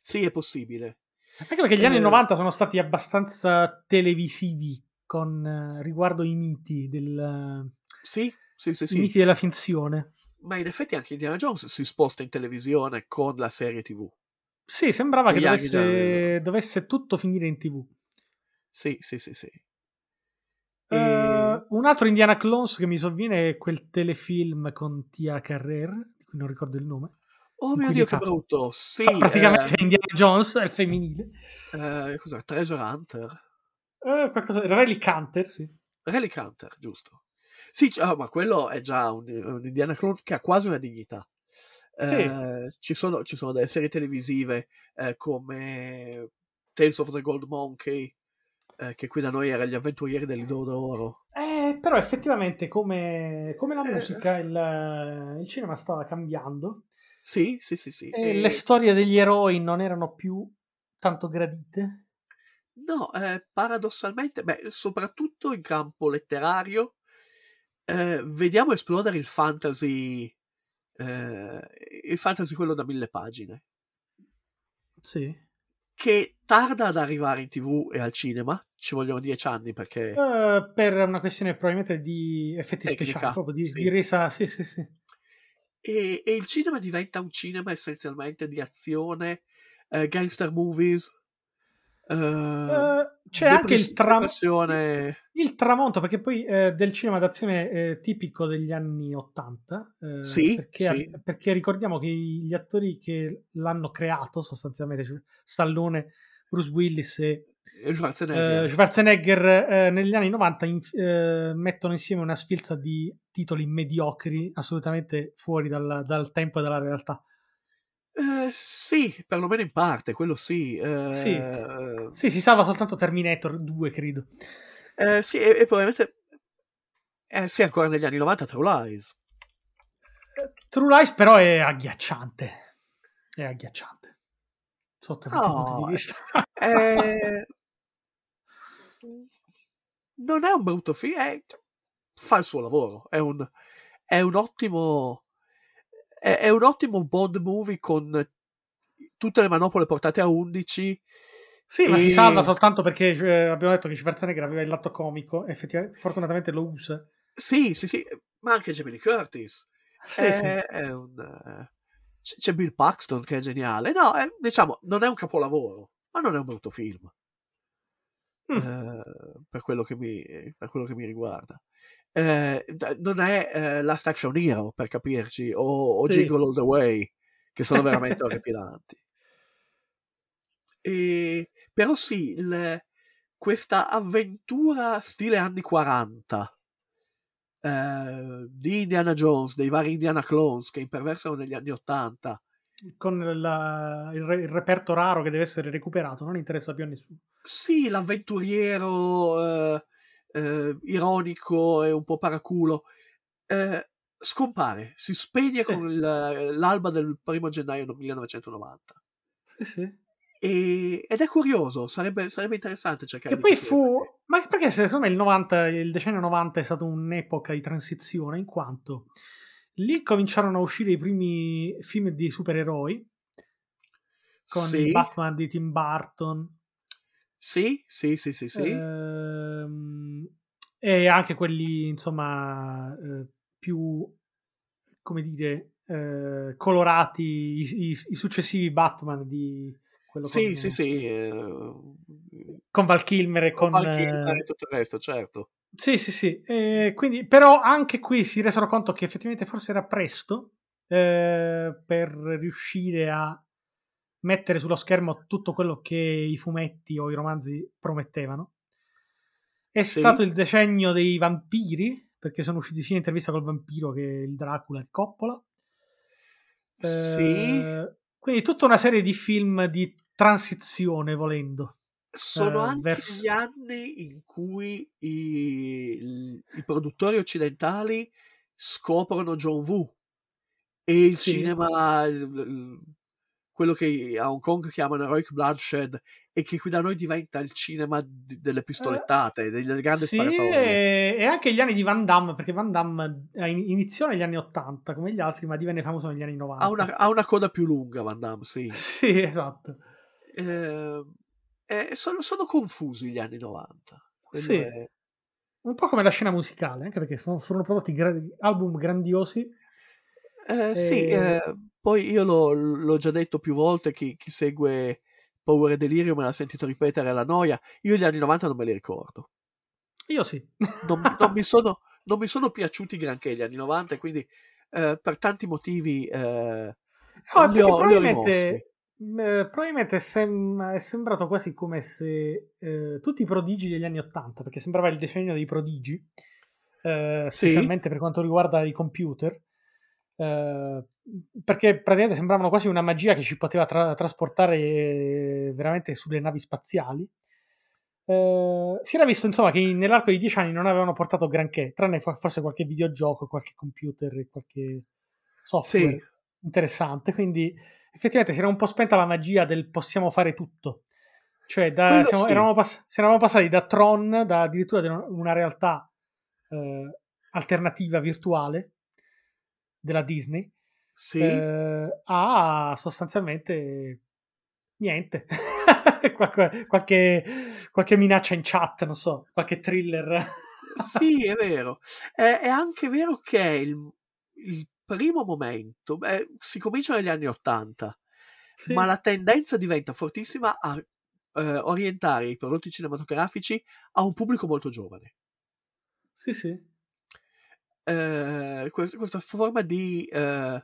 Sì, è possibile. Anche perché gli anni Eh. 90 sono stati abbastanza televisivi con eh, riguardo i miti, del, Sì, sì, sì, i sì. miti della finzione. Ma in effetti anche Indiana Jones si sposta in televisione con la serie TV. Sì, sembrava che Gli anni dovesse, dovesse tutto finire in tv. Sì, sì, sì, sì. E- Eh, un altro Indiana Clones che mi sovviene è quel telefilm con Tia Carrer, di cui non ricordo il nome. Oh mio Dio, che brutto! Sì, Fa praticamente eh, Indiana Jones, è il femminile. eh, cos'è? Treasure Hunter? Eh, qualcosa, Relic Hunter, sì. Relic Hunter, giusto. Sì, c- ah, ma quello è già un, un Indiana Clone che ha quasi una dignità. Sì. Eh, ci, sono, ci sono delle serie televisive eh, come Tales of the Gold Monkey, eh, che qui da noi era Gli avventurieri dell'Idolo d'Oro. Eh, però effettivamente come, come la Eh. musica il, il cinema stava cambiando Sì, sì, sì, sì. e E- le storie degli eroi non erano più tanto gradite. No, eh, paradossalmente, beh, soprattutto in campo letterario, eh, vediamo esplodere il fantasy, eh, il fantasy quello da mille pagine, Sì. Che tarda ad arrivare in tv e al cinema, ci vogliono dieci anni perché... Eh, per una questione probabilmente di effetti Tecnica, speciali, proprio di, sì. di resa. Sì, sì, sì. E, e il cinema diventa un cinema essenzialmente di azione, eh, gangster movies, eh, c'è anche il, tra- il tramonto, perché poi eh, del cinema d'azione eh, tipico degli anni 80, eh, Sì, perché, sì. perché ricordiamo che gli attori che l'hanno creato sostanzialmente, cioè Stallone, Bruce Willis e e Schwarzenegger. eh, Schwarzenegger eh, negli anni 90 in- eh, mettono insieme una sfilza di titoli mediocri, assolutamente fuori dal, dal tempo e dalla realtà. Eh, sì, perlomeno in parte, quello sì. eh, Sì. eh, Sì, si salva soltanto Terminator 2, credo. eh, sì, e, e probabilmente... Eh, sì, ancora negli anni 90 True Lies. True Lies però è agghiacciante. È agghiacciante. Sotto tutti i No, punti di vista. Eh, non è un brutto film, è- fa il suo lavoro. È un, è un ottimo... È, è un ottimo Bond movie con tutte le manopole portate a 11. Sì, ma si E- salva soltanto perché eh, abbiamo detto che Schwarzenegger aveva il lato comico. Effettivamente, fortunatamente lo usa. Sì, sì, sì, ma anche Jamie Lee Curtis. Sì, è, sì. è un, c'è Bill Paxton che è geniale. No, è- diciamo, non è un capolavoro, ma non è un brutto film. Mm. Eh, per, quello che mi, per quello che mi riguarda. Eh, non è eh, Last Action Hero, per capirci, o, o Sì. Jingle All the Way, che sono veramente [laughs] orripilanti. E, però sì, il- questa avventura stile anni 40 eh, di Indiana Jones, dei vari Indiana Clones che imperversano negli anni 80 con la- il, re- il reperto raro che deve essere recuperato, non interessa più a nessuno. Sì, l'avventuriero eh, eh, ironico e un po' paraculo eh, scompare, si spegne Sì. con il- l'alba del primo gennaio del 1990. Sì, sì. E- ed è curioso, sarebbe, sarebbe interessante cercare E di poi capire fu. Ma perché secondo me il 90, il decennio 90 è stato un'epoca di transizione, in quanto lì cominciarono a uscire i primi film di supereroi con Sì. Batman di Tim Burton. Sì, sì, sì, sì, sì. ehm, e anche quelli, insomma, eh, più come dire, eh, colorati, i, i- i successivi Batman di quello Sì, con, sì, sì. eh, con Val Kilmer e con, Val Kilmer eh, e tutto il resto, certo. Sì, sì, sì. Eh, quindi, però anche qui si resero conto che effettivamente forse era presto eh, per riuscire a mettere sullo schermo tutto quello che i fumetti o i romanzi promettevano. È Sì. stato il decennio dei vampiri, perché sono usciti sia intervista col vampiro che il Dracula di Coppola. Sì. Eh, quindi tutta una serie di film di transizione, volendo. Sono eh, anche verso- gli anni in cui i, i- produttori occidentali scoprono John Woo e il Sì. cinema, quello che a Hong Kong chiamano Heroic Bloodshed e che qui da noi diventa il cinema di- delle pistolettate, delle grandi Eh, Sì, e, e anche gli anni di Van Damme, perché Van Damme eh, in- iniziò negli anni 80 come gli altri, ma divenne famoso negli anni 90. Ha una, ha una coda più lunga, Van Damme, sì. [laughs] Sì, esatto. Eh, eh, sono, sono confusi gli anni 90. Quello Sì. è- Un po' come la scena musicale, anche perché sono, sono prodotti gra- album grandiosi. Eh, sì, E- eh, poi io l'ho, l'ho già detto più volte, chi, chi segue Power e Delirio me l'ha sentito ripetere alla noia, io gli anni 90 non me li ricordo, Io sì. non, non mi, [laughs] sono, non mi sono piaciuti granché gli anni 90 e quindi eh, per tanti motivi eh, No, li, ho, li ho probabilmente, rimossi. eh, probabilmente è, sem- è sembrato quasi come se eh, tutti i prodigi degli anni 80, perché sembrava il decennio dei prodigi, Sì. specialmente per quanto riguarda i computer, eh, perché praticamente sembravano quasi una magia che ci poteva tra- trasportare eh, veramente sulle navi spaziali. Eh, si era visto insomma che nell'arco di dieci anni non avevano portato granché, tranne forse qualche videogioco, qualche computer e qualche software Sì, interessante. Quindi effettivamente si era un po' spenta la magia del possiamo fare tutto. Cioè, da- siamo, sì. eravamo pass- eravamo passati da Tron, da addirittura di una- una realtà eh, alternativa virtuale della Disney, sì. eh, a sostanzialmente niente. [laughs] qualche, qualche, qualche minaccia in chat, non so, qualche thriller. Sì, è vero. È, è anche vero che il, il primo momento, beh, si comincia negli anni 80, Sì. ma la tendenza diventa fortissima a eh, orientare i prodotti cinematografici a un pubblico molto giovane. Sì, sì. Eh, quest- questa forma di eh,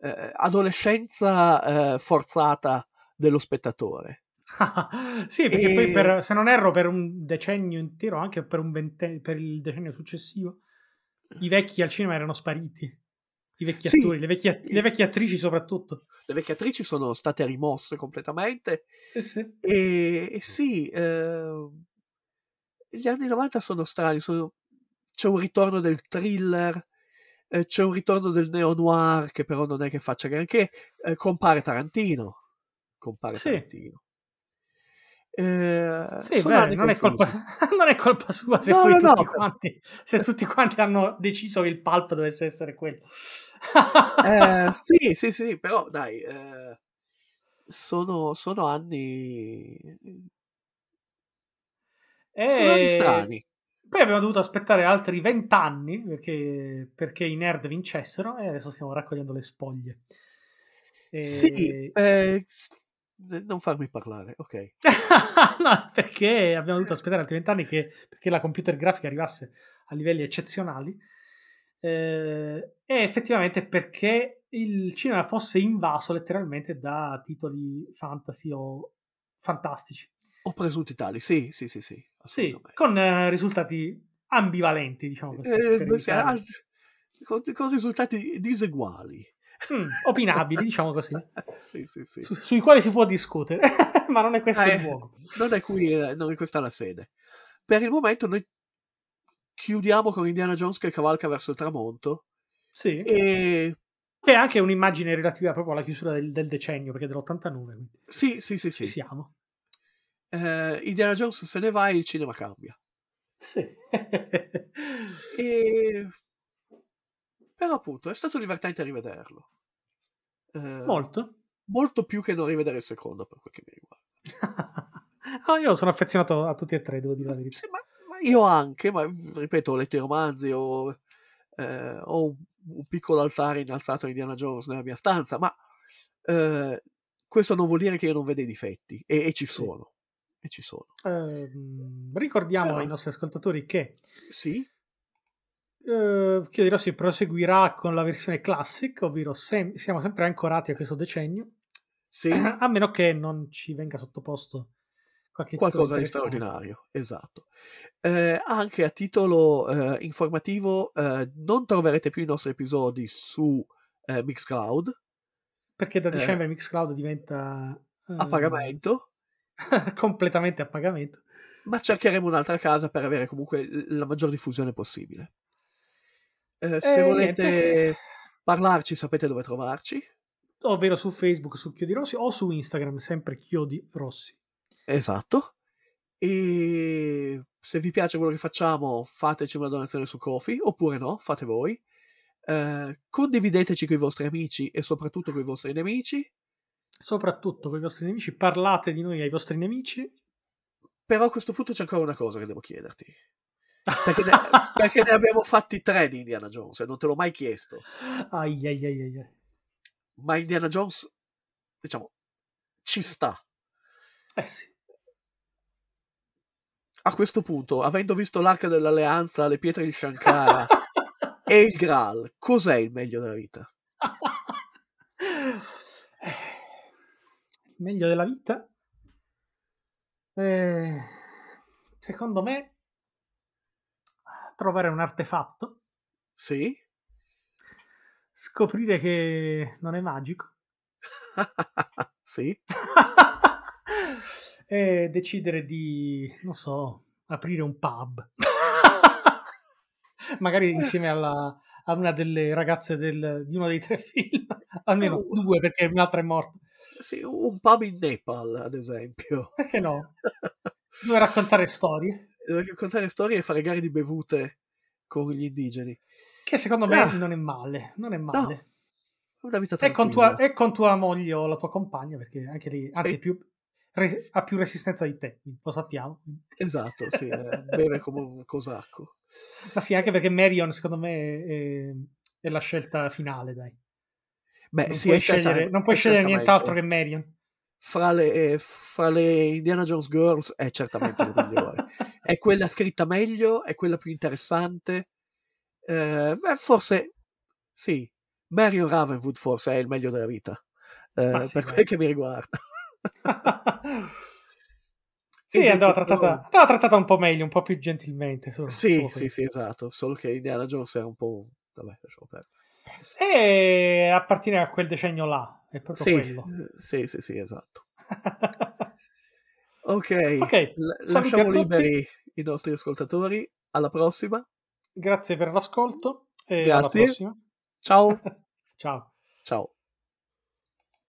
eh, adolescenza eh, forzata dello spettatore. [laughs] sì, perché poi E- per- se non erro per un decennio intero, anche per, un vente- per il decennio successivo, i vecchi al cinema erano spariti. I vecchi Sì. attori, le vecchie, le vecchie attrici soprattutto. Le vecchie attrici sono state rimosse completamente Sì, sì. E, e sì, eh, gli anni 90 sono strani, sono- c'è un ritorno del thriller, eh, c'è un ritorno del neo-noir che però non è che faccia granché, eh, compare Tarantino, compare Sì. Tarantino. Eh, Sì, beh, non, è colpa, [laughs] non è colpa sua se, No, no, no, tutti, per- quanti, se tutti quanti hanno deciso che il pulp dovesse essere quello. Eh, [laughs] sì, sì, sì, però dai, eh, sono, sono anni... Sono anni strani. Poi abbiamo dovuto aspettare altri vent'anni perché, perché i nerd vincessero e adesso stiamo raccogliendo le spoglie. E- Sì, eh, s- non farmi parlare, ok. [laughs] no, perché abbiamo dovuto aspettare altri vent'anni che, perché la computer grafica arrivasse a livelli eccezionali eh, e effettivamente perché il cinema fosse invaso letteralmente da titoli fantasy o fantastici. Ho presunti tali, sì, sì, sì, sì, Sì, con eh, risultati ambivalenti, diciamo così. Eh, sì, con, con risultati diseguali. Mm, opinabili, diciamo così, [laughs] sì, sì, sì. su- sui quali si può discutere, [laughs] ma non è questo Eh, il luogo. non è qui, eh, non è questa la sede. Per il momento noi chiudiamo con Indiana Jones che cavalca verso il tramonto Sì, e è anche un'immagine relativa proprio alla chiusura del, del decennio, perché è dell'89, quindi sì, sì, sì, ci sì. siamo. Eh, Indiana Jones se ne va e il cinema cambia. Sì. [laughs] E... Però appunto è stato divertente rivederlo. Eh, Molto. molto più che non rivedere il secondo per quel che mi riguarda. [laughs] Ah, io sono affezionato a tutti e tre, devo dire la verità. Sì, ma, ma io anche, ma ripeto, ho letto i romanzi, ho, eh, ho un, un piccolo altare innalzato a Indiana Jones nella mia stanza, ma eh, questo non vuol dire che io non veda i difetti, e, e ci sono. E ci sono. Ehm, ricordiamo Però- ai nostri ascoltatori che Sì, eh, Chiodo di Rossi proseguirà con la versione classic, ovvero sem- siamo sempre ancorati a questo decennio, sì, [clears throat] a meno che non ci venga sottoposto qualche qualcosa di straordinario, esatto. Eh, anche a titolo eh, informativo, eh, non troverete più i nostri episodi su eh, Mixcloud. Perché da Eh, dicembre Mixcloud diventa eh, a pagamento, [laughs] completamente a pagamento. ma cercheremo un'altra casa per avere comunque la maggior diffusione possibile. Eh, se Eh, volete niente. parlarci, sapete dove trovarci. Ovvero su Facebook su Chiodi Rossi o su Instagram, sempre Chiodi Rossi. Esatto. E se vi piace quello che facciamo, fateci una donazione su Kofi, oppure no, fate voi. Eh, condivideteci con i vostri amici e soprattutto con i vostri nemici. Soprattutto con i vostri nemici, parlate di noi ai vostri nemici. Però a questo punto c'è ancora una cosa che devo chiederti. [laughs] Perché ne, perché ne abbiamo fatti tre di Indiana Jones e non te l'ho mai chiesto. ai, ai, ai, ai. Ma Indiana Jones, diciamo, ci sta. Eh sì. A questo punto, avendo visto l'Arca dell'Alleanza, le pietre di Shankara [laughs] e il Graal, cos'è il meglio della vita? [laughs] Eh, meglio della vita? Eh, secondo me, trovare un artefatto, Sì? scoprire che non è magico [laughs] sì? [laughs] e decidere di, non so, aprire un pub. [laughs] Magari insieme alla, a una delle ragazze del- di uno dei tre film, almeno due perché un'altra è morta. Sì, un pub in Nepal, ad esempio. Perché no? [laughs] Dove raccontare storie. Dove raccontare storie e fare gare di bevute con gli indigeni. Che secondo me Ah. non è male, non è male. Una vita e, con tranquilla. tua, e con tua moglie o la tua compagna, perché anche lì, anzi, Sì. più, re- ha più resistenza di te, lo sappiamo. Esatto, sì, eh, beve come un cosacco. Ma sì, anche perché Marion, secondo me, è, è la scelta finale, dai. Beh, non sì, puoi è certa- scegliere, non puoi scegliere nient'altro che Marion. Fra le, eh, fra le Indiana Jones Girls è certamente la migliore. [laughs] è quella scritta meglio, è quella più interessante. Eh, beh, forse sì, Marion Ravenwood forse è il meglio della vita. eh, sì, per quel che mi riguarda. [laughs] sì, andava trattata, ciò- andava trattata un po' meglio, un po' più gentilmente. Solo, Sì, solo sì, sì, esatto. Solo che Indiana Jones era un po'. Vabbè, lasciamo perdere. E appartiene a quel decennio là, è proprio Sì, quello. sì, sì, sì, esatto. [laughs] Ok, Ok, l- lasciamo liberi i nostri ascoltatori. Alla prossima. Grazie per l'ascolto e Grazie. alla prossima. Ciao. [laughs] Ciao. Ciao.